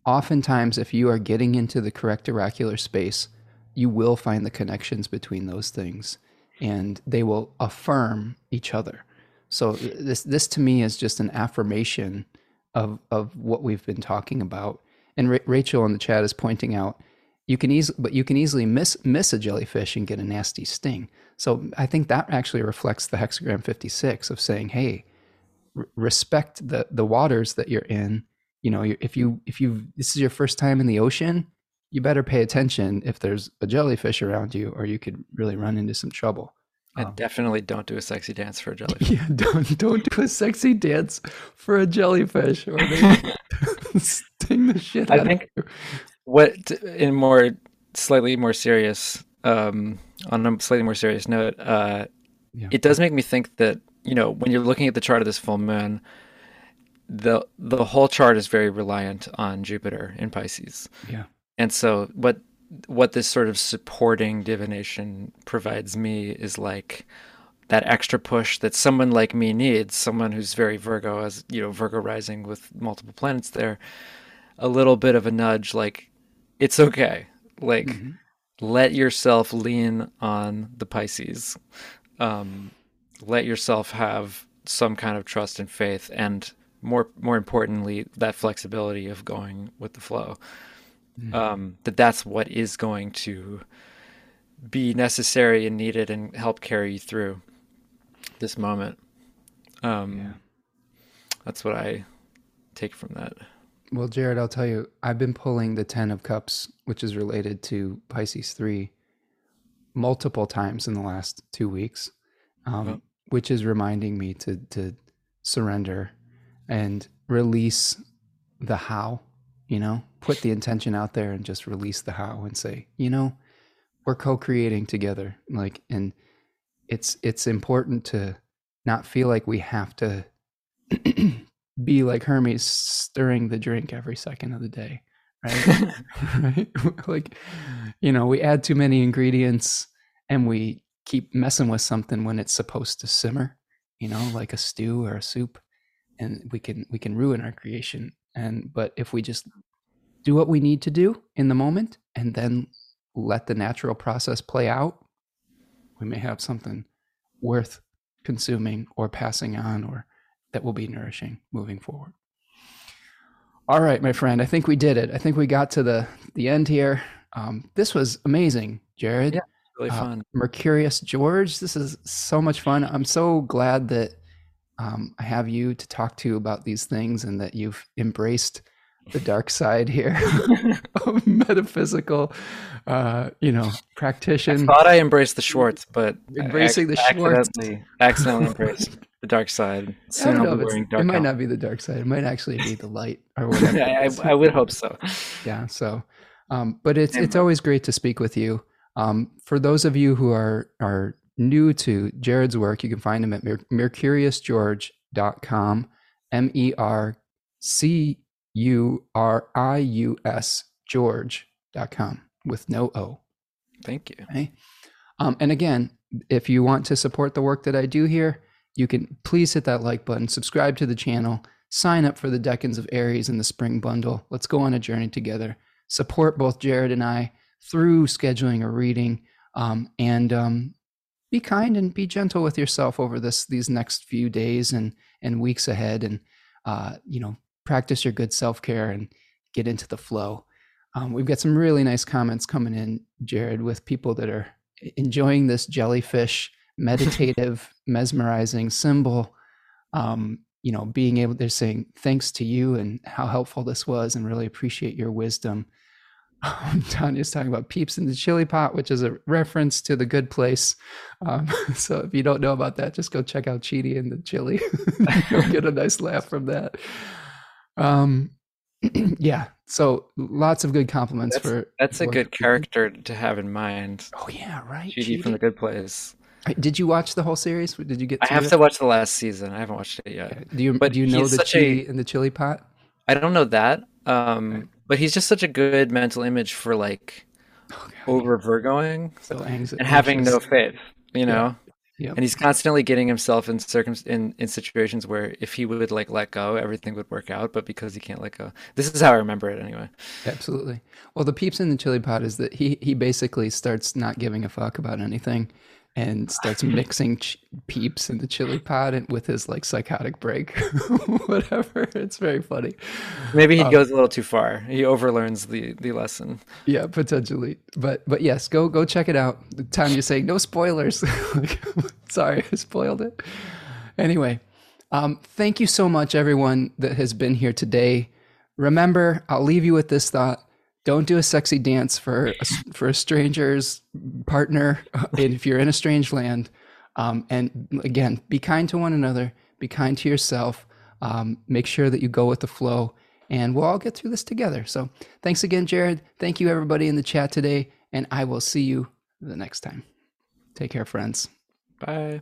oftentimes, if you are getting into the correct oracular space, you will find the connections between those things and they will affirm each other. So this this to me is just an affirmation of of what we've been talking about. And Ra- Rachel in the chat is pointing out you can easily but you can easily miss miss a jellyfish and get a nasty sting. So I think that actually reflects the hexagram 56 of saying, "Hey, r- respect the the waters that you're in. You know if you if you this is your first time in the ocean you better pay attention if there's a jellyfish around you or you could really run into some trouble. And um, definitely don't do a sexy dance for a jellyfish. Yeah don't don't do a sexy dance for a jellyfish or they sting the shit out I think what in more slightly more serious um on a slightly more serious note uh yeah. it does make me think that you know when you're looking at the chart of this full moon the the whole chart is very reliant on Jupiter in Pisces. Yeah. And so what what this sort of supporting divination provides me is like that extra push that someone like me needs, someone who's very Virgo as you know, Virgo rising with multiple planets there, a little bit of a nudge like it's okay. Like mm-hmm. let yourself lean on the Pisces. Um, let yourself have some kind of trust and faith and more more importantly that flexibility of going with the flow mm-hmm. um, that that's what is going to be necessary and needed and help carry you through this moment um, yeah. that's what i take from that well jared i'll tell you i've been pulling the 10 of cups which is related to pisces 3 multiple times in the last two weeks um, oh. which is reminding me to to surrender and release the how, you know, put the intention out there and just release the how and say, you know, we're co-creating together. Like, and it's it's important to not feel like we have to be like Hermes stirring the drink every second of the day, right? right? like, you know, we add too many ingredients and we keep messing with something when it's supposed to simmer, you know, like a stew or a soup, and we can we can ruin our creation. And but if we just do what we need to do in the moment and then let the natural process play out, we may have something worth consuming or passing on or that will be nourishing moving forward. All right, my friend, I think we did it. I think we got to the the end here. Um, this was amazing, Jared. Yeah, really uh, fun. Uh, Mercurius George, this is so much fun. I'm so glad that um, I have you to talk to about these things and that you've embraced the dark side here of metaphysical, uh, you know, practitioner. I thought I embraced the Schwartz, but embracing the Schwartz, accidentally, accidentally embraced the dark side. Soon I'll be wearing dark. It might not be the dark side. It might actually be the light or whatever. I, I, would hope so. Yeah. So, um, but it's it's always great to speak with you. Um, for those of you who are are new to Jared's work, you can find him at mercuriusgeorge.com. M E R C U R I U S George.com with no O. Thank you. Okay. Um, and again, if you want to support the work that I do here, you can please hit that like button, subscribe to the channel, sign up for the Decans of Aries and the Spring Bundle. Let's go on a journey together. Support both Jared and I through scheduling a reading, um, and um, be kind and be gentle with yourself over this these next few days and and weeks ahead, and uh, you know practice your good self care and get into the flow. Um, we've got some really nice comments coming in, Jared, with people that are enjoying this jellyfish meditative, mesmerizing symbol. Um, you know, being able, they're saying thanks to you and how helpful this was, and really appreciate your wisdom. Um, Tanya's talking about peeps in the chili pot, which is a reference to the good place. Um, so if you don't know about that, just go check out Chidi and the chili. You'll get a nice laugh from that. Um, yeah. So lots of good compliments that's, for. That's a good character to have in mind. Oh yeah, right. Chidi from the Good Place. Did you watch the whole series? Did you get? I have it? to watch the last season. I haven't watched it yet. Okay. Do you? But do you know the chili a, in the chili pot? I don't know that. Um, okay. But he's just such a good mental image for like oh, over Virgoing so and having no faith. You know, Yep. And he's constantly getting himself in circum in, in situations where if he would like let go, everything would work out. But because he can't let go, this is how I remember it anyway. Absolutely. Well, the peeps in the chili pot is that he he basically starts not giving a fuck about anything, and starts mixing ch- peeps in the chili pot and with his like psychotic break, whatever. It's very funny. Maybe he um, goes a little too far. He overlearns the the lesson. Yeah, potentially. But but yes, go go check it out. The time you're saying no spoilers. Sorry, I spoiled it. Anyway, um, thank you so much, everyone that has been here today. Remember, I'll leave you with this thought don't do a sexy dance for a, for a stranger's partner if you're in a strange land. Um, and again, be kind to one another. Be kind to yourself. Um, make sure that you go with the flow, and we'll all get through this together. So, thanks again, Jared. Thank you, everybody in the chat today, and I will see you the next time. Take care, friends. Bye.